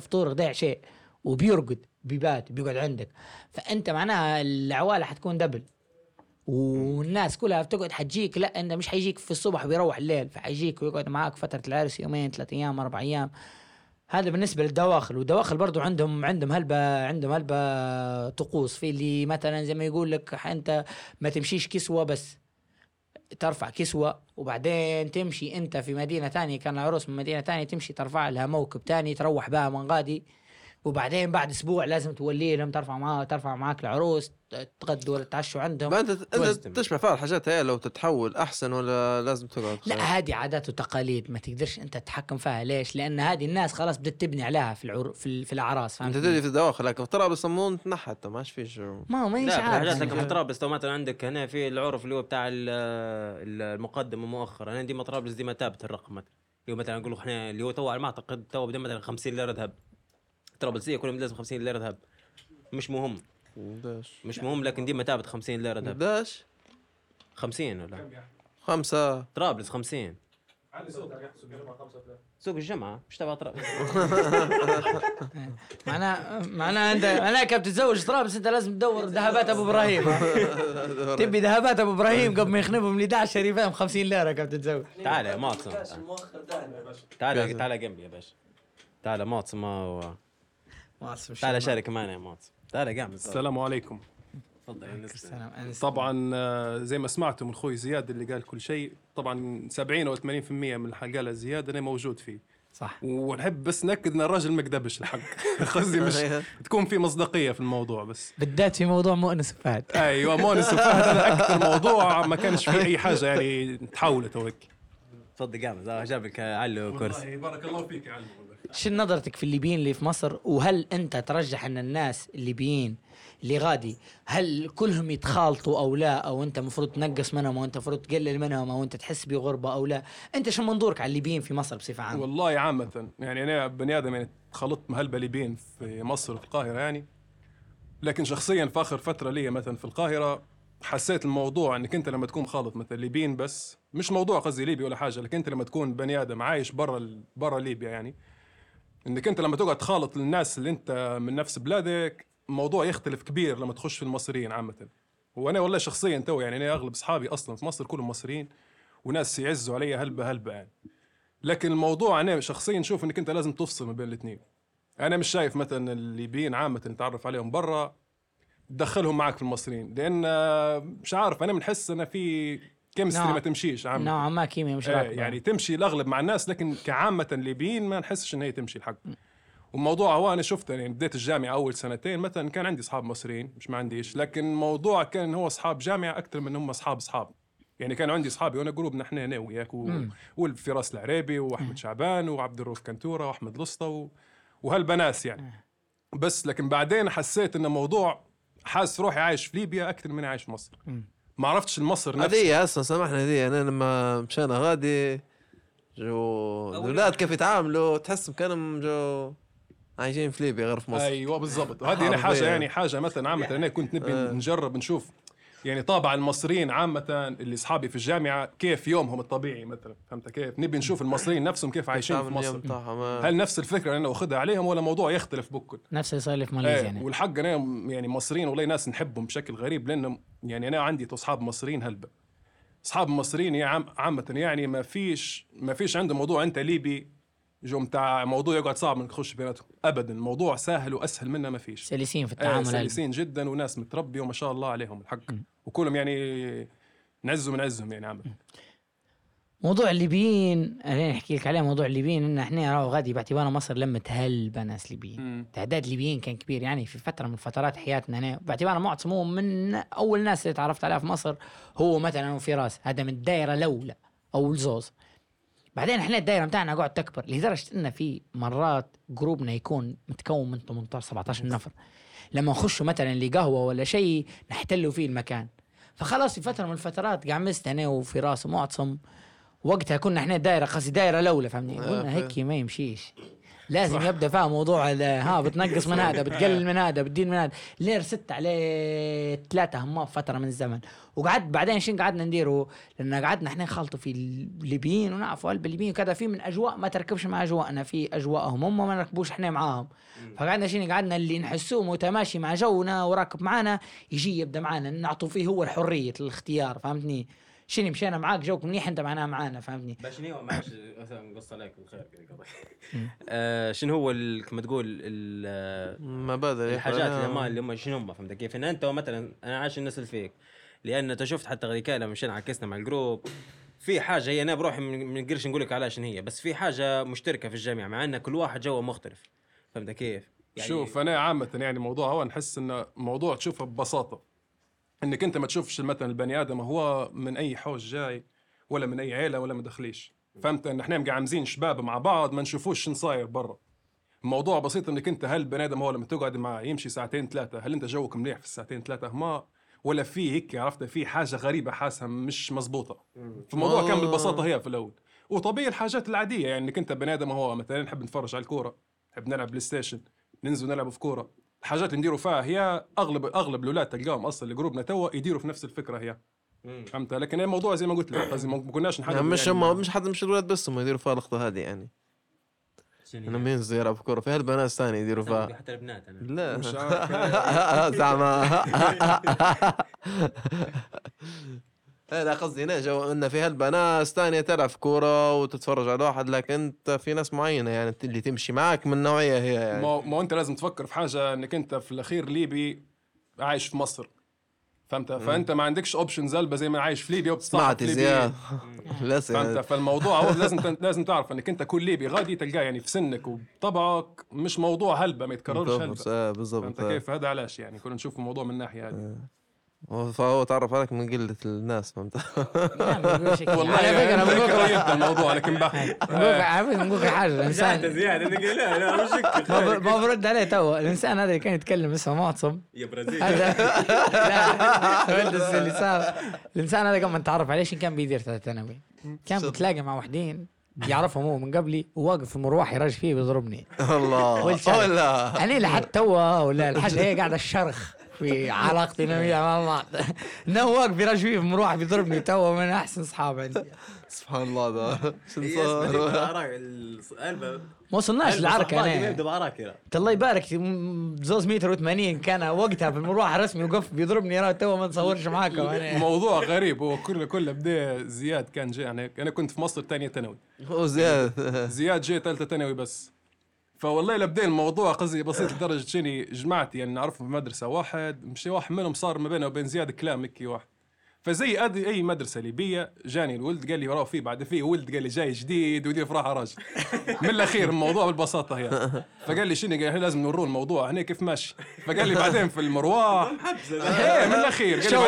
فطور غداء عشاء. وبيرقد بيبات بيقعد عندك. فأنت معناها العوالة حتكون دبل والناس كلها بتقعد حتجيك لا انت مش حيجيك في الصبح وبيروح الليل فحيجيك ويقعد معاك فترة العرس يومين ثلاث أيام أربع أيام. هذا بالنسبة للدواخل والدواخل برضو عندهم عندهم هلبة عندهم هلبة طقوس. في اللي مثلا زي ما يقول لك أنت ما تمشيش كسوة بس ترفع كسوة وبعدين تمشي أنت في مدينة تانية كان العروس من مدينة تانية تمشي ترفع لها موكب تاني تروح بها من غادي. وبعدين بعد أسبوع لازم تولي لهم ترفع معاه ترفع معاك العروس تغدوا ولا تعشوا عندهم. ما انت أنت توزن. تشبع فيها الحاجات هي لو تتحول أحسن ولا لازم تقعد؟ لا هذه عادات وتقاليد ما تقدرش أنت تتحكم فيها. ليش؟ لأن هذه الناس خلاص بدأت تبني عليها في العر... في, ال- في الأعراس أنت؟ تدري في الدواخل لكن في طرابلس صمون تنحت ما عادش فيش ما في حاجات عارف لكن في طرابلس تو مثلا عندك هنا في العرف اللي هو بتاع ال- ال- المقدمه مؤخرا أنا ديما طرابلس ديما ثابت الرقم مثلا. اللي هو مثلا نقول إحنا اللي هو تو على ما أعتقد تو بدا مثلا 50 ليرة ذهب. طرابلسيه كلهم لازم 50 ليرة ذهب. مش مهم. قداش مش مهم لكن ديما ثابت 50 ليرة ذهب. قداش 50 ولا؟ خمسة. طرابلس 50 الجمعة 5000 سوق الجمعة مش تبع طرابلس معناها معناها انت معناها كيف تتزوج طرابلس انت لازم تدور ذهبات أبو إبراهيم. تبي ذهبات أبو إبراهيم قبل ما يخنبهم ل 11 يفهم 50 ليرة كيف تتزوج تعال يا معتصم تعال تعال جنبي يا باشا. تعال معتصم تعال شارك معنا يا معتصم تعال قاعد السلام عليكم. تفضل. طبعا آه، زي ما سمعتوا من أخوي زياد اللي قال كل شيء. طبعا 70 أو 80% من الحلقة زياد أنا موجود فيه. صح. ونحب بس نأكد إن الراجل ما كذبش الحق. قصدي مش تكون في مصداقية في الموضوع بس. بالذات في موضوع مؤنس وفهد أيوه مونس وفهد هذا أكثر موضوع ما كانش فيه أي حاجة يعني تحولت هيك. تفضل قام. آه، جاب لك علو كرسي. بارك الله فيك يا علي شو نظرتك في الليبيين اللي في مصر؟ وهل أنت ترجح أن الناس الليبيين اللي غادي هل كلهم يتخالطوا أو لا؟ أو أنت المفروض تنقص منهم أو أنت المفروض تقلل منهم أو أنت تحس بغربة أو لا؟ أنت شو منظورك على الليبيين في مصر بصفة عامة؟ والله عامة يعني أنا بني آدم يعني خلطت مهلبة ليبيين في مصر وفي القاهرة يعني. لكن شخصيا في آخر فترة لي مثلا في القاهرة حسيت الموضوع إنك أنت لما تكون خالط مثلا ليبيين بس مش موضوع قصدي ليبي ولا حاجة لكن أنت لما تكون بني آدم عايش برا برا ليبيا يعني. إنك أنت لما تقعد تخالط الناس اللي أنت من نفس بلادك موضوع يختلف كبير لما تخش في المصريين عامة. وأنا والله شخصيا تو يعني أنا أغلب أصحابي أصلا في مصر كلهم مصريين وناس يعزوا علي هلبة هلبة يعني. لكن الموضوع أنا شخصيا نشوف إنك أنت لازم تفصل ما بين الاثنين أنا مش شايف مثلا الليبيين عامة نتعرف عليهم برا تدخلهم معك في المصريين. لأن مش عارف أنا بنحس إن في chemistry نعم. ما تمشيش عامه نوعا ما كيمياء مش إيه، راكبة. يعني تمشي الأغلب مع الناس لكن كعامة ليبيين ما نحسش إن هي تمشي الحق. وموضوع هو أنا شفته يعني بديت الجامعة أول سنتين مثلا كان عندي أصحاب مصريين مش ما عنديش لكن الموضوع كان هو أصحاب جامعة أكثر من هم أصحاب أصحاب. يعني كانوا عندي أصحابي وأنا group نحن أنا وياك. والفراس العريبي وأحمد شعبان وعبد الرؤوف كنتورة وأحمد لسطى و... وهالبناس يعني. بس لكن بعدين حسيت إن الموضوع حاسس روحي عايش في ليبيا أكثر من عايش في مصر. ما عرفتش المصر نفسه هذه أصلا سامحنا هذه أنا لما مشينا غادي جو الاولاد كيف يتعاملوا تحسهم كانوا جو عايشين في ليبيا غير في مصر. أيوه بالضبط. وهذه حاجة. يعني حاجة مثلا عامة أنا كنت نبي نجرب نشوف يعني طابع المصريين عامة اللي أصحابي في الجامعة كيف يومهم الطبيعي مثلا فهمت كيف؟ نبي نشوف المصريين نفسهم كيف عايشين في مصر هل نفس الفكرة اللي أنا واخدها عليهم ولا موضوع يختلف بكل؟ نفس اللي صار لي في ماليزيا إيه يعني والحق أنا يعني مصريين والله ناس نحبهم بشكل غريب لأنهم يعني أنا عندي أصحاب مصريين هلبة أصحاب مصريين عامة يعني ما فيش ما فيش عنده موضوع أنت ليبي جو متاع موضوع يقعد صعب إنك تخش بيناتهم ابدا الموضوع سهل وأسهل منه ما فيش. سلسين في آه التعامل هل- سلسين جدا وناس متربية وما شاء الله عليهم الحق. وكلهم يعني نعزهم نعزهم يعني عامة موضوع الليبيين أنا نحكي لك عليه موضوع الليبيين إن إحنا راهو غادي باعتبار مصر لمت هلبة ناس ليبيين. تعداد ليبيين كان كبير يعني في فترة من فترات حياتنا أنا باعتبار معتصم هو من أول ناس اللي تعرفت عليها في مصر هو مثلا وفراس هذا من الدائرة الأولى أو الزوز بعدين إحنا الدائره بتاعنا قاعد تكبر لدرجة ان في مرات جروبنا يكون متكون من 18 17 نفر. لما نخشوا مثلا لقهوة ولا شيء نحتلوا فيه المكان. فخلاص في فترة من الفترات قعمست أنا وفراس ومعتصم وقتها كنا إحنا دايره قصدي دايره الأولى فهمني قلنا هيك ما يمشيش. لازم يبدأ فيها موضوع ها بتنقص من هذا بتقلل من هذا بتدين من هذا. لير ست عليه ثلاثة همام فترة من الزمن. وقعد بعدين شين قعدنا نديروا لأن قعدنا إحنا نخلطوا في الليبيين ونعرفوا قلب الليبيين وكذا. في من أجواء ما تركبش مع أجواءنا في أجواءهم هم ما نركبوش إحنا معاهم. فقعدنا شين قعدنا؟ اللي نحسوه متماشي مع جونا وراكب معانا يجي يبدأ معانا نعطوا فيه هو الحرية الاختيار فهمتني؟ شنو مشينا معاك جوك منيح انت معناها معانا فهمتني باش شنو معلش مثلا نقص عليك بالخير. آه، شنو هو ال- كما تقول ال- مبادئ الحاجات اللي ما اللي هم شنو هم فهمت كيف؟ إن أنت مثلا أنا عايش الناس اللي فيك لأن أنت شفت حتى غادي لما مشينا عكسنا مع الجروب في حاجة هي أنا بروحي ما نقدرش نقول لك عليها شنو هي بس في حاجة مشتركة في الجامعة مع إن كل واحد جوا مختلف فهمت كيف؟ يعني شوف أنا عامة يعني موضوع هو نحس إنه موضوع تشوفه ببساطة إنك أنت ما تشوفش مثلا البني آدم هو من أي حوش جاي ولا من أي عيلة ولا مدخليش فهمت؟ إن إحنا مقعمزين شباب مع بعض ما نشوفوش شنو صاير برا. الموضوع بسيط إنك أنت هل البني آدم هو لما تقعد معاه يمشي ساعتين ثلاثة هل أنت جوك مليح في الساعتين ثلاثة؟ ما. ولا في هيك عرفت؟ في حاجة غريبة حاسها مش مزبوطة. فالموضوع كان آه. بالبساطة هي في الأول. وطبيعي الحاجات العادية يعني إنك أنت بني آدم هو مثلا نحب نتفرج على الكورة نحب نلعب PlayStation ننزل نلعب في كورة. الحاجات اللي نديروا فيها هي اغلب أغلب الاولاد تلقاهم أصلا ل group نا توا يديروا في نفس الفكرة هي. فهمت؟ لكن الموضوع زي ما قلت لك قصدي ما كناش نحدد يعني مش يعني. مش حد مش الولاد بس هم يديروا فيها اللقطة هذه يعني. انهم هي؟ ينزلوا يلعبوا كورة؟ في هالبنات ثاني يديروا فيها. حتى البنات أنا. لا. مش عارف. زعما إيه لا قصدي هنا جو إن في هالبنات ثانية تلعب في كورة وتتفرج على واحد لكن أنت في ناس معينة يعني اللي تمشي معك من نوعية هي يعني. ما ما أنت لازم تفكر في حاجة إنك أنت في الأخير ليبي عايش في مصر فهمت؟ فأنت ما عندكش options هلبة زي ما عايش في ليبيا وبتصاحب في ليبيا. زياد لا فهمت. فالموضوع هو لازم لازم تعرف إنك أنت كل ليبي غادي تلقاه يعني في سنك وبطبعك مش موضوع هلبة ما يتكررش هلبة آه، بالضبط. فهمت آه. كيف هذا علاش يعني؟ كنا نشوف الموضوع من الناحيه هذه. هو- فهو تعرف عليك من قلة الناس فهمت. والله على فكرة يعني لك يبدا الموضوع لكن لك- على الإنسان. زيادة أنا قلت لا لا مش. ما برد عليه تو. الإنسان هذا اللي كان يتكلم اسمه معتصم يا برازيل. هذا لا اللي صار. الإنسان هذا قبل ما نتعرف عليه كان بيدير ثلاث ثانوي؟ كان بتلاقي مع وحدين يعرفهم هو من قبلي وواقف في المروح يرج فيه بيضربني. الله. ولا أنا لحد توا ولا الحاجة هي قاعدة الشرخ. في علاقتي أنا وياه مع بعض. فيه في المروح بيضربني توا من أحسن اصحاب عندي. سبحان الله ده القلبة ما وصلناش للعركه ما أنا. يبدأ الله يبارك م- زوز متر و80 كان وقتها في المروح رسمي وقف بيضربني راه تو ما نصورش معاكم أنا. موضوع غريب هو كله كله بدا زياد كان جاي يعني أنا كنت في مصر ثانية ثانوي. زياد. زياد جاي ثالثة ثانوي بس. فوالله لبدا الموضوع قصدي بسيط لدرجة شني جماعتي يعني نعرفهم في مدرسه واحد مشي واحد منهم صار ما بينه وبين زياد كلام هيك واحد. فزي أدي أي مدرسة ليبية جاني الولد قال لي وراه في بعد في ولد قال لي جاي جديد ودي فرحه راجل. من الأخير الموضوع بالبساطة هي فقال لي شنو؟ قال لي لازم نوروا الموضوع هنا كيف ماشي؟ فقال لي بعدين في المروح. إيه من الأخير. شو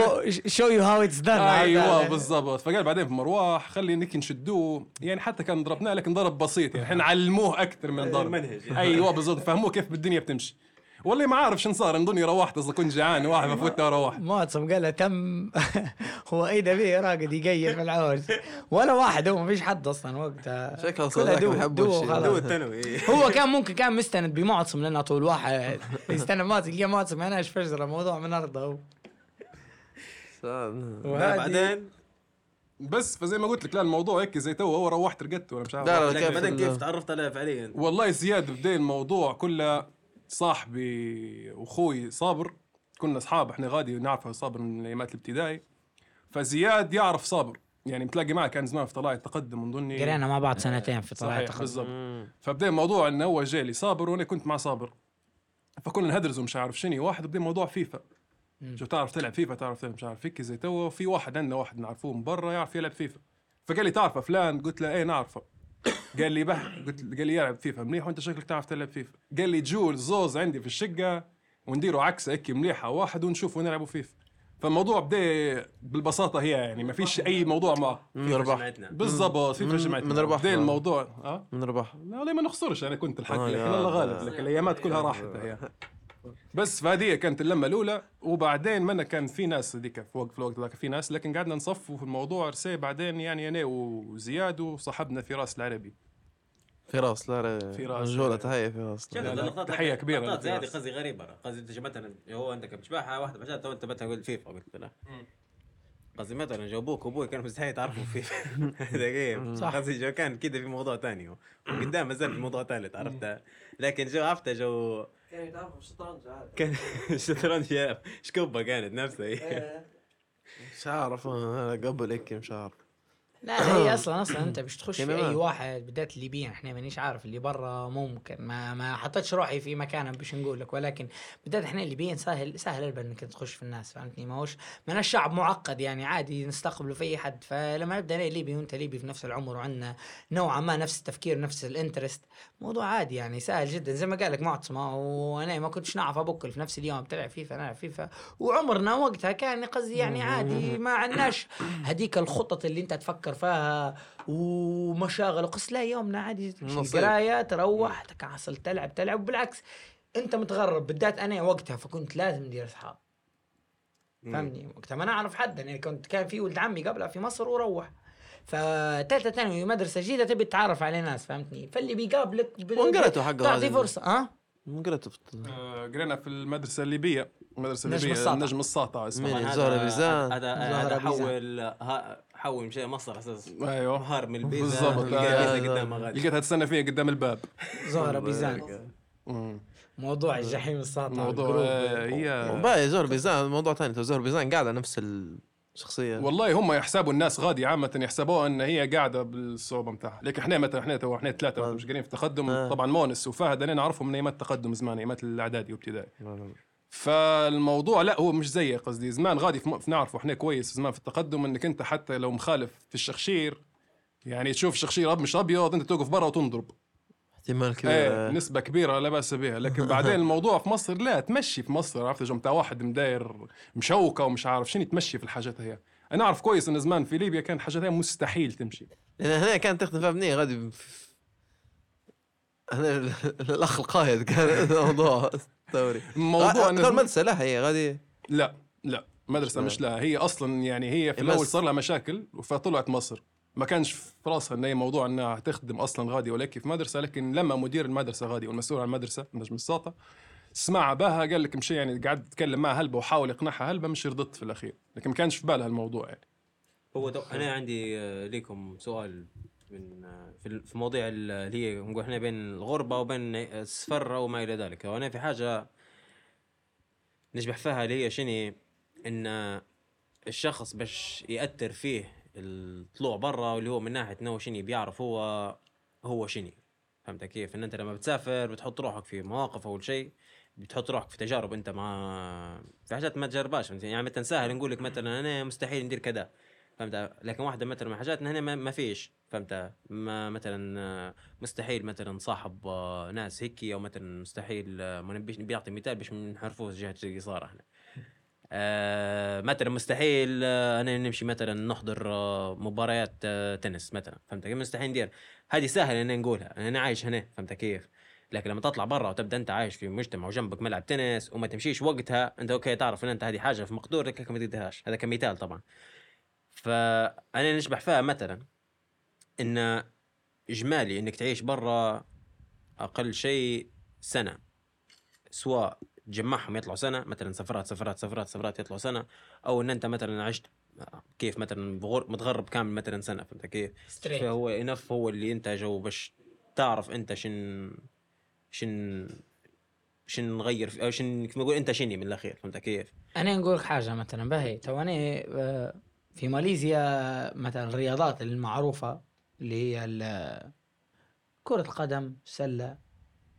شو يو هاو اتس دان أيوه بالضبط. فقال بعدين في مروح خلينا نشدوه. يعني حتى كان ضربناه لكن ضرب بسيط يعني. إحنا علموه أكثر من ضرب. المنهج. أيوه بالضبط. فهموه كيف بالدنيا بتمشي. والله ما عارف شن صار نظني روحت أصلا كنت جعان واحد فوت روحت. معتصم قال له تم. هو اي دبي راقد يقيل في العوج. ولا واحد هو ما فيش حد أصلا وقتها. شكله صدق دو- دو. دو الثانوي هو كان ممكن كان مستند بمعتصم لأنه طول واحد يستنى معتصم يلقى معتصم. أنا إيش فجره موضوع من أرضه. هو بعدين بس فزي ما قلت لك لا الموضوع هيك زي تو هو روحت رقدت وأنا مش عارف. لا لا كيف؟ بعدين كيف تعرفت عليه فعليا؟ والله زياد بدا الموضوع كله صاحبي وأخوي صابر كنا أصحاب إحنا غادي نعرف صابر من أيامات الابتدائي. فزياد يعرف صابر يعني متلاقي معه كان زمان في طلائع التقدم من ضمني قرينا مع بعض سنتين في طلائع صحيح تقدم بالضبط. فبدأ الموضوع إنه هو جاي لي صابر وأنا كنت مع صابر. فكنا نهدرز ومش عارف شنو واحد بدأ موضوع فيفا. شو تعرف تلعب فيفا؟ تعرف تلعب مش عارف هيك زي تو في واحد عندنا واحد نعرفوه من برا يعرف يلعب فيفا. فقال لي تعرفه فلان قلت له إيه نعرفه. قال لي بح قلت قال لي يلعب فيفا مليح وانت شكلك تعرف تلعب فيفا. قال لي جول زوز عندي في الشقة ونديروا عكس هيك مليحة واحد ونشوفوا نلعبوا فيفا. فالموضوع بدأ بالبساطة هي يعني ما فيش أي موضوع معه من ربح جمعتنا بالضبط من- جمعتنا من ربح. بدأ الموضوع آه. من ربح. لا ما نخسرش أنا كنت الحق آه لكن الله. غالب لكن الأيامات كلها راحت هي. بس فهذه كانت اللمة الأولى وبعدين منا كان في ناس هذيك في وقت في الوقت ذاك في ناس لكن قعدنا نصفوا في الموضوع رسي بعدين يعني أنا وزياد وصاحبنا فراس العربي. فراس لا لا فراس. رجولة تحية فراس. كبيرة لقطات زي هذه. قصدي غريبة قصدي أنت مثلا هو عندك بشباحة واحدة بحاجات تو أنت مثلا قلت فيفا قلت له. قصدي مثلا جو أبوك وأبوي كانوا مستحيل يتعرفوا فيفا. دقيقة. صح. قصدي جو كان كده في موضوع ثاني وقدام ما زال في موضوع ثالث عرفت لكن جو عرفت جو كان يتعرفوا الشطرنج عادي. كان الشطرنج يا شكوبة كانت نفسها؟ هي مش عارف أنا قبل هيك مش عارف. لا هي أصلا أصلا أنت مش تخش في. أي واحد بدات الليبيين إحنا مانيش عارف اللي برا ممكن ما ما حطيتش روحي في مكان باش نقول لك ولكن بدات إحنا الليبيين سهل سهل إنك تخش في الناس فهمتني؟ ما هوش من الشعب معقد يعني عادي نستقبله في أي حد. فلما نبدا أنا ليبي وأنت ليبي في نفس العمر وعندنا نوعا ما نفس التفكير نفس ال interest موضوع عادي يعني سهل جدا. زي ما قال لك معتصمه وأنا ما كنتش نعرف بكل في نفس اليوم بتلعب فيفا نلعب فيفا وعمرنا وقتها كان قصدي يعني عادي ما عندناش هذيك الخطط اللي أنت تفكر فيها ومشاغل وقص لا يومنا عادي. قرايه تروح تكعسل تلعب تلعب بالعكس أنت متغرب بالذات أنا وقتها فكنت لازم ندير أصحاب فهمني وقتها ما نعرف حد يعني كنت كان في ولد عمي قبلها في مصر وروح فتالتة ثانوي مدرسة جديدة تبي تتعرف على ناس فهمتني فاللي بيقابلك ب- وانقرأتوا حق تعطي. فرصة ها في آه، قرينا في المدرسة الليبية المدرسة نجم الليبية الساطع. نجم الساطع زهرة هذا- بيزان. هذا. حول حول مشى مصر أساس أيوه هار من البيزا بالضبط. آه، آه. قدام غادي لقيتها تستنى فيها قدام الباب زهرة بيزان مم. موضوع الجحيم الساطع موضوع الجروب. آه، هي باي زهر بيزان موضوع ثاني زهر بيزان قاعدة نفس الشخصية والله هم يحسبوا الناس غادي عامة يحسبوها إن هي قاعدة بالصعوبة نتاعها، لكن إحنا مثلا إحنا تو إحنا ثلاثة آه. مش قاعدين في تقدم آه. طبعا مونس وفهد أنا نعرفهم من أيامات التقدم زمان ايامات الأعدادي وابتدائي. فالموضوع لا هو مش زي قصدي. زمان غادي في في نعرفه إحنا كويس زمان في التقدم انك انت حتى لو مخالف في الشخشير يعني تشوف شخشير أب- مش أبيض أنت توقف برا وتنضرب. احتمال كبير. إيه. نسبة كبيرة لا بأس بها. لكن بعدين الموضوع في مصر لا تمشي في مصر عرفت؟ جو متاع واحد مداير مشوكة ومش عارف شنو تمشي في الحاجات هي. أنا أعرف كويس إن زمان في ليبيا كان الحاجات هي مستحيل تمشي. لأن هنا كانت تخدم فيها بنية غادي. أنا الأخ القائد كان الموضوع. ثوري الموضوع إن كان زمان- مدرسه لا هي غادي لا لا مدرسة مش لا هي أصلا يعني هي في بس- الأول صار لها مشاكل فطلعت مصر. ما كانش في راسها إن هي موضوع إنها تخدم أصلا غادي ولكن في مدرسة لكن لما مدير المدرسة غادي والمسؤول عن المدرسة نجم الساطة سمع بها قال لك مشي يعني قعد يتكلم معها هلبة وحاول يقنعها هلبة مش رضت في الأخير. لكن ما كانش في بالها الموضوع يعني. هو دو... أنا عندي آه، ليكم سؤال. من في في مواضيع ال- اللي هي نقول إحنا بين الغربة وبين السفر وما إلى ذلك. وأنا في حاجة نشبح فيها اللي هي شنو؟ إن الشخص باش يأثر فيه الطلوع برا واللي هو من ناحية إنه شنو بيعرف هو هو شنو. فهمت كيف؟ إن أنت لما بتسافر بتحط روحك في مواقف اول شيء بتحط روحك في تجارب أنت ما في حاجات ما تجربهاش؟ يعني مثلا سهل نقول لك مثلا أنا مستحيل ندير كذا. فهمت؟ لكن واحدة مثلا من حاجاتنا هنا ما, فيش فهمت؟ ما مثلا مستحيل مثلا صاحب آه، ناس هيك أو مثلا مستحيل آه، ما نبيش بيعطي مثال باش ما نحرفوش جهة القصار إحنا آه مثلا مستحيل آه أنا نمشي مثلا نحضر آه مباريات آه تنس مثلا فهمت؟ كيف مستحيل ندير؟ هذه سهل إن نقولها أنا عايش هنا فهمت كيف؟ لكن لما تطلع برا وتبدأ أنت عايش في مجتمع وجنبك ملعب تنس وما تمشيش وقتها أنت أوكي تعرف إن أنت هذه حاجة في مقدورك لكن ما تقدرهاش هذا كمثال طبعا. فأنا نشبح فيها مثلا إن إجمالي إنك تعيش برا أقل شيء سنة سواء تجمعهم يطلعوا سنة مثلا سفرات سفرات سفرات سفرات يطلعوا سنة أو إن أنت مثلا عشت كيف مثلا متغرب كامل مثلا سنة فهمت كيف؟ straight فهو enough هو اللي أنت جو باش تعرف أنت شن شن شن نغير في أو شن كيف نقول أنت شني من الأخير فهمت كيف؟ أنا نقول لك حاجة مثلا باهي تو أنا آه، في ماليزيا مثلا الرياضات المعروفة اللي هي كرة القدم السله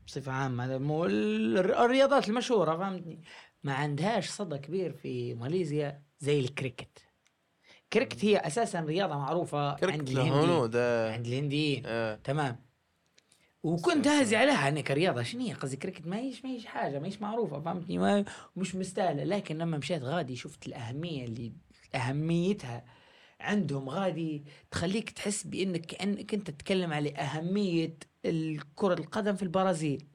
بصفة عامة هذا مو ال- الرياضات المشهورة فهمتني؟ ما عندهاش صدى كبير في ماليزيا زي الكريكت. الكريكت هي أساسا رياضة معروفة عند كركت الهندي. هنود آه. عند الهنديين آه. تمام. وكنت هازي عليها انها كرياضة. شنو هي؟ قصدي كريكت ما هيش ما هيش حاجة ما هيش معروفة فهمتني؟ مش مستاهلة. لكن لما مشيت غادي شفت الأهمية اللي أهميتها. عندهم غادي تخليك تحس بإنك كانك انت تتكلم على أهمية الكرة القدم في البرازيل.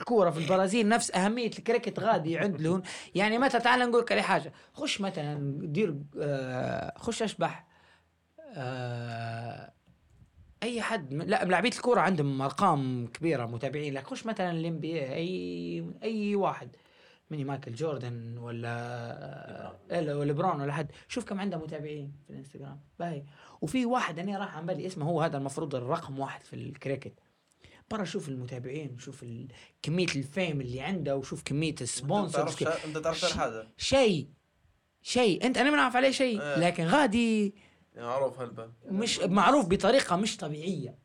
الكوره في البرازيل نفس أهمية الكريكت غادي عندهم يعني مثلا تعال نقول لك على حاجة. خش مثلا دير آه خش أشبح. آه أي حد لا لاعبين الكوره عندهم أرقام كبيرة متابعين لك. خش مثلا ال NBA أي واحد. مني مايكل جوردن ولا ولا ليبرون ولا حد. شوف كم عنده متابعين في الإنستغرام. باهي. وفي واحد أنا راح عن بالي اسمه هو هذا المفروض الرقم واحد في الكريكت. برا شوف المتابعين وشوف ال- كمية ال fame اللي عنده وشوف كمية ال sponsors أنت تعرف هذا شيء. شيء. أنت أنا ما نعرف عليه شيء. آه. لكن غادي معروف هلبة مش معروف بطريقة مش طبيعية.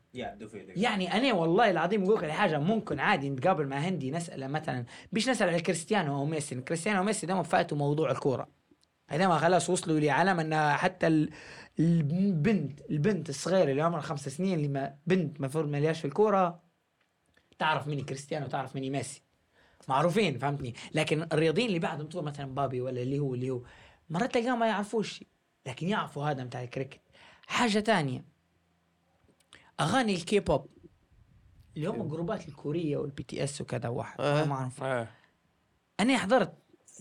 يعني أنا والله العظيم أقول لك حاجة ممكن عادي نتقابل مع هندي نسأله مثلا مش نسال على كريستيانو أو ميسي كريستيانو وميسي دائما فاتوا موضوع الكورة. هذا خلاص وصلوا لعالم إن حتى ال- البنت البنت الصغيرة اللي عمرها خمس سنين اللي ما بنت المفروض ما في الكورة تعرف مني كريستيانو تعرف مني ميسي. معروفين فهمتني؟ لكن الرياضيين اللي بعدهم مثلا مبابي ولا اللي هو اللي هو مرات تلقاهم ما يعرفوش لكن يعرفوا هذا بتاع الكريكت. حاجة تانية. أغاني الكي بوب اللي هم الجروبات الكورية وال BTS وكذا واحد آه. ما اعرف آه. أنا حضرت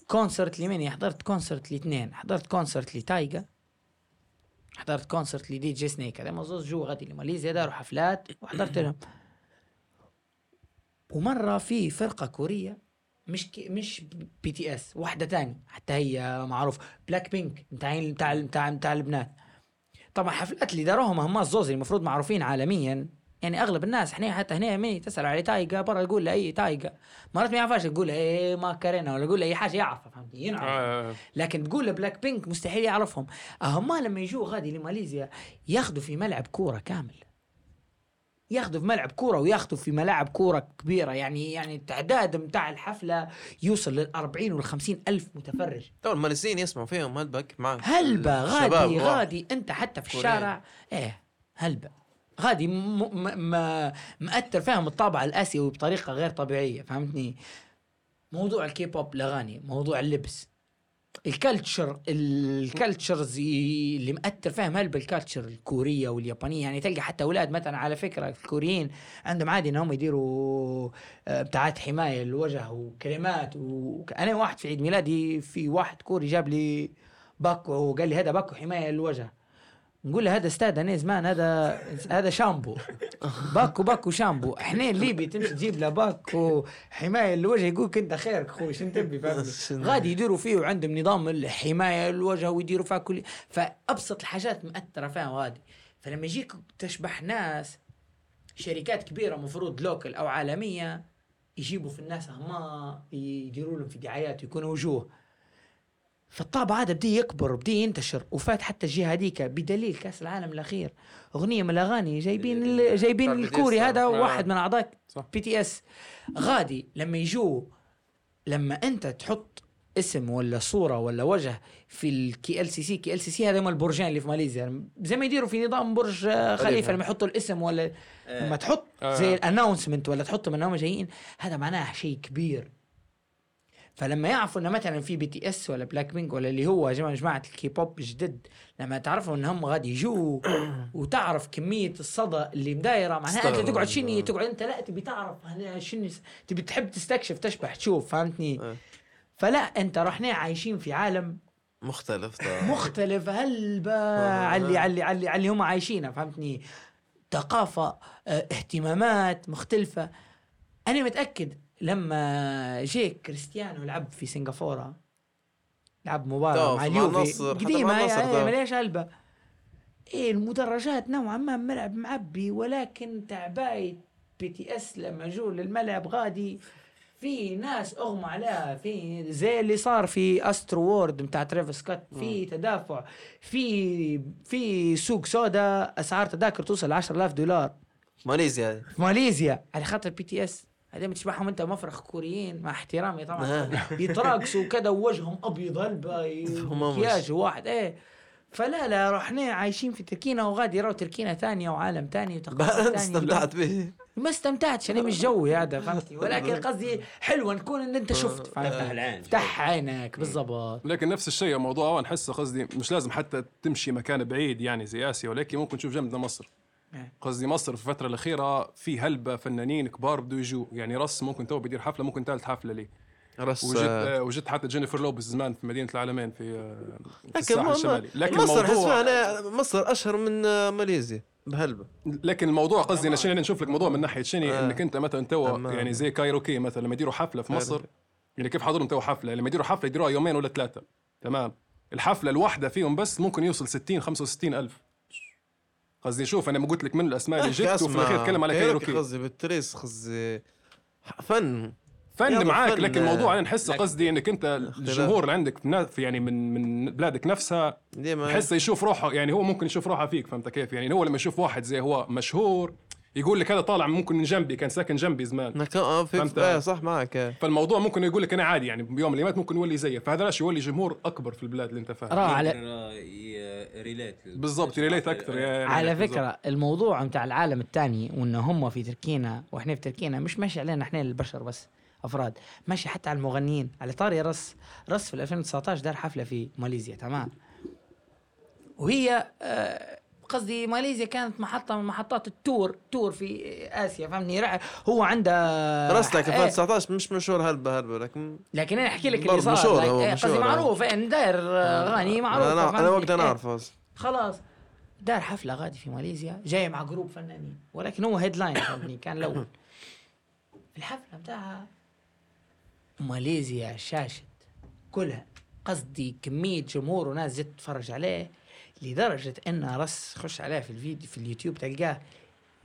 concert لمين؟ حضرت concert لاثنين حضرت concert ل Tyga حضرت concert ل DJ Snake هذم الزوز جوا غادي لماليزيا داروا حفلات وحضرت لهم. ومرة في فرقة كورية مش كي مش BTS واحدة تاني حتى هي معروف بلاك بينك بتاع بتاع بتاع بتاع البنات طبعا حفلات اللي داروهم هم الزوز المفروض معروفين عالميا. يعني أغلب الناس إحنا حتى هنا مين تسال على Tyga برا يقول له أي Tyga. مرات ما يعرفش تقول له Ayy Macarena ولا يقول له أي حاجة يعرفها فهمتني؟ ينعرف. آه. لكن تقول له بلاك بينك مستحيل يعرفهم. هم لما يجوا غادي لماليزيا ياخذوا في ملعب كورة كامل. ياخذوا في ملعب كورة وياخذوا في ملاعب كورة كبيرة. يعني يعني التعداد متاع الحفلة يوصل لل 40 وال 50 ألف متفرج. تو الماليزيين يسمعوا فيهم هلبة هلبة الشباب غادي. غادي أنت حتى في. الشارع. إيه هلبة غادي م م م مأثر فيهم الطابع الآسيوي بطريقة غير طبيعية فهمتني؟ موضوع الكيبوب الأغاني موضوع اللبس. ال culture ال cultures اللي مأثر فيهم هلبة ال culture الكورية واليابانية. يعني تلقى حتى أولاد مثلا على فكرة الكوريين عندهم عادي إنهم يديروا آه، بتاعات حماية للوجه وكريمات وأنا واحد في عيد ميلادي في واحد كوري جاب لي باكو وقال لي هذا باكو حماية للوجه نقول له هذا أستاذ أنا زمان هذا هذا شامبو. باكو باكو شامبو. إحنا الليبي تمشي تجيب له باكو حماية للوجه يقولك أنت خيرك أخوي شنو تبي غادي يديروا فيه وعندهم نظام الحماية للوجه ويديروا فيها كل فأبسط الحاجات مأثرة فيها غادي. فلما يجيك تشبح ناس شركات كبيرة مفروض local أو عالمية يجيبوا في الناس هما يديروا لهم في دعايات ويكونوا وجوه. فالطابع هذا بدي يكبر بدي ينتشر وفات حتى الجهة هذيك بدليل كأس العالم الأخير أغنية من الأغاني جايبين جايبين الكوري. هذا آه. واحد من أعضاء. BTS غادي لما يجوا لما أنت تحط اسم ولا صورة ولا وجه في الكي ال سي سي كي ال سي سي هذا هم البرجين اللي في ماليزيا زي ما يديروا في نظام برج آه، خليفة. لما يحطوا الاسم ولا لما تحط آه. زي ال announcement ولا تحطهم إنهم جايين هذا معناه شيء كبير فلما يعرفوا انه مثلا في BTS ولا بلاك بينك ولا اللي هو جماعة جماعة الكيبوب جدد لما تعرفوا إنهم غادي يجوا وتعرف كمية الصدى اللي مدايره معناها أنت. تقعد شني تقعد أنت لا تبي تعرف شنو تبي تحب تستكشف تشبح تشوف فهمتني آه. فلا أنت رحنا عايشين في عالم مختلف طبعا. مختلف هلبة علي علي علي علي هم عايشينها فهمتني ثقافة آه، اهتمامات مختلفة أنا متأكد لما جيك كريستيانو لعب في سنغافورة لعب تو مباراة مع اليوفي. تو. هي مليش هلبة إيه المدرجات نوعا ما ملعب معبي ولكن تعباية BTS لما جو للملعب غادي في ناس أغمى عليها في زي اللي صار في Astroworld بتاع ترافيس سكوت في تدافع في في سوق سودا أسعار تذاكر توصل 10000 دولار. ماليزيا. في ماليزيا على خاطر BTS. هذول تشبحهم انت مفرخ كوريين مع احترامي طبعا. يتراقصوا كذا ووجههم أبيض مش. مكياج واحد. إيه. فلا لا رحنا عايشين في تركينا وغادي يراو تركينا ثانية وعالم ثاني وثقافه انت ثانية استمتعت به. ما استمتعتش أنا مش جوي هذا فهمتني ولكن قصدي حلوة نكون إن أنت شفت. فتح فهمت العين. فتح عينك بالضبط. لكن نفس الشيء موضوع هو نحسه قصدي مش لازم حتى تمشي مكان بعيد يعني زي آسيا ولكن ممكن تشوف جنبنا مصر. قصدي مصر في الفترة الأخيرة في هلبة فنانين كبار بدوا يجوا. يعني راس ممكن تو بيدير حفلة ممكن ثالث حفلة ليه راس وجت وجت حتى جينيفر لوبيز زمان في مدينة العلمين في آه، في لكن الساحل ما- الشمالي لكن مصر الموضوع أنا مصر أشهر من آه، ماليزيا بهلبة. لكن الموضوع قصدي شنو نشوف لك موضوع من ناحية شنو؟ آه. إنك أنت مثلا تو. يعني زي كايروكي مثلا لما يديروا حفلة في مصر. يعني كيف حضرهم تو حفلة؟ لما يديروا حفلة يديروها يومين ولا ثلاثة. تمام. الحفلة الواحدة فيهم بس ممكن يوصل 60 65 ألف. قصدي شوف أنا ما قلت لك من الأسماء اللي جبت وفي الأخير اتكلم على كايروكي قصدي بالتريس قصدي. فن. فن معاك فن، لكن الموضوع أنا نحس لكن- قصدي إنك أنت الجمهور اللي عندك في يعني من من بلادك نفسها تحسه يشوف روحه يعني هو ممكن يشوف روحه فيك فهمت كيف؟ يعني هو لما يشوف واحد زي هو مشهور يقول لك هذا طالع ممكن من جنبي كان ساكن جنبي زمان. آه، في فهمت؟ آه، صح معك. آه. فالموضوع ممكن يقول لك أنا عادي يعني بيوم من الأيام ممكن يولي زيه فهذا لاش يولي جمهور أكبر في البلاد اللي أنت فاهم. راه على relate بالضبط relate أكثر يعني على. فكرة الموضوع متاع العالم الثاني وإن هم في تركينا وإحنا في تركينا مش ماشي علينا إحنا البشر بس أفراد. ماشي حتى على المغنيين. على طاري راس راس في 2019 دار حفلة في ماليزيا تمام. وهي آه، قصدي ماليزيا كانت محطة من محطات ال tour tour في آسيا فهمني هو عنده إيه، 2019 مش مشهور هلبة هلبة لكن لكن أنا أحكي لك اللي صار مشهور هو، إيه، قصدي مشهور، آه. معروف ان داير آه، اغاني معروف أنا أنا وقتها نعرف. خلاص. دار حفلة غادي في ماليزيا جاي مع group فنانين ولكن هو headline فهمتني؟ كان الأول. الحفلة بتاعها ماليزيا شاشت كلها. قصدي كمية جمهور وناس جت تتفرج عليه. لدرجة انه راس خش عليه في الفيديو في اليوتيوب تلقاه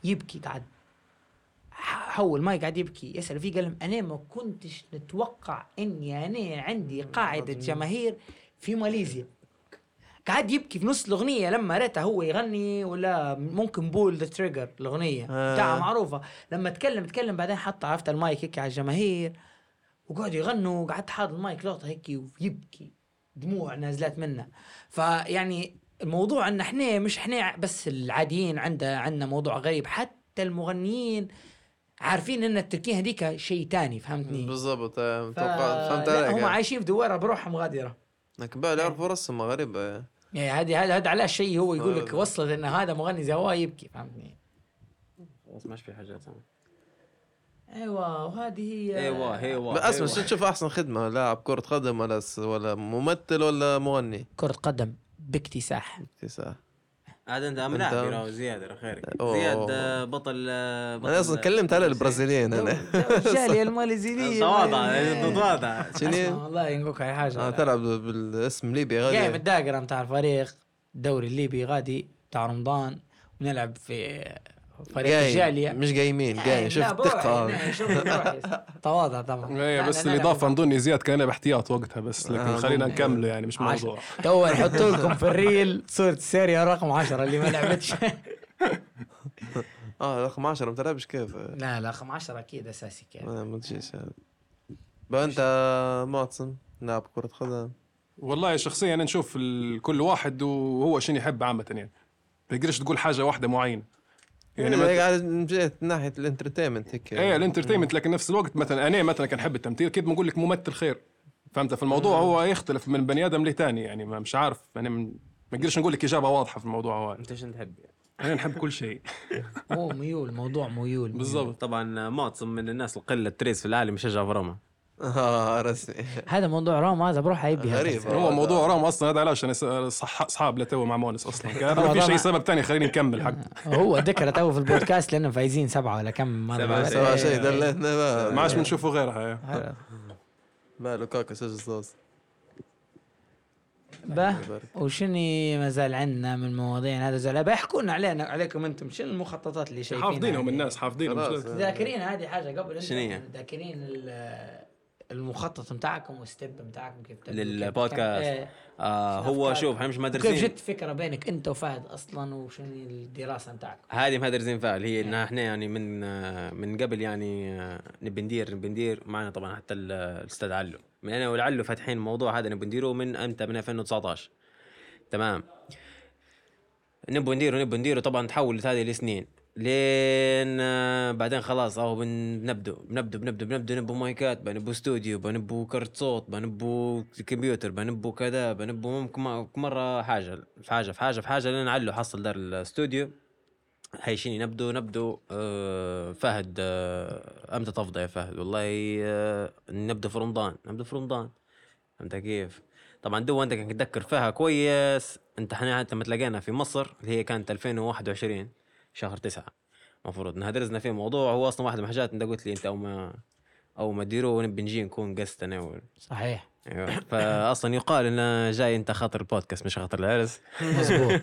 يبكي قاعد. حول ما قاعد يبكي يسأل فيه قال لهم أنا ما كنتش نتوقع إني أنا عندي قاعدة جماهير في ماليزيا. قاعد يبكي في نص الأغنية لما ريته هو يغني ولا ممكن بول ذا تريجر الأغنية. آه. بتاعها معروفة. لما تكلم تكلم بعدين حط عرفت المايك هيك على الجماهير وقعدوا يغنوا قعدت حاضر المايك لقطة هيك ويبكي. دموع نازلات منه. فيعني الموضوع ان إحنا مش إحنا بس العاديين عندنا عندنا موضوع غريب حتى المغنيين عارفين ان التركية هذيك شيء تاني فهمتني بالضبط آه، ف... فهمت لا، هم عليك عايشين في دويره بروحهم غادرة لكن بقى يعرفوا رسم غريب آه. يعني هذه هذا هذا على شيء هو يقول لك. وصلت إن هذا مغني زي هو يبكي فهمتني خلاص مش في حاجات أيوه وهذه هي أيوه أيوه بس أسمع أيوة. شو تشوف أحسن خدمة لاعب كرة قدم ولا ولا ممثل ولا مغني كرة قدم باكتساح. تسعة هذا انت املاح يراو زياد يا خيرك أوه. زياد آه، بطل آه، بطل أنا أصلا كلمت على البرازيليين أنا. الجالية الماليزية تواضع تواضع. شنو؟ والله ينقوك على حاجة. آه تلعب بالاسم ليبي جاي من غالي الداقرة بتاع الفريق الدوري الليبي غادي بتاع رمضان. ونلعب في فريق الجالية جاي مش جايمين لا، جاي. شفت؟ شغل بروحي. تواضع طبعا. لا، بس لا، لا، الاضافه لا. نظن زياد كان باحتياط وقتها بس لكن آه، خلينا. نكمله يعني مش. موضوع. تو نحط لكم في الريل صورة السيريا رقم 10 اللي ما لعبتش. آه رقم 10 ما تلعبش كيف؟ لا لا رقم 10 أكيد أساسي كيف. آه، ما تجيش. أنت معتصم لاعب كرة قدم. والله شخصيا أنا نشوف كل واحد وهو شنو يحب عامة يعني. ما تقدرش تقول حاجة واحدة معينة. يعني يعني مثلا قاعد من جهة ناحية ال entertainment هيك. إيه ال entertainment لكن نفس الوقت مثلا أنا مثلا كان أحب التمثيل أكيد بنقول لك ممثل خير. فهمت؟ فالموضوع هو يختلف من بني آدم لتاني يعني ما مش عارف. يعني من- ما أقدرش نقول لك إجابة واضحة في الموضوع هو. أنت شنو تحب يعني؟ أنا نحب كل شيء. هو ميول موضوع ميول بالضبط. طبعا معتصم من الناس القلة تريس في العالم يشجع في روما. آه رسمي هذا موضوع روما هذا بروح يبي غريب. هو موضوع رام أصلا هذا علاش أنا صح اصحاب لتو مع مونس أصلا ما فيش اي سبب تاني خليني نكمل حق هو ذكر تو في البودكاست لأنه فايزين سبعة ولا كم مره بس. سوا إيه. شيء دلتنا ما عادش بنشوفوا غيرها يعني. هلا. ما لوكاكو سجل صوص به وشني ما زال عندنا من مواضيع هذا زال بيحكوا لنا علينا عليكم أنتم شنو المخططات اللي شايفينها حافظينهم يعني؟ الناس حافظينهم. ذاكرين هذه حاجة قبل شنو هي؟ ذاكرين ال- المخطط بتاعكم والستيب بتاعكم كيف كيف للبودكاست. إيه. آه هو؟ شوف إحنا مش مدرسين جت فكره بينك أنت وفهد أصلا وشنو الدراسة بتاعكم هذه مهدرزين فعل هي ان إحنا يعني من من قبل يعني آه، نبي ندير نبي ندير معنا طبعا حتى ال- الأستاذ علو. من أنا والعلو فاتحين الموضوع هذا نبي نديره من أمتى؟ من 2019 تمام. نبغى نديره نبغى نديره طبعا تحولت هذه لسنين لين آه، بعدين خلاص أهو بن- بنبدو بنبدو بنبدو بنبدو نبو مايكات بنبو استوديو بنبو كرت صوت بنبو كمبيوتر بنبو كذا بنبو ممكن م- مرة حاجة في حاجة في حاجة في حاجة لين علو حصل دار الاستوديو هيشيني نبدو نبدو آه فهد آه إمتى تفضى يا فهد. والله آه نبدو في رمضان نبدو في رمضان. فهمت كيف؟ طبعا دو أنت كنت تذكر فيها كويس. أنت إحنا حتى لما تلاقينا في مصر اللي هي كانت 2021 شهر تسعة. المفروض نهدرزنا في موضوع هو أصلا واحد من الحاجات أنت قلت لي أنت أو ما أو ما تديروه نبي نجي نكون قست أنا و... صحيح. أيوه. فاصلا يقال إنه جاي أنت خاطر البودكاست مش خاطر العرس. مزبوط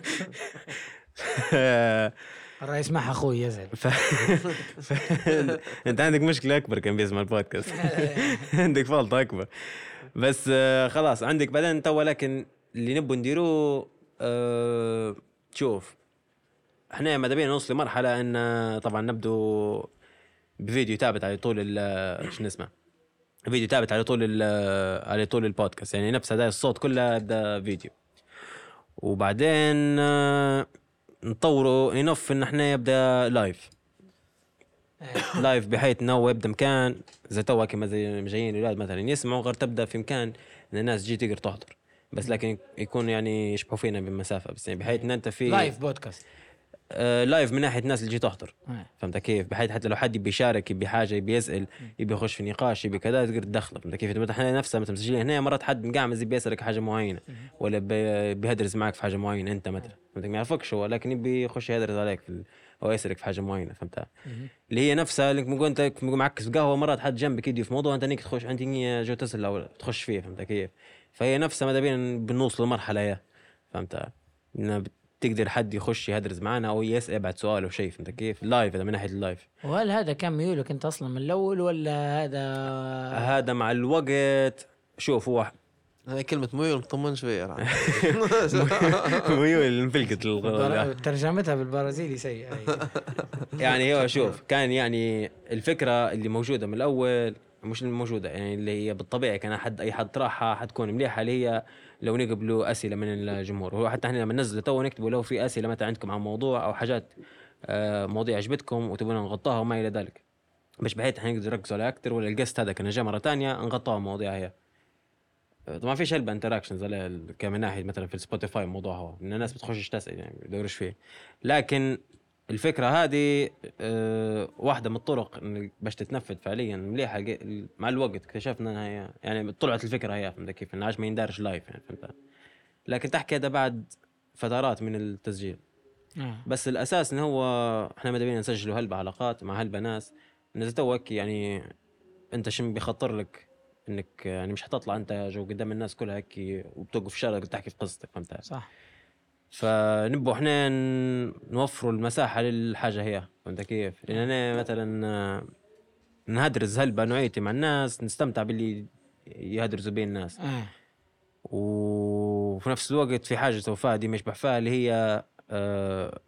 الرئيس مع أخوي يزعل. ف... ف... أنت عندك مشكلة أكبر كان بيسمع البودكاست. عندك فالطة أكبر. بس آه، خلاص عندك بعدين تو ولكن اللي نبغى نديروه آه، شوف إحنا ماذا بينا نوصل لمرحلة إن طبعا نبدو بفيديو ثابت على طول ال- شو اسمه فيديو ثابت على طول ال- على طول البودكاست. يعني نفس هذا الصوت كله ده فيديو. وبعدين نطوره انف إن إحنا يبدأ لايف لايف بحيث إنه يبدأ مكان زي تو كما زي جايين الأولاد مثلا يسمعوا غير تبدأ في مكان إن الناس تجي تقدر تحضر. بس لكن يكون يعني يشبهوا فينا بالمسافه بس يعني بحيث إن أنت في لايف بودكاست لايف من ناحية الناس اللي تجي تحضر إيه. فهمت كيف؟ بحيث حتى لو حد يبي يشارك يبي حاجة يبي يسأل يبي يخش في نقاش يبي كذا تقدر تدخله. فهمت كيف؟ إحنا نفسها مثلا مسجلين هنا مرات حد مقعمز يبي يسألك حاجة معينة ولا بي- بيهدرس معك في حاجة معينة أنت مثلا. فهمت ما يعرفكش هو لكن يبي يخش يهدرس عليك أو يسألك في حاجة معينة. فهمتها؟ اللي هي نفسها اللي ممكن أنت معكس في قهوه مرات حد جنبك يدي في موضوع أنت نيك تخش نية جو تسأل أو تخش فيه. فهمت كيف؟ فهي نفسها ماذا بينا بنوصل لمرحلة يا. فهمت؟ تقدر حد يخش يهدرز معنا أو يسأل بعد سؤال أو شيء فهمت كيف؟ لايف هذا من ناحية اللايف وهل هذا كان ميولك انت أصلا من الأول ولا هذا هذا مع الوقت شوف هو هاي كلمة ميول مطمن شوية. ميول انفلقت ترجمتها بالبرازيلي سيئة هي. يعني هو شوف كان يعني الفكرة اللي موجودة من الأول مش الموجوده يعني اللي هي بالطبيعي كان حد أي حد طرحها حتكون مليحة اللي هي لو نقبلوا أسئلة من الجمهور. هو حتى إحنا لما ننزل تو نكتبوا لو في أسئلة مثلا عندكم عن موضوع أو حاجات آه، مواضيع عجبتكم وتبون نغطاها وما إلى ذلك. مش بحيث إحنا نقدر نركزوا على أكثر ولا الجست هذا كان جاء مرة ثانية نغطاها مواضيع هي. آه، طبعا فيش هلبة انتراكشنز كمن ناحية مثلا في السبوتيفاي الموضوع هو إن الناس بتخشش تسأل يعني بيدورش فيه. لكن الفكرة هذه آه، واحدة من الطرق باش تتنفذ فعليا مليحة. مع الوقت اكتشفنا إنها هي يعني طلعت الفكرة هي فهمت كيف؟ انه عاش ما يندارش لايف يعني فهمت؟ لكن تحكي هذا بعد فترات من التسجيل. آه. بس الأساس إنه هو إحنا مدى بينا نسجلوا هلبة حلقات مع هلبة ناس ان توك يعني أنت شم بيخطر لك؟ إنك يعني مش حتطلع أنت جو قدام الناس كلها هيك وبتوقف في الشارع تحكي في قصتك فهمت؟ صح. فنبوا إحنا نوفروا المساحة للحاجة هي فهمت كيف؟ لأن أنا مثلا نهدرز هلبة نوعيتي مع الناس نستمتع باللي يهدرزوا بين الناس آه. وفي نفس الوقت في حاجة توفاها دي مش بحفاها اللي هي آه،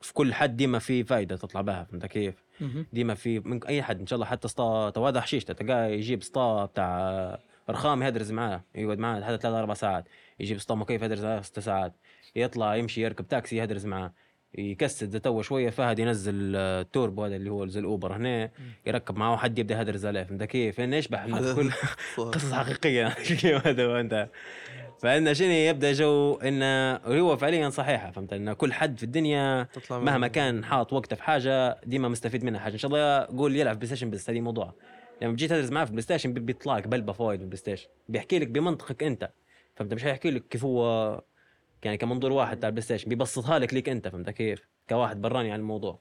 في كل حد ديما في فايدة تطلع بها فهمت كيف؟ ديما في من أي حد إن شاء الله حتى سطا توادع حشيشته تلقاه يجيب سطا بتاع رخام يهدرز معاه يقعد معاه حتى ثلاث أربع ساعات يجيب سطا مكيف يهدرز ست ساعات يطلع يمشي يركب تاكسي يهدرز معاه يكسد تو شوية فهد ينزل آه، التوربو هذا اللي هو زي الأوبر هنا يركب معاه حد يبدأ يهدرز عليه فهمت كيف؟ إنه يشبه من كل قصص حقيقية. هذا أنت؟ فان شنو يبدأ جو؟ إنه هو فعليا صحيحة فهمت؟ ان كل حد في الدنيا مهما كان حاط وقته في حاجة ديما مستفيد منها حاجة. إن شاء الله قول يلعب PlayStation بس هذه موضوع. لما بتجي تدرس معاه في ال PlayStation بي- بيطلع لك هلبة فوائد من ال PlayStation. بيحكي لك بمنطقك أنت فهمت؟ مش حيحكي لك كيف هو يعني كمنظور واحد تاع ال PlayStation بيبسطها لك ليك أنت فهمت كيف؟ كواحد براني عن الموضوع.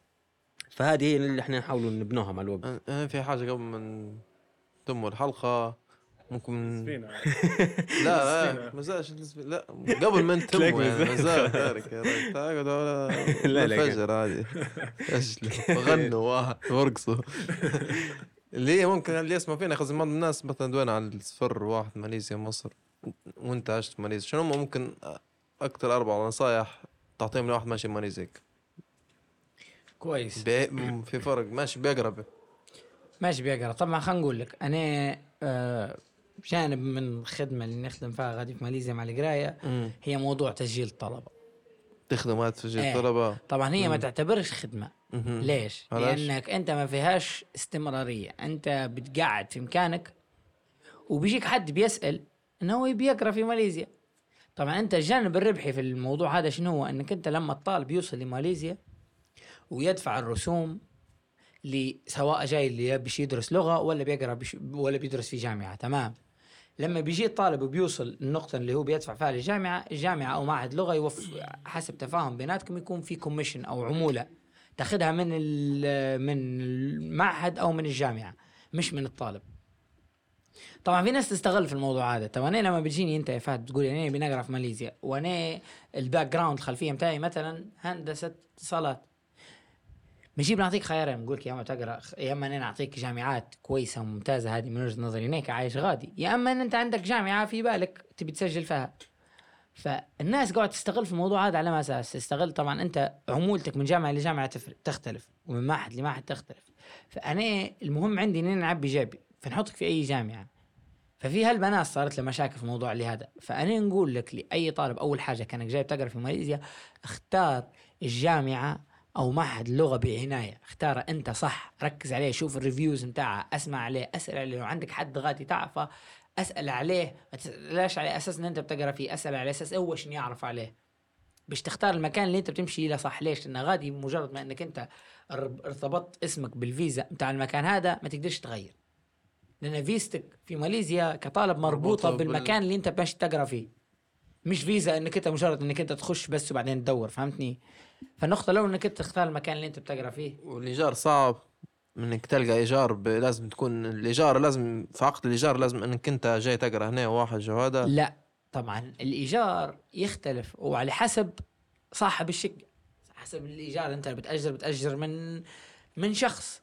فهذه هي اللي إحنا نحاول نبنوها مع الوقت. أنا- أنا في حاجة قبل ما نتم الحلقة ممكن لا. لا ما زالش لا قبل ما نتم تلاقي يعني ما. زال تقعد ولا لا، لا، الفجر عادي. غنوا واحد وارقصوا اللي هي ممكن اللي يسمع فينا خزن بعض الناس مثلا دوينا على السفر واحد ماليزيا مصر وانت عشت في ماليزيا شنو ممكن أكثر أربع نصايح تعطيهم لواحد ماشي ماليزيا هيك؟ كويس. بي- في فرق. ماشي بيقرب. ماشي بيقرا طبعا خلينا نقول لك أنا آه جانب من الخدمه اللي نخدم فيها غادي في ماليزيا مع القراية هي موضوع تسجيل الطلبة. تخدم تسجيل إيه. طلبة طبعا هي ما تعتبرش خدمة. مهم. ليش؟ علاش؟ لأنك أنت ما فيهاش استمرارية. أنت بتقعد في مكانك وبيجيك حد بيسأل إنه هو يبي يقرأ في ماليزيا. طبعا أنت الجانب الربحي في الموضوع هذا شنو هو؟ أنك أنت لما الطالب يوصل لماليزيا ويدفع الرسوم سواء جاي اللي بيش يدرس لغة ولا بيقرأ بيش ولا بيدرس في جامعة تمام؟ لما بيجي الطالب وبيوصل النقطة اللي هو بيدفع فيها للجامعة الجامعة أو معهد لغة يوف حسب تفاهم بيناتكم يكون في كوميشن أو عمولة تاخذها من من المعهد أو من الجامعة مش من الطالب. طبعا في ناس تستغل في الموضوع هذا. طبعا أنا لما بتجيني أنت يا فهد بتقول أنا بنقرا في ماليزيا وأنا ال background الخلفيه بتاعي مثلا هندسة اتصالات. بنجيب نعطيك خيارين بقول لك يا أما تقرأ يا أما أنا نعطيك جامعات كويسة وممتازة هذه من وجهة نظري هناك عايش غادي. يا أما إن أنت عندك جامعة في بالك تبي تسجل فيها. فالناس قاعد تستغل في الموضوع هذا على ما أساس. تستغل طبعا أنت عمولتك من جامعة لجامعه تختلف ومن معهد لمعهد تختلف. فأنا المهم عندي إن أنا نعبي جيبي فنحطك في أي جامعة. ففي هلبة ناس صارت له مشاكل في الموضوع لهذا. فأنا نقول لك لأي طالب أول حاجة كانك جاي تقرأ في ماليزيا اختار الجامعة أو معهد لغة بعناية. اختار أنت صح ركز عليه شوف ال reviews بتاعها أسمع عليه أسأل عليه. لو عندك حد غادي تعرفه أسأل عليه. ما تسالش على أساس إن أنت بتقرأ فيه أسأل على أساس هو شنو يعرف عليه. باش تختار المكان اللي أنت بتمشي له صح. ليش؟ لأن غادي مجرد ما إنك أنت ار- ارتبطت اسمك بالفيزا بتاع المكان هذا ما تقدرش تغير. لأن فيزتك في ماليزيا كطالب مربوطة بال- بالمكان اللي انت ماشي تقرأ فيه. مش فيزا إنك انت مجرد إنك انت تخش بس وبعدين تدور فهمتني؟ فالنقطة لو إنك انت تختار المكان اللي انت بتقرأ فيه. والإيجار صعب إنك تلقى إيجار ب- لازم تكون الإيجار لازم في عقد الإيجار لازم إنك انت جاي تقرأ هنا واحد هذا لا طبعا الإيجار يختلف وعلى حسب صاحب الشقة حسب الإيجار. أنت بتأجر بتأجر من من شخص.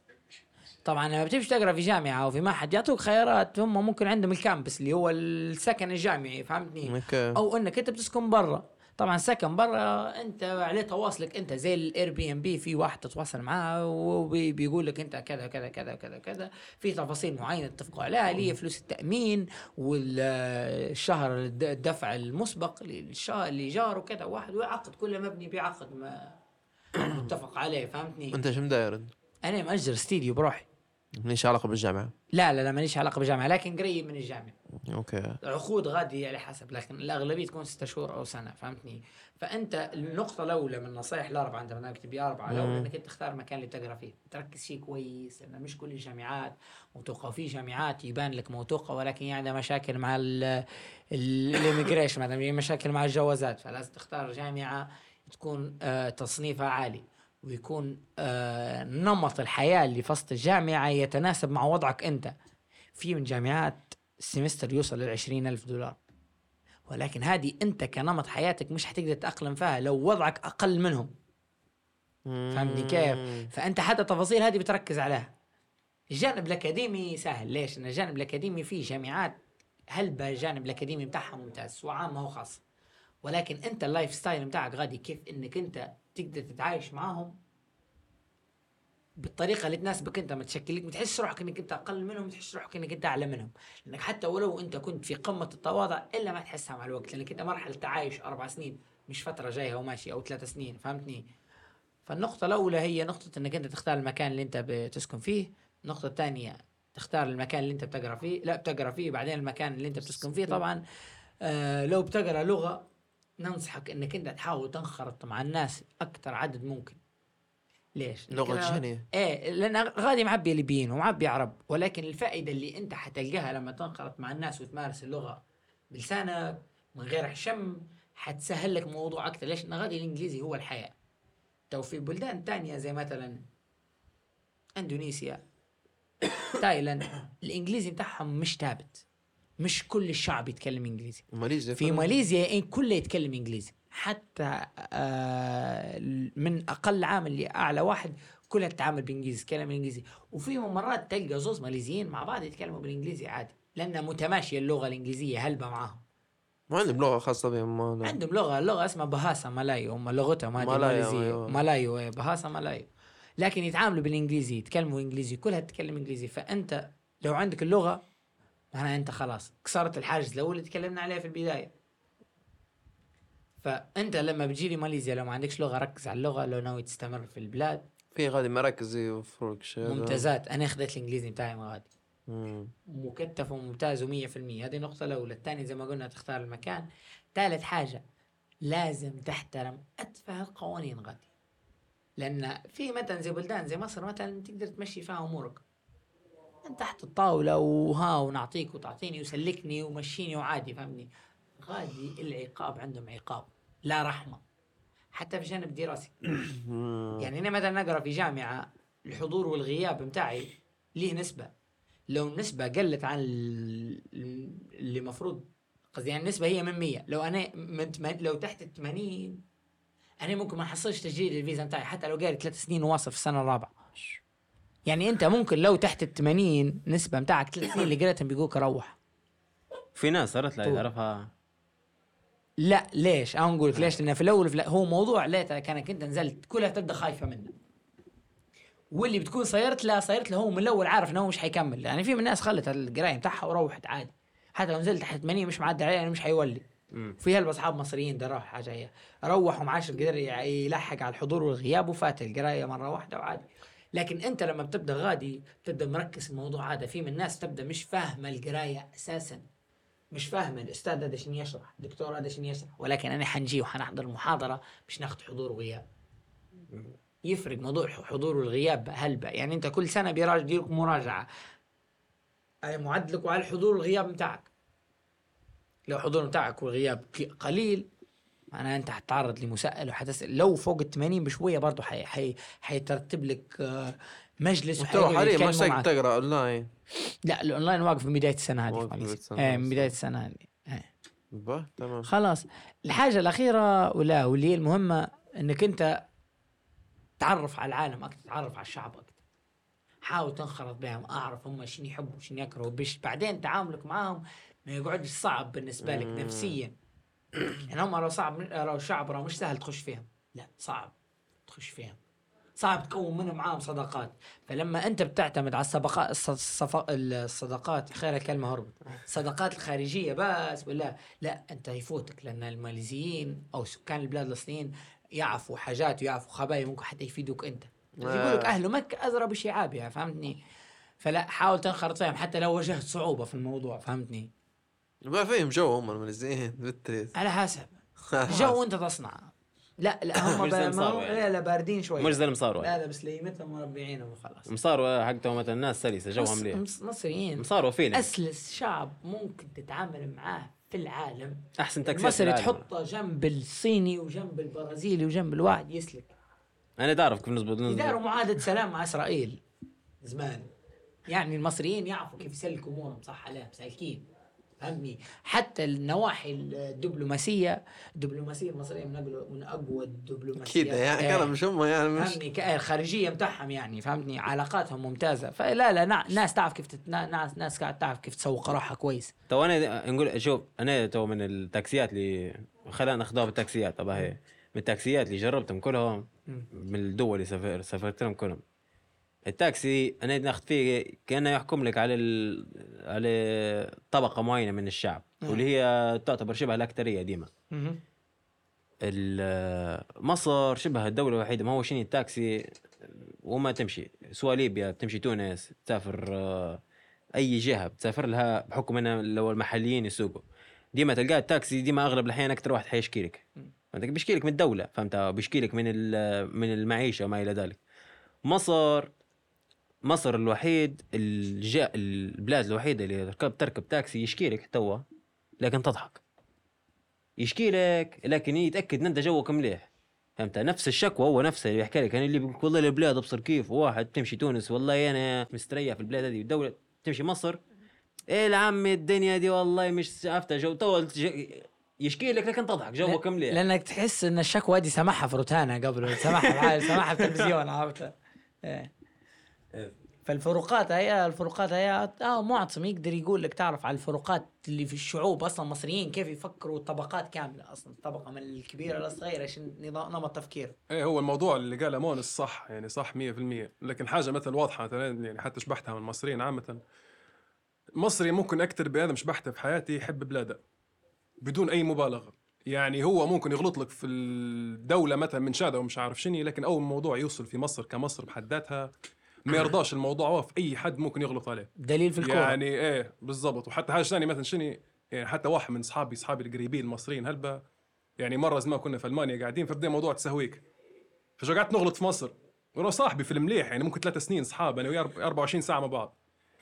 طبعا لما بتمشي تقرأ في جامعة أو في معهد يعطوك خيارات هم ممكن عندهم ال campus اللي هو السكن الجامعي فهمتني؟ okay. أو إنك أنت بتسكن برا. طبعا سكن برا أنت عليه تواصلك أنت زي ال Airbnb في واحد تتواصل معاه وبيقول لك أنت كذا كذا كذا كذا كذا. في تفاصيل معينة اتفقوا عليها اللي هي فلوس التأمين والشهر الدفع المسبق للشهر الايجار وكذا. واحد وعقد كله مبني بعقد ما متفق عليه فهمتني؟ أنت شنو داير أنا مأجر استديو بروحي. ليه علاقة بالجامعة. لا لا لا ماليش علاقة بالجامعة لكن قريب من الجامعة. okay. عقود غادي على حسب لكن الأغلبية تكون ستة شهور أو سنة فهمتني؟ فأنت النقطة الأولى من النصائح الاربعه عند برنامج تبي أربعة الأولى. إنك تختار المكان اللي بتقرا فيه. تركز فيه كويس لأن مش كل الجامعات موثوقه وفي جامعات يبان لك موثوقه ولكن هي عندها مشاكل مع ال immigration مثلا مشاكل مع الجوازات فلازم تختار جامعة تكون آه تصنيفها عالي. ويكون آه نمط الحياة اللي في وسط الجامعة يتناسب مع وضعك أنت. في من جامعات السمستر يوصل لل ألف دولار. ولكن هذه أنت كنمط حياتك مش حتقدر تتأقلم فيها لو وضعك أقل منهم. فهمتني كيف؟ فأنت حتى التفاصيل هذه بتركز عليها. الجانب الأكاديمي سهل. ليش؟ لأن الجانب الأكاديمي فيه جامعات هلبة. الجانب الأكاديمي بتاعها ممتاز. سواء عام هو خاص. ولكن أنت ال lifestyle بتاعك غادي كيف؟ إنك أنت تقدر تتعايش معاهم بالطريقة اللي تناسبك أنت ما تشكلك ما تحس روحك إنك أنت أقل منهم ما تحس روحك إنك أنت أعلى منهم. لأنك حتى ولو أنت كنت في قمة التواضع إلا ما تحسها مع الوقت لأنك أنت مرحله تعايش أربع سنين مش فترة جاية وماشي أو ثلاث سنين فهمتني؟ فالنقطة الأولى هي نقطة إنك أنت تختار المكان اللي أنت بتسكن فيه. النقطة الثانية تختار المكان اللي أنت بتقرأ فيه لا بتقرأ فيه بعدين المكان اللي أنت بتسكن فيه. طبعا آه لو بتقرأ لغة ننصحك إنك أنت تحاول تنخرط مع الناس أكثر عدد ممكن. ليش؟ لغة إنجليزية لأن غادي معبي ليبيين ومعبي عرب ولكن الفائدة اللي أنت حتلقاها لما تنخرط مع الناس وتمارس اللغة بلسانك من غير شم حتسهل لك موضوع أكثر ليش؟ لأن غادي الإنجليزي هو الحياة. تو في بلدان تانية زي مثلا إندونيسيا تايلاند الإنجليزي بتاعهم مش ثابت. مش كل الشعب يتكلم إنجليزي. ماليزيا في ماليزيا إيه كله يتكلم إنجليزي. حتى آه من أقل عامل لاعلى واحد كلها تتعامل بالانجليزي تتكلم إنجليزي. وفي مرات تلقى زوز ماليزيين مع بعض يتكلموا بالإنجليزي عادي لأن متماشية اللغة الإنجليزية هلبة معاهم. ما عندهم لغة خاصة بهم ما عندهم لغة لغة اسمها بهاسا ملايو هم لغتهم هذه ماليزية. أيوة. ملايو إيه، بهاسا ملايو لكن يتعاملوا بالإنجليزي يتكلموا إنجليزي كلها تتكلم إنجليزي. فأنت لو عندك اللغة معناها انت خلاص. كسرت الحاجز الأول اللي تكلمنا عليه في البداية. فأنت لما بتجي لي ماليزيا لو ما عندكش لغة ركز على اللغة لو ناوي تستمر في البلاد. في غادي مراكز زي وفروك شيء ممتازات. أنا أخذت الإنجليزي بتاعي مغادي مم. مكتف وممتاز و100% هذه النقطة الأولى، الثانية زي ما قلنا تختار المكان، ثالث حاجة لازم تحترم أتفه القوانين غادي. لأن في مثلا زي بلدان زي مصر مثلا تقدر تمشي فيها أمورك. أنت تحت الطاولة وها ونعطيك وتعطيني وسلكني ومشيني وعادي فهمني. غادي العقاب عندهم عقاب لا رحمة. حتى في جانب دراسي. يعني أنا مثلا أقرأ في جامعة الحضور والغياب بتاعي ليه نسبة. لو النسبة قلت عن ال- اللي مفروض قصدي يعني النسبة هي من 100 لو أنا من لو تحت ال 80 أنا ممكن ما أحصلش تجديد الفيزا بتاعي حتى لو قاري ثلاث سنين واصل في السنة الرابعة يعني أنت ممكن لو تحت ال 80 نسبة بتاعك ثلاث سنين اللي قريتهم بيقولك روح في ناس صارت طول. يعرفها لا ليش؟ أنا نقول لك ليش؟ لأن في الأول في هو موضوع ليتها كانك أنت نزلت كلها تبدأ خايفة منه واللي بتكون صيرت له صيرت له هو من الأول عارف إنه هو مش حيكمل يعني في من الناس خلت القراية بتاعها وروحت عادي حتى لو نزلت تحت 80 مش معدل عليه يعني مش حيولي. في هلبة أصحاب مصريين دروح حاجة هي روحوا معاش قدر يلحق على الحضور والغياب وفات القراية مرة واحدة وعادي لكن أنت لما بتبدأ غادي تبدأ مركز الموضوع هذا في من الناس تبدأ مش فاهمة القراية أساسا. مش فاهمة الأستاذ هذا شنو يشرح الدكتور هذا شنو يشرح. ولكن أنا حنجي وحنحضر المحاضرة مش ناخذ حضور وغياب. يفرق موضوع الحضور والغياب هلبة يعني أنت كل سنة بيراجع يديرك مراجعة. معدلك وعلى الحضور والغياب بتاعك. لو الحضور بتاعك والغياب قليل معناها أنت حتتعرض لمساءلة وحتسال لو فوق ال 80 بشوية برضه حي حي حيترتب لك آه، مجلس انت يتكلموا مش تقدر معك. تقرأ أونلاين؟ لا الأونلاين واقف من بداية السنة هذه من بداية ماليزيا السنة هذه. من بداية السنة هذه. باهي تمام. خلاص. الحاجة الأخيرة ولا واللي هي المهمة إنك أنت تعرف على العالم أكثر تعرف على الشعب أكثر حاول تنخرط بهم أعرف هم شنو يحبوا شنو يكرهوا. بش بعدين تعاملك معاهم ما يقعدش صعب بالنسبة لك نفسيا. يعني هم لو صعب لو شعب لو مش سهل تخش فيهم. لا صعب تخش فيهم. صعب تكون منهم معاهم صداقات. فلما أنت بتعتمد على الصداقات الصف... الصداقات خير الكلمة هربت. الصداقات الخارجية بس ولا لا أنت يفوتك لأن الماليزيين أو سكان البلاد الاصليين يعرفوا حاجات ويعرفوا خبايا ممكن حتى يفيدوك أنت. يقول لك أهل مكة ازرى بشعابها فهمتني؟ فلا حاول تنخرط فيهم حتى لو واجهت صعوبة في الموضوع فهمتني؟ ما فيهم جو هم الماليزيين بالتريس على حسب. جو انت تصنع. لا لا هم يعني. لا لا باردين شوي. مش زي المصاروا لا لا بس ليمتهم مربعينهم وخلاص. مصاروا حقتهم مثلا الناس سلسة مليح مص- مصريين. مصاروا فينا أسلس شعب ممكن تتعامل معاه في العالم. أحسن المصري العالم. تحطه جنب الصيني وجنب البرازيلي وجنب الواحد يسلك. أنا تعرف كيف نظبط يداروا نظبط معاهدة سلام مع إسرائيل زمان. يعني المصريين يعرفوا كيف يسلكوا امورهم صح عليها مسالكين فهمني؟ حتى النواحي الدبلوماسية الدبلوماسية المصرية من اقوى من أقوى الدبلوماسيات. كده يعني. كلام مش هم يعني مش فهمني؟ الخارجية متاعهم يعني فهمتني؟ علاقاتهم ممتازة. فلا لا نا- ناس تعرف كيف تت... نا- ناس ناس قاعد تعرف كيف تسوق روحها كويس. تو أنا نقول شوف أنا تو من التاكسيات اللي خلينا ناخذها بالتاكسيات طب هي. من التاكسيات اللي جربتهم كلهم من الدول اللي سافر سافرت لهم كلهم. التاكسي أنا ناخذ فيه كأنه يحكم لك على ال... على طبقة معينة من الشعب واللي هي تعتبر شبه الاكثريه ديما. ال- مصر شبه الدولة الوحيدة ما هو شيء التاكسي؟ وما تمشي. سواء ليبيا بتمشي تونس تسافر أي جهة بتسافر لها بحكم أن لو المحليين يسوقوا. ديما تلقى التاكسي ديما أغلب الأحيان أكثر واحد حيشكي لك. فهمت؟ بيشكي لك من الدولة فهمت؟ بيشكي لك من ال- من المعيشة وما إلى ذلك. مصر مصر الوحيد الجا البلاد الوحيدة اللي تركب تركب تاكسي يشكي لك توا لكن تضحك. يشكي لك لكن يتأكد ان انت جوك مليح. فهمت؟ نفس الشكوى هو نفسه اللي يحكي لك. يعني اللي بيقول والله البلاد أبصر كيف؟ واحد تمشي تونس والله أنا مستريح في البلاد هذه. الدولة تمشي مصر. إيه العمي الدنيا دي والله مش عرفتها جو تو ج- يشكي لك لكن تضحك. جوك مليح. لأنك تحس إن الشكوى دي سمعها في روتانا قبل سمعها بحال سمعها في التلفزيون عرفتها إيه. فالفروقات هي الفروقات هي آه معتصم يقدر يقول لك تعرف على الفروقات اللي في الشعوب أصلا المصريين كيف يفكروا طبقات كاملة أصلا طبقه من الكبيرة للصغيره عشان نمط تفكير. إيه هو الموضوع اللي قاله مونس صح يعني صح 100% لكن حاجة مثلا واضحة مثلا يعني حتى شبحتها من المصريين عامة. مصري ممكن أكثر بني آدم شبحته في حياتي يحب بلاده بدون أي مبالغة. يعني هو ممكن يغلط لك في الدولة مثلا من شاده ومش عارف شنو لكن أول موضوع يوصل في مصر كمصر بحد ذاتها. ما يرضاش الموضوع في أي حد ممكن يغلط عليه. دليل في الكورة. يعني إيه بالضبط. وحتى حاجة ثانية مثلا شنو يعني حتى واحد من أصحابي أصحابي القريبين المصريين هلبا يعني مرة زمان كنا في ألمانيا قاعدين فبدأ موضوع تسهويك فجأة قعدت نغلط في مصر. ورا صاحبي في المليح يعني ممكن ثلاث سنين أصحاب أنا وياه 24 ساعة مع بعض.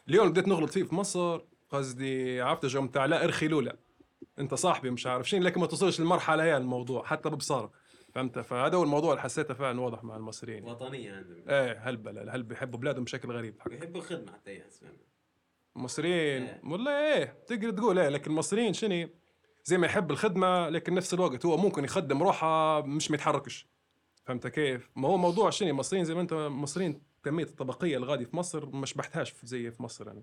اليوم بديت نغلط فيه في مصر قصدي عرفت جو متاع لا إرخي لولا. أنت صاحبي مش عارف شنو لكن ما توصلش للمرحله هي الموضوع حتى ببصاره فهمت؟ فهذا هو الموضوع اللي حسيته فعلا واضح مع المصريين. وطنيه عندهم إيه هلبا لا هل بيحبوا بلادهم بشكل غريب؟ حق. يحبوا الخدمة حتى يحس المصريين إيه. والله إيه تقدر تقول إيه لكن المصريين شنو زي ما يحب الخدمة لكن نفس الوقت هو ممكن يخدم روحه مش ما يتحركش فهمت كيف؟ ما هو موضوع شنو المصريين زي ما أنت المصريين كمية الطبقية الغادي في مصر ما شبحتهاش زي في مصر يعني.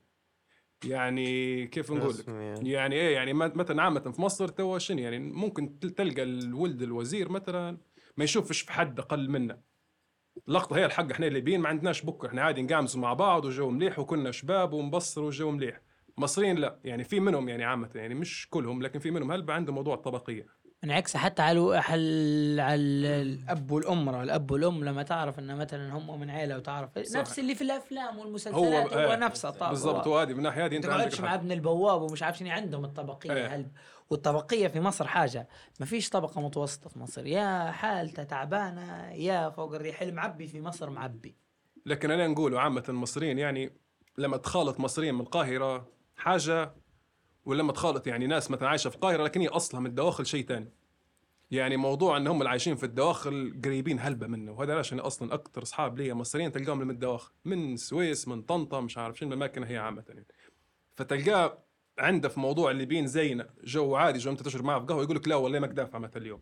يعني كيف نقول لك؟ يعني. يعني إيه يعني مثلا عامة في مصر تو شنو يعني ممكن تل- تلقى الولد الوزير مثلا ما يشوفش في حد أقل منه اللقطه هي الحق إحنا الليبيين ما عندناش بك إحنا عادي نقامزوا مع بعض والجو مليح وكنا شباب ونبصر والجو مليح مصريين لا يعني في منهم يعني عامة يعني مش كلهم لكن في منهم هلبا عندهم موضوع الطبقية انعكس حتى على على على الأب والام الأب والأم لما تعرف إن مثلا هم من عيلة وتعرف صح. نفس اللي في الأفلام والمسلسلات هو- هو, إيه. نفسه طبعا بالضبط وهذه من الناحية هذه أنت ما مع. ابن البواب ومش عارف شنو عندهم الطبقية إيه. هل والطبقية في مصر حاجة ما فيش طبقة متوسطة في مصر يا حالته تعبانة يا فوق الريح معبي في مصر معبي لكن أنا نقول عامة المصريين يعني لما تخالط مصريين من القاهرة حاجة ولما تخالط يعني ناس مثلا عايشة في القاهرة لكن هي اصلها من الدواخل شيء ثاني يعني موضوع إن هم اللي عايشين في الدواخل قريبين هلبة منه وهذا علاش أنا أصلا أكثر أصحاب لي مصريين تلقاهم من الدواخل من السويس من طنطا مش عارف شنو الاماكن هي عامة يعني. فتلقاه عنده في موضوع الليبيين زينا جو عادي جو أنت تشرب معه في قهوة يقول لك لا والله ما دافع مثلا اليوم.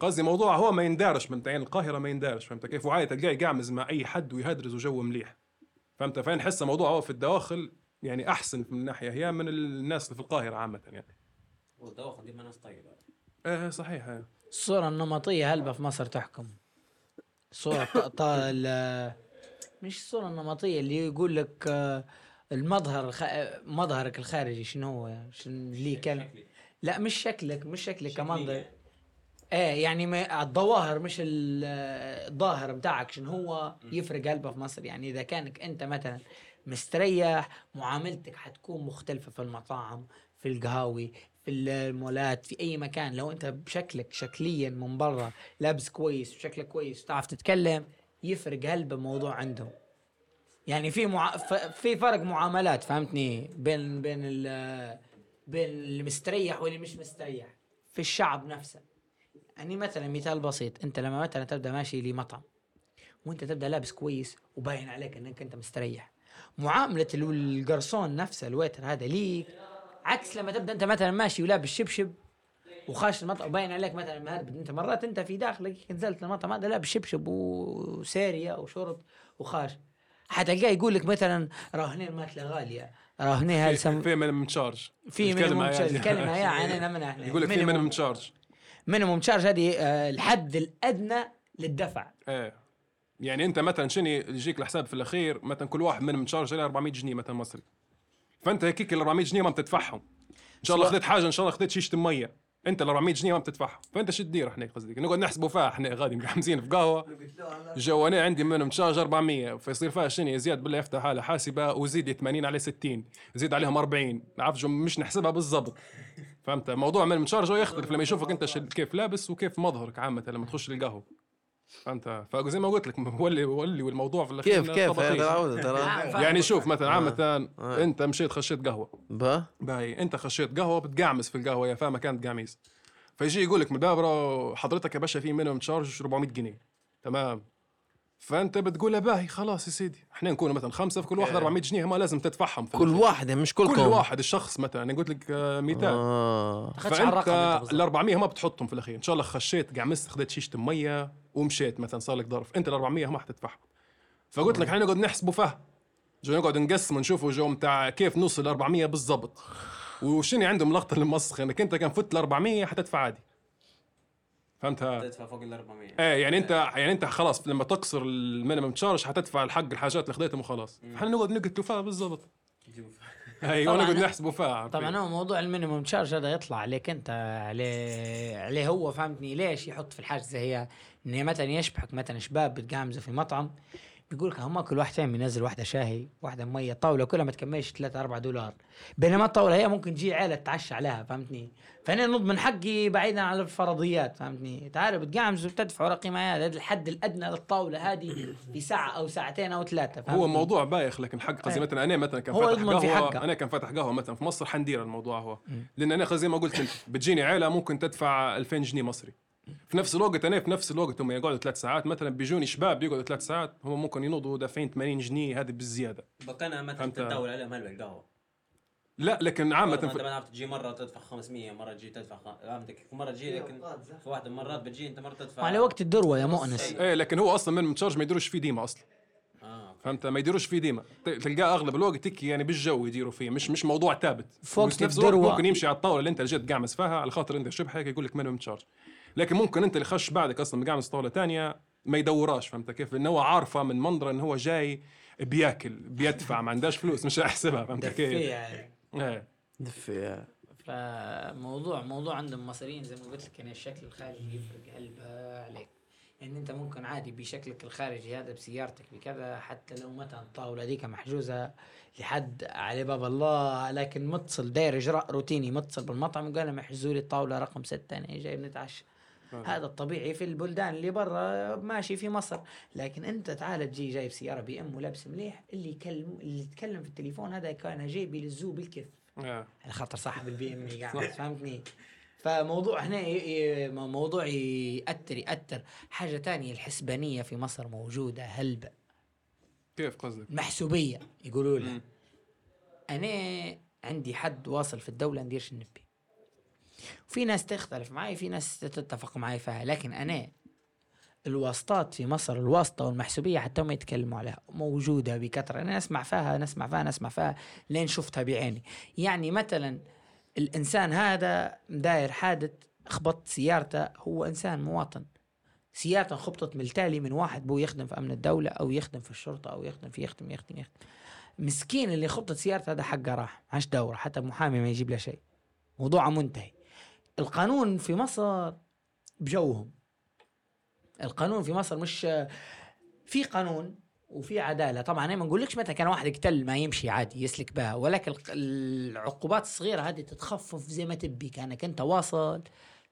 قصدي موضوع هو ما يندارش من عين القاهرة ما يندارش فهمت؟ كيف؟ وعادي تلقاه يقعمز مع أي حد ويهدرز وجو مليح. فهمت؟ فين نحس الموضوع هو في الدواخل يعني أحسن من ناحية هي من الناس اللي في القاهرة عامة يعني. والدواخل دي ما ناس طيبة. إيه صحيح إيه. الصورة النمطية هلبة في مصر تحكم. الصورة ط- ط- ال- مش الصورة النمطية اللي يقول لك آه، المظهر الخ... مظهرك الخارجي شنو هو؟ شنو ليه كلمة لا مش شكلك مش شكلك كمنظر. إيه يعني ما الظواهر مش ال- الظاهر بتاعك شنو هو؟ يفرق هلبة في مصر يعني إذا كانك أنت مثلا مستريح معاملتك حتكون مختلفة في المطاعم في القهاوي في المولات في أي مكان. لو أنت بشكلك شكليا من برا لابس كويس وشكلك كويس وتعرف تتكلم يفرق هلبة موضوع عندهم. يعني في مع... في فرق معاملات فهمتني؟ بين بين ال... بين المستريح واللي مش مستريح في الشعب نفسه. يعني مثلا مثال بسيط أنت لما مثلا تبدأ ماشي لمطعم وأنت تبدأ لابس كويس وباين عليك إنك أنت مستريح معاملة ال- الجرسون نفسه الويتر هذا ليك. عكس لما تبدأ أنت مثلا ماشي ولابس شبشب وخاش المطعم وباين عليك مثلا مهرب أنت مرات أنت في داخلك نزلت المطعم هذا لابس شبشب وساريه وشورت وخاش. حتلقاه يقول لك مثلا راهو هني ماكله غالية راهو هني هاي في, سم... في minimum charge في minimum يعني. الكلمة يا عيننا من إحنا. يقول لك في minimum charge minimum charge هذه آه، الحد الأدنى للدفع. إيه. يعني انت مثلا شنو يجيك الحساب في الأخير؟ مثلا كل واحد minimum charge عليه 400 جنيه مثلا مصري. فأنت هيك ال 400 جنيه ما بتدفعهم. إن شاء الله خذيت حاجة إن شاء الله خذيت شيشه مية. أنت ال 400 جنيه ما بتدفعهم. فأنت شو تدير إحنا قصدك نقعد نحسبوا فيها إحنا غادي مقعمزين في قهوة. جو أنا عندي minimum charge 400 فيصير فيها شنو؟ زياد بالله يفتح حالة حاسبة وزيد 80 عليه 60 زيد عليهم 40 نعرف جو مش نحسبها بالضبط. فهمت؟ موضوع minimum charge يختلف لما يشوفك أنت كيف لابس وكيف مظهرك عامة لما تخش القهوه فهمت فزي ما قلت لك ولي ولي والموضوع في الأخير كيف كيف. هذا ترى. آه، يعني شوف مثلا عامة آه. أنت مشيت خشيت قهوة. با باهي أنت خشيت قهوة بتقعمز في القهوة يا فاهمة مكان تقعميز فيجي يقول لك من الباب "را- حضرتك يا باشا في minimum charge 400 جنيه. تمام؟ فأنت بتقول له باهي خلاص يا سيدي. إحنا نكون مثلا خمسة في كل واحد 400 جنيه ما لازم تدفعهم في كل الآخر. واحدة مش كلكم كل واحد الشخص مثلا. أنا قلت لك آه، مثال آه. أنت فأنت. ال 400 ما بتحطهم في الأخير. إن شاء الله خشيت قعمزت خذيت شيشة مية. ومشيت مثلا صار لك ظرف. أنت ال 400 ما حتدفعهم. فقلت لك إحنا نقعد نحسبوا فهم جو نقعد نقسم ونشوفوا جو متاع كيف نوصل ل 400 بالضبط. وشنو عندهم لقطه المسخ؟ انك انت كان فت ل 400 حتدفع عادي. فهمتها؟ تدفع فوق ال 400 إيه يعني أنت يعني أنت خلاص لما تقصر ال minimum charge حتدفع الحق الحاجات اللي خذيتهم وخلاص. إحنا نقعد نقتلوا فيها بالضبط. أيوه نقعد نحسبوا فيها طبعا هو موضوع ال minimum charge هذا يطلع عليك أنت عليه عليه هو فهمتني؟ ليش يحط في الحاجة زي هي انه مثلا يشبحك مثلا شباب بتقامزوا في مطعم بيقول لك هم كل واحد فيهم ينزل واحدة شاي واحدة مية طاولة كلها ما تكملش 3 4 دولار بينما الطاولة هي ممكن تجي عيلة تتعشى عليها فهمتني فانا نضمن حقي بعيدا عن الفرضيات فهمتني تعالوا بتقامزوا بتدفعوا قيمه هذا الحد الأدنى للطاولة هذه في ساعة أو ساعتين أو ثلاثة هو؟ موضوع بايخ لكن حق قصدي. مثلا أنا مثلا كان فاتح قهوة. أنا كان فاتح قهوة مثلا في مصر حندير الموضوع هو لأن أنا زي ما قلت أنت بتجيني عيلة ممكن تدفع 2000 جنيه مصري في نفس الوقت أنا في نفس الوقت هم يقعدوا ثلاث ساعات مثلا بيجوني شباب يقعدوا ثلاث ساعات هم ممكن ينوضوا دافعين 80 جنيه هذه بالزيادة. مثلا فهمت. تدور عليهم هلبة القهوة. لا لكن عامة أنت. ما عرفت تجي مرة تدفع 500 مرة تجي تدفع خ- فهمتك؟ مرة تجي لكن في واحدة من المرات بتجي أنت مرة تدفع وعلى وقت الذروة يا مؤنس. إيه لكن هو أصلا minimum charge ما يديروش فيه ديما أصلا. آه فهمت؟ ما يديروش فيه ديما. تلقاه أغلب الوقت هيك يعني بالجو يديروا فيه مش مش موضوع ثابت. فوق نفس الوقت الذروة. ممكن يمشي على الطاولة اللي أنت جيت قاعمز فيها على خاطر أنت شبح هيك يقول لك minimum charge لكن ممكن انت اللي خش بعدك أصلا قاعمس طاوله ثانية ما يدوراش فهمت كيف؟ لأنه هو عارفة من منظرة إنه هو جاي بياكل بيدفع ما عندهاش فلوس مش يحسبها فهمت كيف؟ دفيع إيه. دفي فموضوع موضوع عند المصريين زي ما قلت لك ان الشكل الخارجي يفرق هلبة عليك. يعني أنت ممكن عادي بشكلك الخارجي هذا بسيارتك بكذا حتى لو مثلا الطاولة ديك محجوزة لحد على باب الله لكن متصل داير إجراء روتيني متصل بالمطعم وقال لهم احجزوا لي الطاولة رقم ستة أنا جاي بنتعشى. هذا الطبيعي في البلدان اللي برا ماشي في مصر. لكن أنت تعال تجي جايب سيارة BM ولابس مليح اللي يكلم اللي يتكلم في التليفون هذا كان جاي بيلزوه بالكف على خاطر صاحب ال BM اللي قاعد فهمتني؟ فموضوع هنا موضوع يأثر يأثر. حاجة تانية الحسبانية في مصر موجودة هلبة. كيف قصدك؟ المحسوبية يقولوا لها. أنا عندي حد واصل في الدولة ندير شن نبي وفي ناس تختلف معي في ناس تتفق معي فيها لكن أنا الواسطات في مصر الواسطة والمحسوبية حتى هم يتكلموا عليها موجودة بكثرة. أنا اسمع فيها نسمع فيها نسمع فيها لين شفتها بعيني. يعني مثلا الإنسان هذا داير حادث خبط سيارته هو إنسان مواطن. سيارته خبطت من التالي من واحد بو يخدم في أمن الدولة أو يخدم في الشرطة أو يخدم في يخدم يخدم يخدم. مسكين اللي خبطت سيارته هذا حقه راح عاش دورة حتى محامي ما يجيب له شيء. موضوعه منتهي. القانون في مصر بجوهم. القانون في مصر مش في قانون وفي عدالة. طبعا أنا ما نقولكش مثلا كان واحد يقتل ما يمشي عادي يسلك بها ولكن العقوبات الصغيرة هذه تتخفف زي ما تبي. كأنك أنت واصل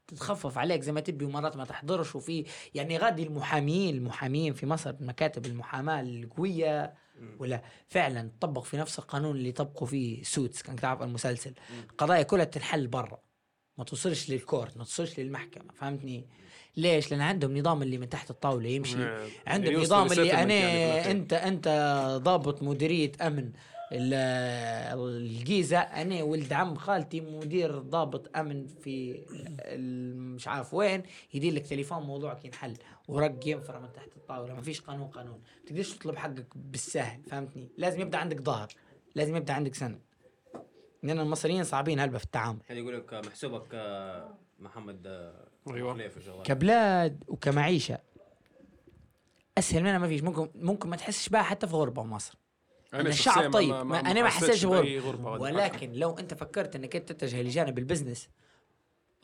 تتخفف عليك زي ما تبي ومرات ما تحضرش. وفي يعني غادي المحامين المحامين في مصر مكاتب المحاماة القوية. ولا فعلا طبق في نفس القانون اللي طبقوا فيه سوتس كان تعرف المسلسل. القضايا كلها تنحل برا. ما توصلش للكورت ما توصلش للمحكمة فهمتني؟ ليش؟ لأن عندهم نظام اللي من تحت الطاولة يمشي. عندهم يوصل نظام اللي أنا يعني. أنت أنت ضابط مديرية أمن ال- الجيزة أنا ولد عم خالتي مدير ضابط أمن في مش عارف وين يدير لك تليفون موضوعك ينحل ورق ينفر من تحت الطاولة. ما فيش قانون قانون. تقدرش تطلب حقك بالسهل فهمتني؟ لازم يبدأ عندك ظهر لازم يبدأ عندك سند. لأن المصريين صعبين هلبة في التعامل. يعني يقول لك محسوبك آه، محمد آه، شغال كبلاد وكمعيشة أسهل منها ما فيش. ممكن ممكن ما تحسش بها حتى في غربة مصر. أنا شخصياً الشعب طيب. ما أنا ما حسيتش بغربة. غربة ولكن لو أنت فكرت إنك أنت تتجه لجانب البزنس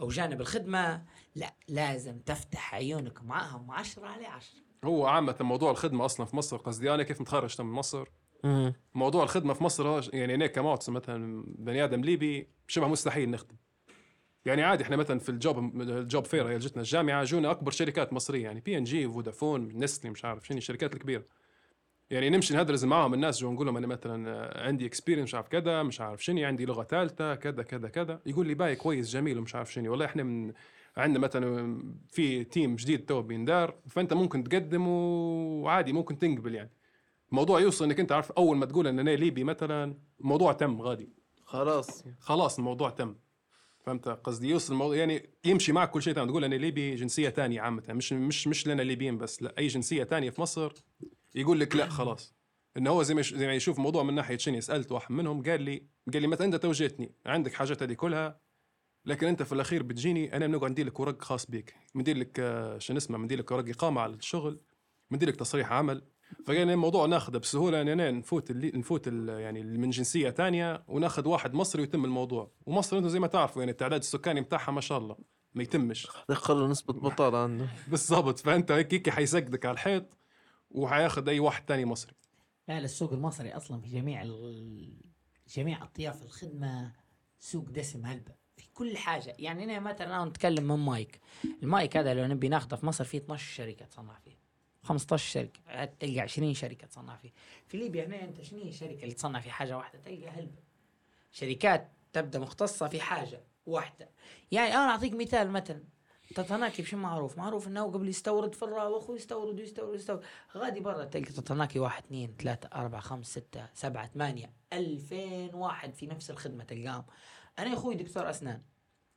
أو جانب الخدمة لا لازم تفتح عيونك معاهم 10 على 10 هو عامة موضوع الخدمة أصلا في مصر قصدي. أنا كيف متخرج من مصر. موضوع الخدمة في مصر يعني أنا كمختص مثلا بني آدم ليبي شبه مستحيل نخدم. يعني عادي إحنا مثلا في ال job ال job fair هي جتنا الجامعة جونا أكبر شركات مصرية يعني بي ان جي فودافون نسلي مش عارف شنو الشركات الكبيرة. يعني نمشي ندرس معاهم الناس جو نقول لهم أنا مثلا عندي experience مش عارف كذا مش عارف شنو عندي لغة ثالثة كذا كذا كذا. يقول لي باهي كويس جميل ومش عارف شنو. والله إحنا من عندنا مثلا في team جديد تو بيندار فأنت ممكن تقدم وعادي ممكن تنقبل يعني. الموضوع يوصل إنك أنت عارف أول ما تقول أن أنا ليبي مثلا الموضوع تم غادي. خلاص. خلاص الموضوع تم. فهمت؟ قصدي يوصل الموضوع يعني يمشي معك كل شيء تمام. تقول أنا ليبي جنسية ثانية عامة. مش مش مش لنا ليبيين بس لا أي جنسية ثانية في مصر يقول لك لا خلاص. إنه هو زي ما زي ما يشوف الموضوع من ناحية شنو سألت واحد منهم قال لي قال لي مثلا أنت توجهتني؟ عندك حاجات هذه كلها لكن أنت في الأخير بتجيني أنا بنقعد ندير لك ورق خاص بيك. بندير لك آه، شنو اسمه بندير لك ورق إقامة على الشغل بندير لك تصريح عمل. فقال لي الموضوع ناخذه بسهولة ان أنا نفوت اللي نفوت ال- يعني اللي من جنسية ثانية وناخذ واحد مصري ويتم الموضوع. ومصر أنتم زي ما تعرفوا يعني التعداد السكاني بتاعها ما شاء الله ما يتمش. دخلوا نسبة بطالة عنده بالضبط فأنت هيك هيك حيسقدك على الحيط وحياخذ أي واحد ثاني مصري. لا لا السوق المصري أصلا في جميع ال... جميع أطياف الخدمة سوق دسم هلبة. في كل حاجة. يعني أنا مثلا أنا نتكلم من mic. ال mic هذا لو نبي ناخذه في مصر فيه 12 شركة تصنع فيه. 15 شركة تلقى 20 شركة تصنع فيه. في ليبيا هنا انت شنو هي الشركة اللي تصنع في حاجة واحدة؟ تلقى هلبة شركات تبدأ مختصة في حاجة واحدة. يعني أنا أعطيك مثال مثلا. تتناكي بشو معروف؟ معروف إنه قبل يستورد في الراوخ ويستورد ويستورد ويستورد. غادي برا تلقى تتناكي واحد اثنين ثلاثة أربعة خمسة ستة سبعة ثمانية ألفين واحد في نفس الخدمة تلقاهم. أنا يا أخوي دكتور أسنان.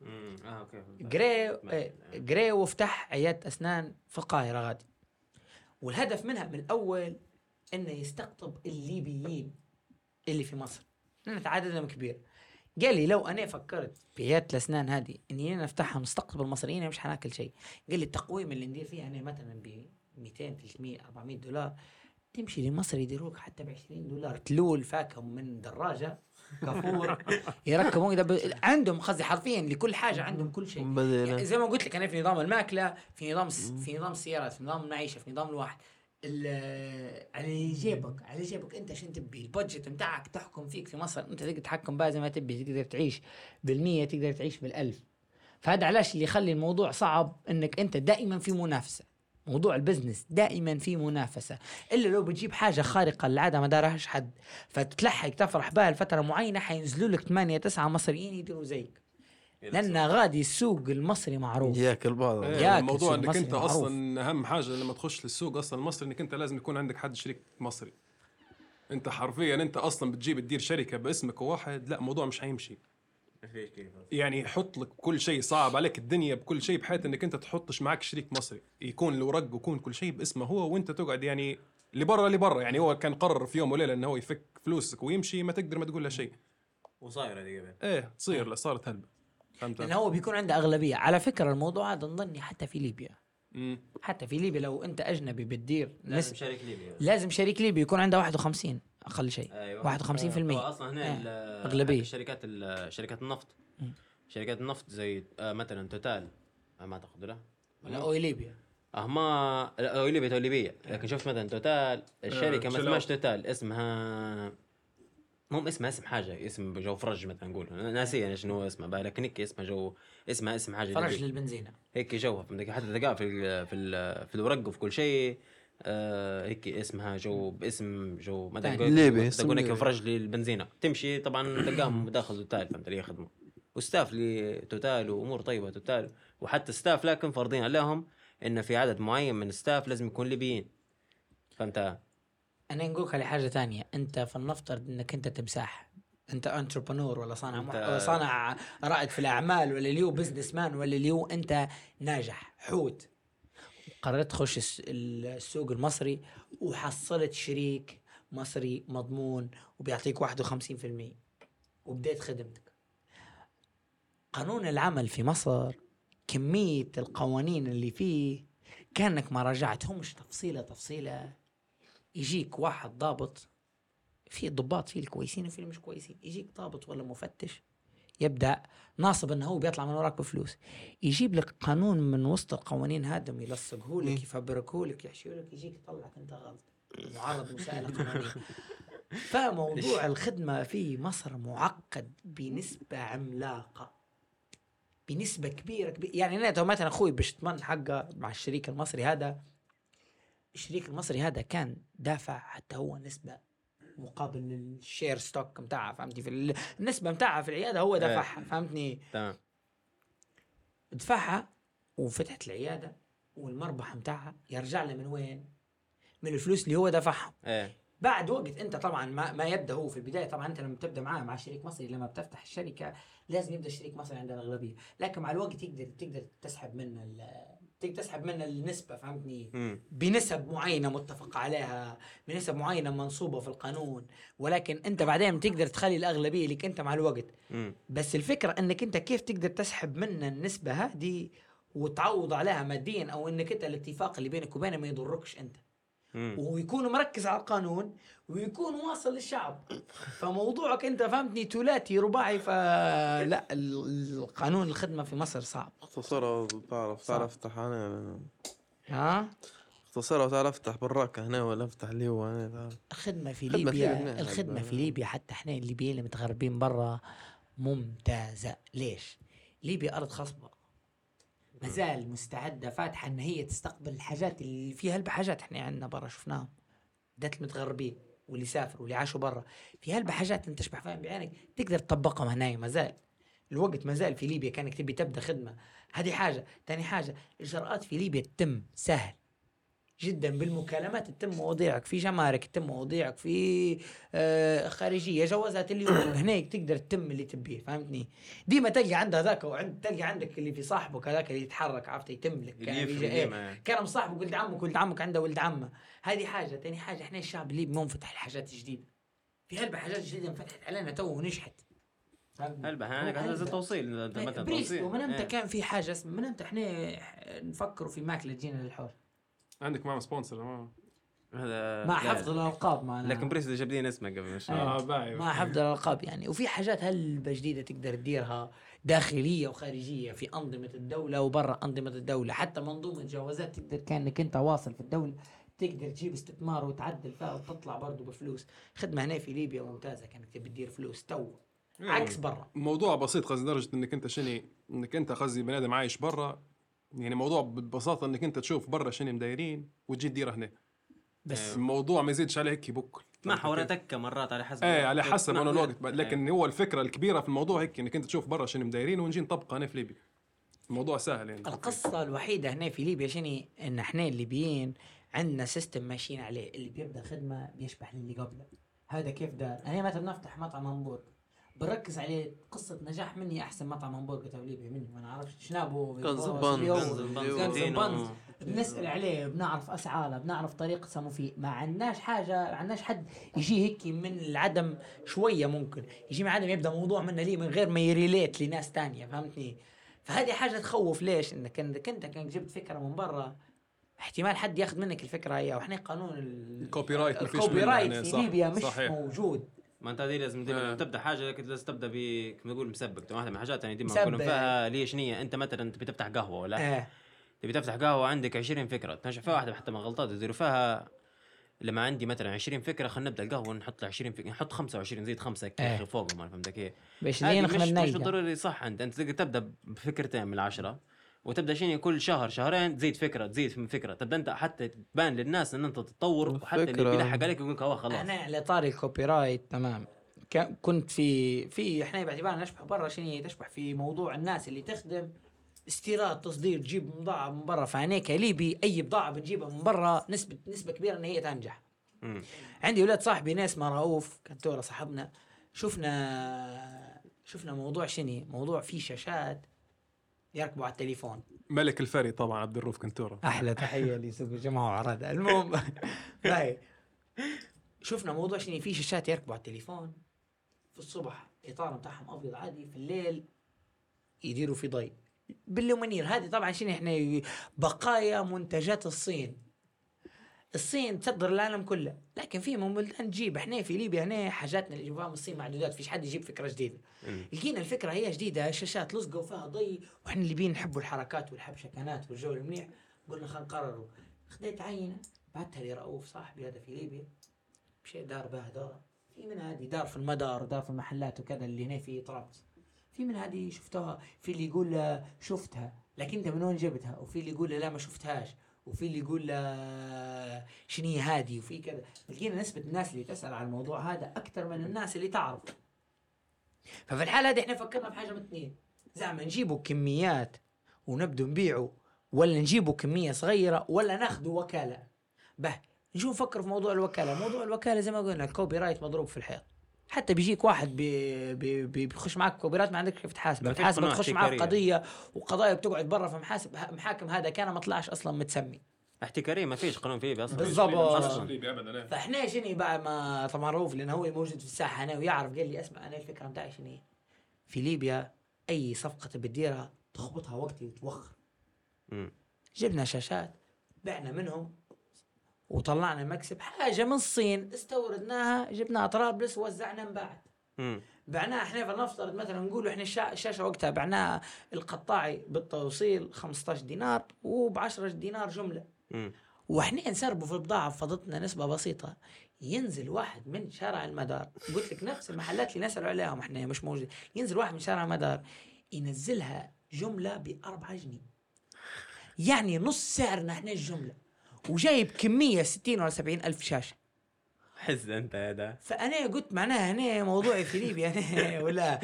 مم. آه أوكي. جري إيه، جري وفتح عيادة أسنان في القاهرة غادي. والهدف منها من الأول إنه يستقطب الليبيين اللي في مصر. لأن تعددهم كبير. قال لي لو أنا فكرت في عياده الأسنان هذه إني أنا أفتحها مستقطب المصريين مش حناكل شيء. قال لي التقويم اللي ندير فيها أنا مثلا ب 200 300 400 دولار تمشي لمصر يديروك حتى ب 20 دولار. تلول فاكهم من دراجة. كافور يركبون يدب... عندهم قصدي حرفيا لكل حاجة عندهم كل شيء. يعني زي ما قلت لك أنا في نظام الماكلة في نظام الس- في نظام السيارات في نظام المعيشة في نظام الواحد. ال- على جيبك على جيبك أنت شنو تبي؟ البادجت بتاعك تحكم فيك في مصر. أنت تقدر تتحكم بها زي ما تبي تقدر تعيش بالمية تقدر تعيش بالألف. فهذا علاش اللي يخلي الموضوع صعب؟ إنك أنت دائما في منافسة. موضوع البزنس دائما في منافسة. إلا لو بتجيب حاجة خارقة للعادة ما دارهاش حد. فتتلحق تفرح بها لفترة معينة حينزلوا لك 8 9 مصريين يديروا زيك. لأن غادي السوق المصري معروف. ياكل بعض إيه، ياكل الموضوع إنك أنت معروف. أصلا أهم حاجة لما تخش للسوق أصلا المصري إنك أنت لازم يكون عندك حد شريك مصري. أنت حرفيا أنت أصلا بتجيب تدير شركة باسمك واحد لا الموضوع مش حيمشي. فيش كيف يعني يحط لك كل شيء صعب عليك الدنيا بكل شيء بحيث إنك أنت تحطش معك شريك مصري. يكون الورق ويكون كل شيء باسمه هو وأنت تقعد يعني لبرا لبرا. يعني هو كان قرر في يوم وليلة إنه هو يفك فلوسك ويمشي ما تقدر ما تقول له شيء. وصايره دي قبل. إيه تصير لا صارت هلبة. فهمت؟ لأن هو بيكون عنده أغلبية. على فكرة الموضوع هذا نظني حتى في ليبيا. مم. حتى في ليبيا لو أنت أجنبي بتدير لازم نسبة- شريك ليبيا. لازم شريك ليبي يكون عنده 51 أقل شيء. أيوه. 51% هو أصلا هنا أغلبية. حتى شركات ال- شركات النفط. مم. شركات النفط زي آه، مثلا توتال. آه، ما اعتقد لا ولا أويل ليبيا. آه ما لا، هو ليبيا تو ليبيا لكن شفت مثلا توتال الشركة ما اسمهاش. توتال اسمها مو اسمها اسم حاجة اسم جو فرج مثلا نقول. ناسي إيش هو اسمها بقى، لكن هيك اسمها جو اسمها اسم حاجة فرج. للبنزينة. هيك جوها فهمت؟ حتى تلقاها في ال في ال في الورق وفي كل شيء. آه هيك اسمها جو باسم جو ما. تقول ليبي. فرج للبنزينة. تمشي طبعا تلقاهم داخل توتال فهمت اللي يخدموا و staff لتوتال وأمور طيبة توتال. وحتى staff لكن فرضين عليهم إنه في عدد معين من ال staff لازم يكون ليبيين. فهمت؟ أنا نقول لك على حاجة تانية. أنت فلنفترض إنك أنت تمساح. أنت entrepreneur ولا صانع أنت- مح... صانع رائد في الأعمال ولا اليو businessman ولا اليو أنت ناجح حوت. قررت تخش الس- السوق المصري وحصلت شريك مصري مضمون وبيعطيك 51% وبديت خدمتك. قانون العمل في مصر كمية القوانين اللي فيه كأنك ما راجعتهم مش تفصيلة تفصيلة. يجيك واحد ضابط في ضباط في الكويسين وفي المش كويسين. يجيك ضابط ولا مفتش يبدأ ناصب إنه هو بيطلع من وراك بفلوس. يجيب لك قانون من وسط القوانين هذا يلصقه لك يفبركه لك يحشيه لك يجيك يطلعك أنت غلط. معرض مساءلة قانونيه فموضوع الخدمة في مصر معقد بنسبة عملاقة. بنسبة كبيرة, كبيرة. يعني أنا مثلا أخوي باش تمن حقه مع الشريك المصري هذا. الشريك المصري هذا كان دافع حتى هو نسبة مقابل ال share stock متاعها فهمتني في ال- النسبة متاعها في العيادة هو دفعها فهمتني؟ تمام. دفعها وفتحت العيادة والمربح متاعها يرجع له من وين؟ من الفلوس اللي هو دفعها. إيه. بعد وقت أنت طبعا ما, ما يبدأ هو في البداية طبعا أنت لما تبدأ معاه مع شريك مصري لما بتفتح الشركة لازم يبدأ الشريك مصري عنده الأغلبية. لكن مع الوقت تقدر تقدر تسحب منه تقدر تسحب منه النسبة فهمتني مم. بنسب معينة متفق عليها بنسب معينة منصوبة في القانون ولكن أنت بعدين تقدر تخلي الأغلبية لك أنت مع الوقت مم. بس الفكرة أنك أنت كيف تقدر تسحب منه النسبة هذه وتعوض عليها ماديا أو أنك أنت الاتفاق اللي بينك وبينه ما يضركش مم. ويكون مركز على القانون ويكون واصل للشعب فموضوعك أنت فهمتني ثلاثي رباعي فلا ال- القانون الخدمة في مصر صعب اختصرها تعرف صعب. تعرف أفتح أنا ها اختصرها تعرف أفتح براكة هنا ولا أفتح اللي هو هنا. الخدمة في خدمة في ليبيا. الخدمة في ليبيا حتى إحنا الليبيين اللي متغربين برا ممتازة ليش؟ ليبيا أرض خصبة مازال مستعدة فاتحة إن هي تستقبل الحاجات اللي فيها البحاجات إحنا عندنا برا شفناهم. بالذات المتغربين واللي سافروا واللي عاشوا برا. في هلبة حاجات أنت تشبح فاهم بعينك. تقدر تطبقهم هنا مازال. الوقت مازال في ليبيا كأنك تبي تبدأ خدمة. هذه حاجة. ثاني حاجة الإجراءات في ليبيا تتم سهل. جدا بالمكالمات تتم مواضيعك في جمارك تتم مواضيعك في آه خارجية جوازات اليوم هناك تقدر تتم اللي تبيه فهمتني؟ ديما تلقى عند هذاك وعند تلقى عندك اللي في صاحبك هذاك اللي يتحرك عرفت؟ يتم لك اللي كان إيه،. كان صاحبك ولد عمك ولد عمك عنده ولد عمه. هذه حاجة. ثاني حاجة إحنا الشعب الليبي منفتح الحاجات الجديده في هلبة حاجات جديدة انفتحت علينا تو ونجحت؟ هلبة هناك هذا زي توصيل أنت مثلا توصيل. من إمتى إيه. كان في حاجة اسمها من إمتى إحنا نفكروا في ماكلة جينا للحوار عندك معهم sponsor ما هذا مع. حفظ الألقاب معنا لكن بريس جاب لي اسمه قبل مش آه باهي. مع حفظ الألقاب يعني. وفي حاجات هلبة جديدة تقدر تديرها داخلية وخارجية في أنظمة الدولة وبرا أنظمة الدولة. حتى منظومة جوازات تقدر كأنك أنت واصل في الدولة تقدر تجيب استثمار وتعدل فيها وتطلع برضه بفلوس. خدمة هنا في ليبيا ممتازة كأنك تبي تدير فلوس تو عكس برا. موضوع بسيط قصدي لدرجة إنك أنت شني إنك أنت قصدي بني آدم عايش برا يعني موضوع ببساطة إنك أنت تشوف برا شنو مدايرين وتجي تديرها هنا. بس. الموضوع ما يزيدش عليه هيك بك ما حورتك مرات على حسب إيه على حسب أنا الوقت لكن هو الفكرة الكبيرة في الموضوع هيك إنك أنت تشوف برا شنو مدايرين ونجي نطبقها هنا في ليبيا. الموضوع سهل يعني. القصة الوحيدة هنا في ليبيا شنو؟ إن إحنا الليبيين عندنا system ماشيين عليه اللي بيبدأ خدمة بيشبح للي قبله. هذا كيف دار؟ أنا مثلا نفتح مطعم همبرجر بركز عليه قصة نجاح مني أحسن مطعم همبرجر تبع ليبيا مني ما نعرفش شنابه كنز بوس، بان، اليوم. كنز بان. كنز كنتينو. بانز. بنسأل عليه بنعرف أسعاره بنعرف طريقة سمو ما عندناش حاجة ما عندناش حد يجي هيك من العدم شوية ممكن يجي من عدم يبدأ موضوع منه ليه من غير ما ي relate لناس تانية فهمتني فهذه حاجة تخوف ليش إنك إنك انت كان جبت فكرة من برا احتمال حد ياخذ منك الفكرة هي وإحنا قانون ال- ال copyright ال copyright يعني، في ليبيا مش صحيح. موجود ما انت هذه لازم ديما آه. تبدا حاجة لكن لازم تبدا ب كما نقول مسبق واحدة من الحاجات يعني ديما. نقولوا فيها ليش نيه أنت مثلا تبي تفتح قهوة ولا؟ آه. تبي تفتح قهوة عندك 20 فكرة. تنجح فيها واحدة حتى من غلطات يديروا فيها. لما عندي مثلا 20 فكرة خلينا نبدأ القهوة نحط 20 فكره نحط 25 زيد خمسة. يا أخي فوقهم فهمت كيف باش نخمل مش مش ضروري صح انت أنت تقدر تبدأ بفكرتين من العشرة. وتبدأ شيء كل شهر شهرين تزيد فكرة تزيد من فكرة. تبدأ أنت حتى تبان للناس إن أنت تتطور وحتى اللي. بيلحق عليك يقول لك هو خلاص. أنا على طاري ال copyright تمام. ك- كنت في في إحنا باعتبارنا نشبح برا شنو؟ هي تشبح في موضوع الناس اللي تخدم استيراد تصدير تجيب بضاعه من برا. فانا كليبي اي بضاعة بتجيبها من برا نسبة نسبة كبيرة إن هي تنجح. مم. عندي ولاد صاحبي ناس ما رؤوف كنتورة صاحبنا شفنا شفنا موضوع شنو؟ موضوع فيه شاشات. يركبوا على التليفون. ملك الفري طبعا عبد الروف كنتوره أحلى تحية لسوق الجماعه وعراد المهم هاي شفنا موضوع شنو؟ في شاشات يركبوا على التليفون. في الصبح الإطار بتاعهم أبيض عادي في الليل يديروا في ضي. باللومنير هذه طبعا شنو؟ إحنا بقايا منتجات الصين. الصين تصدر العالم كله. لكن في من بلدان تجيب إحنا في ليبيا هنا حاجاتنا اللي جبناها من الصين معدودات. فيش حد يجيب فكرة جديدة. لقينا الفكرة هي جديدة. شاشات لصقوا فيها ضي وإحنا اللي بين نحبوا الحركات والحبشكنات والجو المنيح. قلنا خلينا نقرروا خديت عينة. بعتها لرؤوف صاحبي هذا في ليبيا. مشيت دار بها دار في من هذه دار في المدار ودار في المحلات وكذا اللي هنا في طرابلس. في من هذه شفتها في اللي يقول آه، شفتها. لكن أنت من وين جبتها؟ وفي اللي يقول لا ما شفتهاش. وفي اللي يقول آه، شنو هي هذه؟ وفي كذا. لقينا نسبة الناس اللي تسأل عن الموضوع هذا أكثر من الناس اللي تعرف. ففي الحالة هذه إحنا فكرنا بحاجة من اثنين. زعما نجيبوا كميات ونبدو نبيعه ولا نجيبوا كمية صغيرة ولا ناخذوا وكالة. به نشوف نفكر في موضوع الوكالة. موضوع الوكالة زي ما قلنا ال copyright مضروب في الحيط. حتى بيجيك واحد بي بي بي بيخش معك copyright ما عندك كيف تحاسبه قناة تخش احتكارية. قضية وقضايا بتقعد برا في محاسب محاكم هذا كان ما طلعش أصلا متسمي احتكاريه ما فيش قانون في ليبيا أصلا بالضبط. إيه. فإحنا شنو بعد ما طبعا رؤوف لأنه هو موجود في الساحة هنا ويعرف قال لي أسمع أنا الفكرة بتاعي شنو؟ في ليبيا أي صفقة تبي تديرها تخبطها وقتي وتوخر. جبنا شاشات بعنا منهم وطلعنا مكسب حاجة من الصين استوردناها جبناها طرابلس ووزعنا انباعت مم. بعناها إحنا فلنفترض مثلا نقول إحنا الشا- الشاشه وقتها بعناها القطاعي بالتوصيل 15 دينار وب 10 دينار جملة. وإحنا نسربوا في البضاعة فضتنا نسبة بسيطة. ينزل واحد من شارع المدار. قلت لك نفس المحلات اللي نسالوا عليهم إحنا مش موجود ينزل واحد من شارع المدار ينزلها جملة ب 4 جنيه. يعني نص سعرنا إحنا الجملة. وجايب كمية 60 ولا 70 ألف شاشة. حس أنت هذا فأنا قلت معناها هنا موضوعي في ليبيا هنا ولا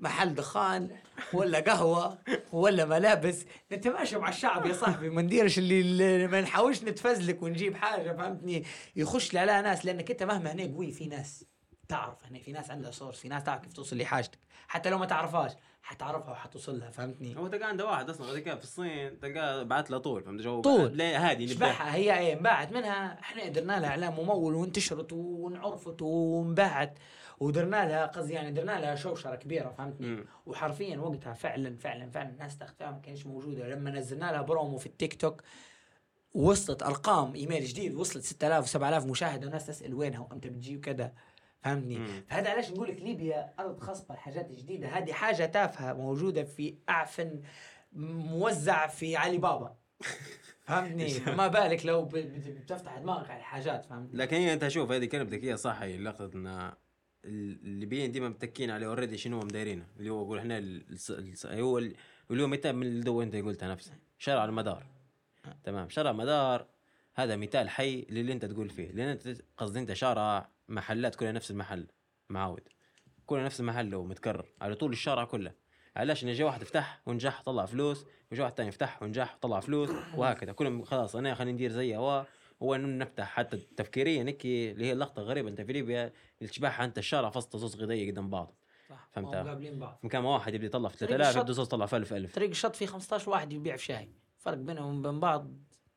محل دخان ولا قهوة ولا ملابس. انت ماشي مع الشعب يا صاحبي ما نديرش اللي, اللي ما نحاولش نتفزلك ونجيب حاجة فهمتني؟ يخش لي عليها ناس لأنك أنت مهما هنا قوي في ناس تعرف هنا في ناس عندها source في ناس تعرف كيف توصل لحاجتك حتى لو ما تعرفهاش. حتعرفها وحتوصل لها فهمتني؟ هو تلقى عنده واحد أصلا كان في الصين تلقاه بعت له طول فهمت جو طول. هادي نبدا شبحها هي إيه انباعت منها. إحنا درنا لها إعلان ممول وانتشرت وانعرفت وانباعت ودرنا لها قصدي يعني درنا لها شوشرة كبيرة فهمتني؟ مم. وحرفيا وقتها فعلا فعلا فعلا الناس تختها ما كانش موجودة. لما نزلنا لها برومو في التيك توك وصلت أرقام إيميل جديد وصلت 6000 و7000 مشاهدة والناس تسأل وينها وامتى بتجي وكذا. فهمتني. فهذا علاش نقول لك ليبيا أرض خصبه الحاجات الجديده هذه حاجة تافهة موجودة في أعفن موزع في علي بابا فهمتني فما بالك لو بتفتح دماغك على الحاجات فهمتني؟ لكن هي أنت شوف هذه كلمتك هي صح هي لقطة إن الليبيين ديما متكين عليه اوريدي شنو هم دايرينه. اللي هو يقول إحنا هو ال- اللي هو مثال من اللي أنت قلتها نفسه شارع المدار. تمام. شارع مدار هذا مثال حي للي أنت تقول فيه. لأن أنت قصدي أنت شارع محلات كلها نفس المحل معاود. كلها نفس المحل ومتكرر. على طول الشارع كله. علاش؟ إن جا واحد فتح ونجح طلع فلوس. وجا واحد ثاني فتح ونجح وطلع فلوس. وهكذا. كلهم خلاص أنا خليني ندير زيه هو. هو نفتح حتى تفكيريا هيك اللي هي اللقطه غريبة. أنت في ليبيا الشباحه انت الشارع فصل تصوص غذائية قدام بعض. صح. فهمت. قابلين بعض. في مكان واحد يبدأ يطلع في طريق 3000 الشط. يبدأ يطلع في 1000 1000 طريق الشط فيه 15 واحد يبيع في شاي فرق بينهم وبين بعض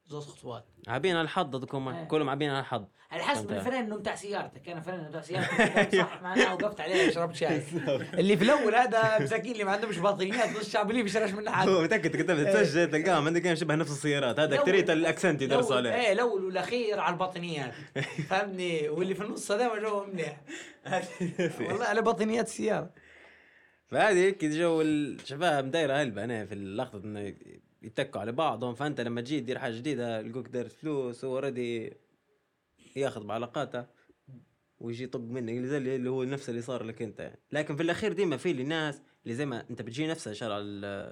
زوج خطوات عابين على الحظ هذوكم إيه. كلهم عابين على الحظ. على حسب إنه بتاع سيارتك. أنا فرن بتاع سيارتك. صح معناها وقفت عليه شربت شاي. اللي في الأول هذا مساكين اللي ما عندهمش باطنيات نص شعب اللي بيشرش منه حد هو متأكد كنت بتسجل تلقاهم عندك شبه نفس السيارات. هذا اكثريه الأكسنت يدرسوا عليه. إيه الأول والأخير على الباطنيات. فهمني؟ واللي في النص هذا ما جو منيح. والله على باطنيات السياره فهذه هيك جو الشباب دايره هلبة أنا في اللقطة إنه يتكوا على بعضهم فأنت لما تجي تدير حاجة جديدة يلقوك داير فلوس already ياخذ بعلاقاته ويجي يطق منك اللي زي اللي هو نفس اللي صار لك أنت. يعني. لكن في الأخير ديما في الناس اللي زي ما أنت بتجي نفسها شرع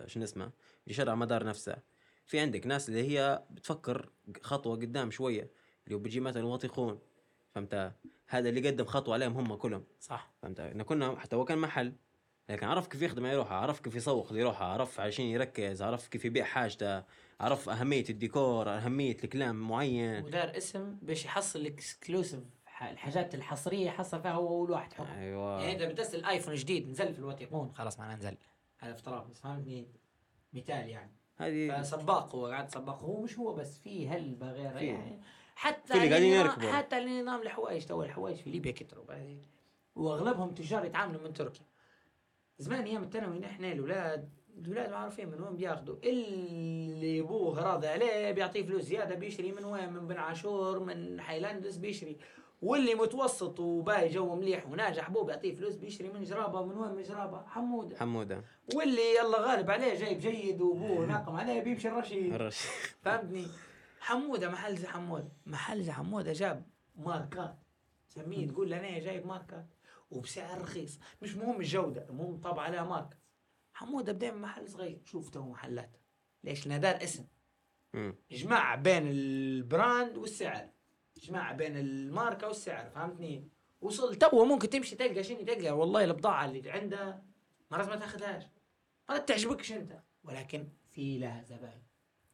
شو اسمه شرع مدار نفسها في عندك ناس اللي هي بتفكر خطوة قدام شوية اللي هو بيجي مثلا واثقون فهمت؟ هذا اللي قدم خطوة عليهم هم كلهم. صح. فهمت؟ كنا حتى هو كان محل لكن عرف كيف يخدم يروحها عرف كيف يسوق ليروحها عرف عشان يركز عرف كيف يبيع حاجته عرف أهمية الديكور أهمية الكلام معين. ودار اسم باش يحصل ال exclusive الحاجات الحصرية حصل فيها هو أول واحد حكم أيوة. يعني انت بتسأل آيفون جديد نزل في الوثيقون خلاص معناه نزل. هذا في طرابلس فهمتني مثال يعني. هذه فسباق هو قاعد سباق. هو مش هو بس في هلبة غيره. يعني. حتى اللي قاعدين يركبوا. حتى النظام الحوايج تو الحوايج في ليبيا كتروا. وأغلبهم تجار يتعاملوا من تركيا. زمان أيام الثانوي نحن الاولاد الاولاد ما عارفين من وين بياخذوا. اللي أبوه راضي عليه بيعطيه فلوس زيادة بيشري من وين؟ من بن عاشور من حيلاندس بيشري واللي متوسط وباي جو مليح وناجح أبوه بيعطيه فلوس بيشري من جرابة من وين؟ من جرابة؟ حمودة. حمودة. واللي يلا غالب عليه جايب جيد وأبوه ناقم عليه بيمشي الرشيد. الرش فهمتني؟ حمودة محل زي حمودة. محل زي حمودة جاب ماركات. سميه تقول أنا جايب ماركات؟ وبسعر رخيص. مش مهم الجودة المهم طبع عليها ماركه حمودة بدأ من محل صغير. شوف تو محلات. ليش؟ دار اسم مم. جماع بين ال brand والسعر. جماع بين الماركة والسعر فهمتني؟ وصل تو ممكن تمشي تلقى شنو؟ تلقى والله البضاعة اللي عنده مرات ما تاخذهاش. مرات تعجبكش أنت. ولكن في لها زباين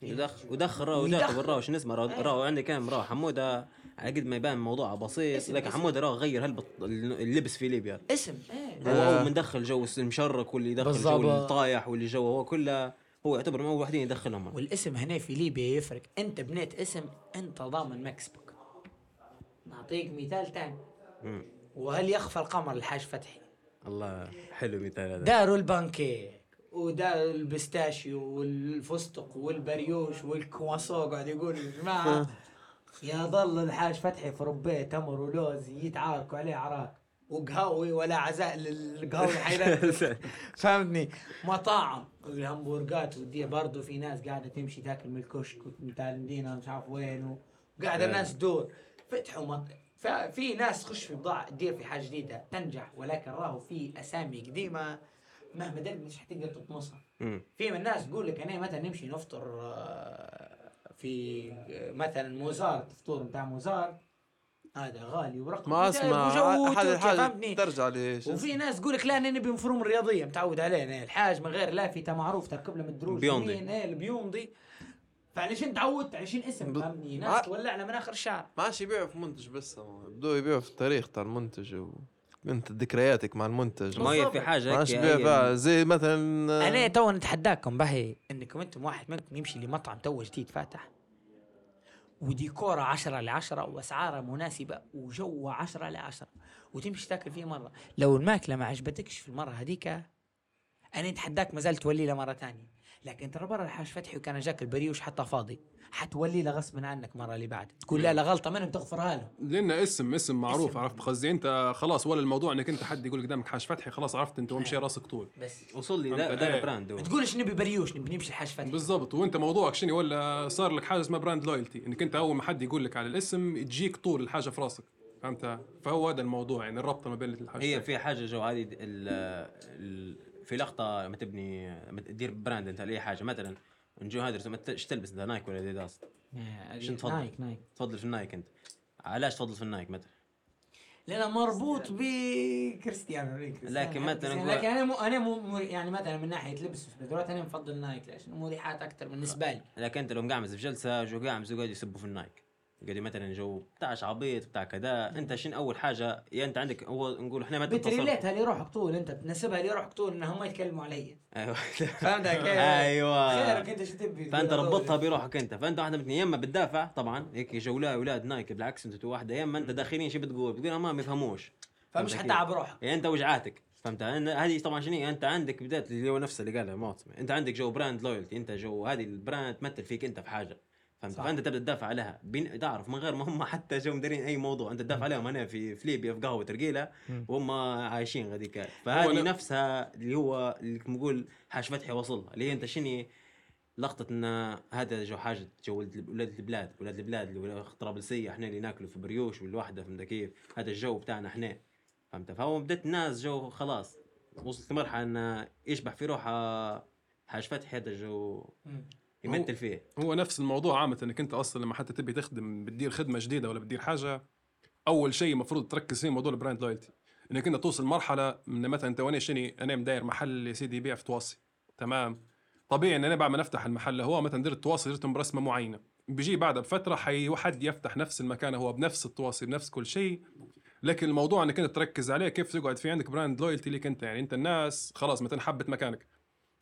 ودخل ودخل راهو ويدخل. ودخل راهو شو اسمه راهو إيه. راهو عندي كم راهو حمودة على قد ما يبان الموضوع بسيط لكن. حمودة راهو غير هالبط اللبس في ليبيا اسم إيه هو أول من دخل جو المشرك واللي يدخل جو. الطايح واللي جو هو كله هو يعتبر من أول واحدين يدخلهم والاسم هنا في ليبيا يفرق أنت بنيت اسم أنت ضامن مكسبك نعطيك مثال تاني مم. وهل يخفى القمر الحاج فتحي الله حلو مثال هذا داروا البانكيك وداروا ال pistachio والفستق والبريوش والكواسو قاعد يقول يا جماعة يا ظل الحاج فتحي في ربيه تمر ولوز يتعاركوا عليه عراك. وقهاوي ولا عزاء للقهوي فهمتني؟ مطاعم. الهمبرجات ودي برضه في ناس قاعدة تمشي تاكل من الكشك بتاع المدينة مش عارف وين وقاعدة الناس تدور. فتحوا مط... ففي ناس تخش في بضاعه تدير في حاجة جديدة تنجح ولكن راهو في أسامي قديمة. مهما درت مش حتقدر تطمسها. في من الناس تقول لك أنا مثلا نمشي نفطر آه، في آه، مثلا موزارت فطور بتاع موزارت. هذا غالي ورقم ما أسمع. حاجة فهمتني؟ ترجع لي شو وفي ناس تقول لك لا أنا نبي مفروم الرياضيه متعود عليه. الحاج من غير لافته معروف تركب له من الدروج بيومضي. البيومضي فعلشان تعودت عشان اسم ب- فهمني ناس تولعنا من آخر الشهر ما عادش يبيعوا في منتج بس. بدو يبيعوا في التاريخ تاع المنتج و... انت ذكرياتك مع المنتج. ما هي. في حاجة ما هي- فيها زي مثلا أنا تو نتحداكم باهي إنكم أنتم واحد منكم يمشي لمطعم تو جديد فاتح وديكوره عشرة لعشرة واسعاره مناسبة وجوه عشرة لعشرة وتمشي تاكل فيه مرة. لو الماكلة ما عجبتكش في المرة هذيك أنا نتحداك ما زال تولي له مرة ثانية لكن ترى برا الحاج فتحي وكان جاك البريوش حتى فاضي. حتولي له غصبا عنك مرة اللي بعد. تقول لا لا غلطة منهم تغفرها له. لأن اسم اسم معروف اسم. عرفت؟ قصدي أنت خلاص ولا الموضوع إنك أنت حد يقول قدامك حاج فتحي خلاص عرفت أنت ومشي راسك طول. بس. وصل لي دار عليه. brand هو. ما تقولش نبي بريوش؟ نبي نمشي الحاج فتحي. بالضبط. وأنت موضوعك شنو؟ ولا صار لك حاجة اسمها brand loyalty إنك أنت أول ما حد يقول لك على الاسم تجيك طول الحاجة في راسك. فهمت؟ فهو هذا الموضوع يعني الربطه ما بين الحاجة هي في حاجة جو هذه ال- ال- في لقطة لما تبني لما تدير brand أنت لأي حاجة مثلا نجو ت- إيش تلبس؟ انت نايك ولا إديداس؟ شنو تفضل؟ نايك نايك. تفضل في النايك أنت. علاش تفضل في النايك مثلا؟ لأنه مربوط بكريستيانو رونالدو لكن مثلاً لكن أنا مو أنا مو يعني مثلا من ناحية لبس وسبدرات أنا مفضل نايك ليش؟ مريحات أكثر بالنسبة لي. لكن أنت لو مقعمز في جلسة جو قاعمز وقاعد يسبوا في النايك. قال لي مثلا جو بتاع عبيط بتاع كذا. أنت شنو أول حاجة؟ يا أنت عندك هو نقول إحنا ما بتريليتها لروحك طول أنت تنسبها لروحك طول إنهم ما يتكلموا علي. أيوه. فهمت كيف؟ أيوه. خيرك أنت شو تبي؟ فأنت ربطها بروحك أنت. فأنت واحدة من يا اما بتدافع طبعا. هيك جولاء أولاد نايك بالعكس انت واحدة يا اما أنت داخلين شو بتقول؟ بتقول ما يفهموش. فمش حتعب روحك يعني أنت وجعاتك. فهمت هذه طبعا شنو؟ أنت عندك بدايه اللي هو نفسه اللي قالها معتصم أنت عندك جو براند لويالتي أنت جو هذه البراند تمثل فيك أنت في حاجة. فهمت؟ صح. فأنت تبدأ تدافع عليها. بين... تعرف من غير ما هم حتى جو مدرين أي موضوع أنت تدافع عليهم. أنا في في ليبيا في قهوة ترقيلة وهم عايشين غاديك فهذه أنا- نفسها اللي هو اللي نقول حاج فتحي وصلها اللي هي انت شنو لقطة إن هذا جو حاجة جو ولاد البلاد ولاد البلاد اللي طرابلسية إحنا اللي ناكلوا في بريوش والوحدة فهمت كيف؟ هذا الجو بتاعنا إحنا فهمت؟ فهو بدأت الناس جو خلاص وصلت لمرحلة إنه يشبح في روحه حاج فتحي هذا الجو يمثل فيه. هو نفس الموضوع عامة إنك أنت أصلا لما حتى تبي تخدم بتدير خدمة جديدة ولا بتدير حاجة أول شيء المفروض تركز فيه موضوع ال brand loyalty إنك أنت توصل مرحلة من مثلا أنت وأنا شني أنا مداير محل يا سيدي يبيع في تواصي تمام؟ طبيعي إن أنا بعد ما نفتح المحل. هو مثلا درت تواصي درتهم برسمة معينة. بيجي بعدها بفترة حي واحد يفتح نفس المكان هو بنفس التواصي بنفس كل شيء. لكن الموضوع إنك أنت تركز عليه كيف تقعد في عندك brand loyalty ليك أنت. يعني أنت الناس خلاص مثلا حبت مكانك.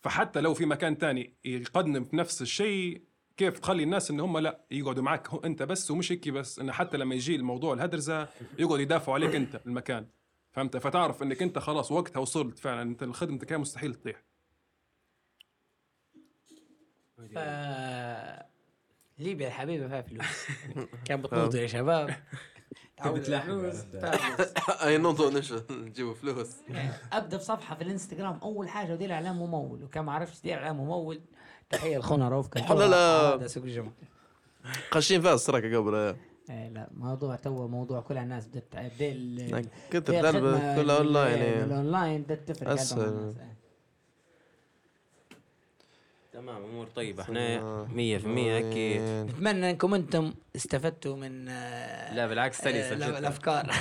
فحتى لو في مكان تاني يقدم في نفس الشيء كيف تخلي الناس إن هم لا يقعدوا معك هو أنت بس ومش هيك بس؟ انه حتى لما يجي الموضوع الهدرزه يقعدوا يدافعوا عليك أنت المكان. فهمت؟ فتعرف إنك أنت خلاص وقتها وصلت فعلا. أنت خدمتك هي مستحيل تطيح. ف ليبيا الحبيبه فيها فلوس. كان بتنوضوا يا شباب. فيها فلوس. أي نوضوا نجيبوا فلوس. أبدأ بصفحة في الإنستغرام. أول حاجة ودير اعلان ممول. وكان ما عرفتش دير اعلان ممول. تحية لخونا رؤوف كان لا، لا. هذا سوق الجمعة. خاشين فيها السرقه قبل إيه لا موضوع تو موضوع كل الناس بدات بدي كنت كلها أونلاين يعني. الأونلاين. بدات تفرق. هذا مع أسهل. الناس، إيه. تمام أمور طيبة. إحنا آه. 100% هيك نتمنى إنكم أنتم استفدتوا من آه، لا بالعكس آه، سلسه مشيت- الأفكار.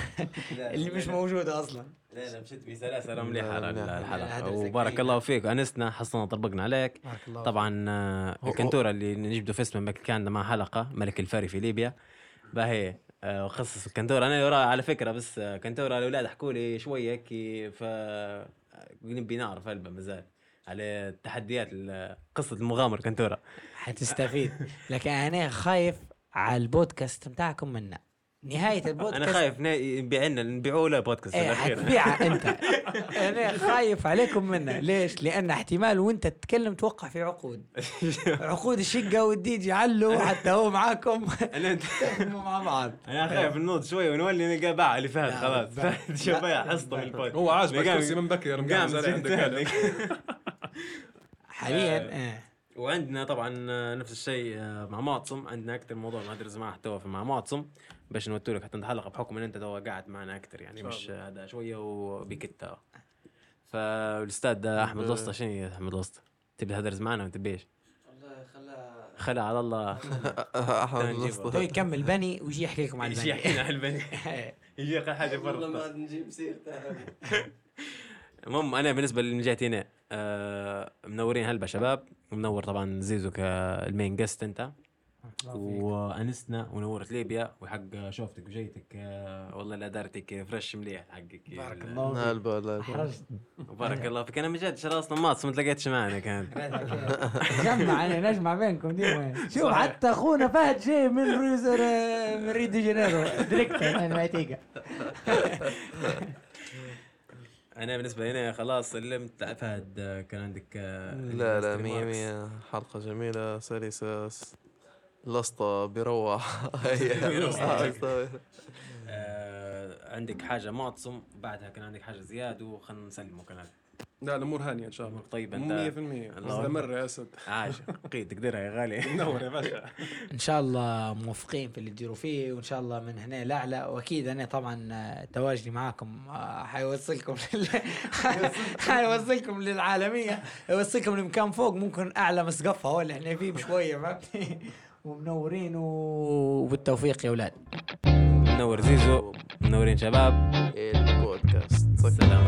لا، اللي مش. موجودة أصلا. لا لا مشيت بسلاسه مليحه. الحلقة وبارك. الله فيك. أنسنا حصلنا طبقنا عليك. بارك الله طبعا آه، الكنتورة اللي نجبده في اسمه كان مع حلقة ملك الفري في ليبيا. باهي آه، خصص الكنتورة. أنا وراها على فكرة بس آه، كنتورة الأولاد حكوا لي شوية هيك ف آه، نبي نعرف هلبة مازال على التحديات ال- قصة المغامرة كنتورة. حتستفيد. لكن أنا خايف على البودكاست بتاعكم منا. نهاية البودكاست أنا خايف نا- يبيع لنا نبيعوا له بودكاست إيه حتبيعها أنت. أنا خايف عليكم منها ليش؟ لأن احتمال وأنت تتكلم توقع في عقود. عقود الشقة والديجي علوا حتى هو معاكم. أنا مع بعض. أنا خايف نوض شوي ونولي نلقى باع اللي فهد لا، خلاص. فهد حصته من البود هو عاجبك من بكر قام عندك. حاليا آه. إيه. وعندنا طبعا نفس الشيء مع معتصم. عندنا أكثر موضوع ندرس معه تو مع معتصم. باش نوتوا لك حتى حلقه بحكم إن أنت تو قاعد معنا أكثر يعني مش هذا شوية وبكتا فالأستاذ أحمد الوسطى شنو يا أحمد الوسطى تبي تدرس معنا ولا تبيش؟ خلى على الله. أحمد. تو يكمل بني ويجي يحكي لكم عن يجي البني. يحكينا عن البني. إيه. يجي يقول حاجة والله ما نجيب سيرته المهم أنا بالنسبة من جهتي هنا آه منورين هلبا شباب. ومنور طبعا زيزو كالمين جست أنت. وأنسنا ونورت ليبيا. وحق شوفتك وجيتك آه والله لا دارتك فريش مليح حقك. بارك الله فيك. هالبا لا حرجت. وبارك الله فيك. أنا من جد راسنا ماتص ما تلاقيتش معنا كانت جمع أنا نجمع بينكم ديما. شوف. حتى أخونا فهد جاي من ريزر من ريو دي جانيرو. دريكت أنا ما تيجا أنا بالنسبة لي خلاص سلمت فهد آه، كان عندك آه، لا لا. مية مية. حلقة جميلة سلسة لسطة بيروح هي آه عندك. حاجة معتصم؟ بعدها كان عندك حاجة زياد وخلنا نسلمه كلام لا الأمور هانية إن شاء الله. امور طيبة 100% انت الله استمر يا اسد عاش. قيد تقدرها يا غالي. منور يا باشا. إن شاء الله موفقين في اللي تديروا فيه وإن شاء الله من هنا لأعلى. وأكيد أنا طبعا آه، تواجدي معاكم آه، حيوصلكم لل... حيوصلكم للعالمية. يوصلكم لمكان فوق ممكن أعلى مسقفها هو اللي إحنا فيه بشوية فهمتني؟ ومنورين وبالتوفيق يا أولاد. منور زيزو منورين شباب. البودكاست. سلام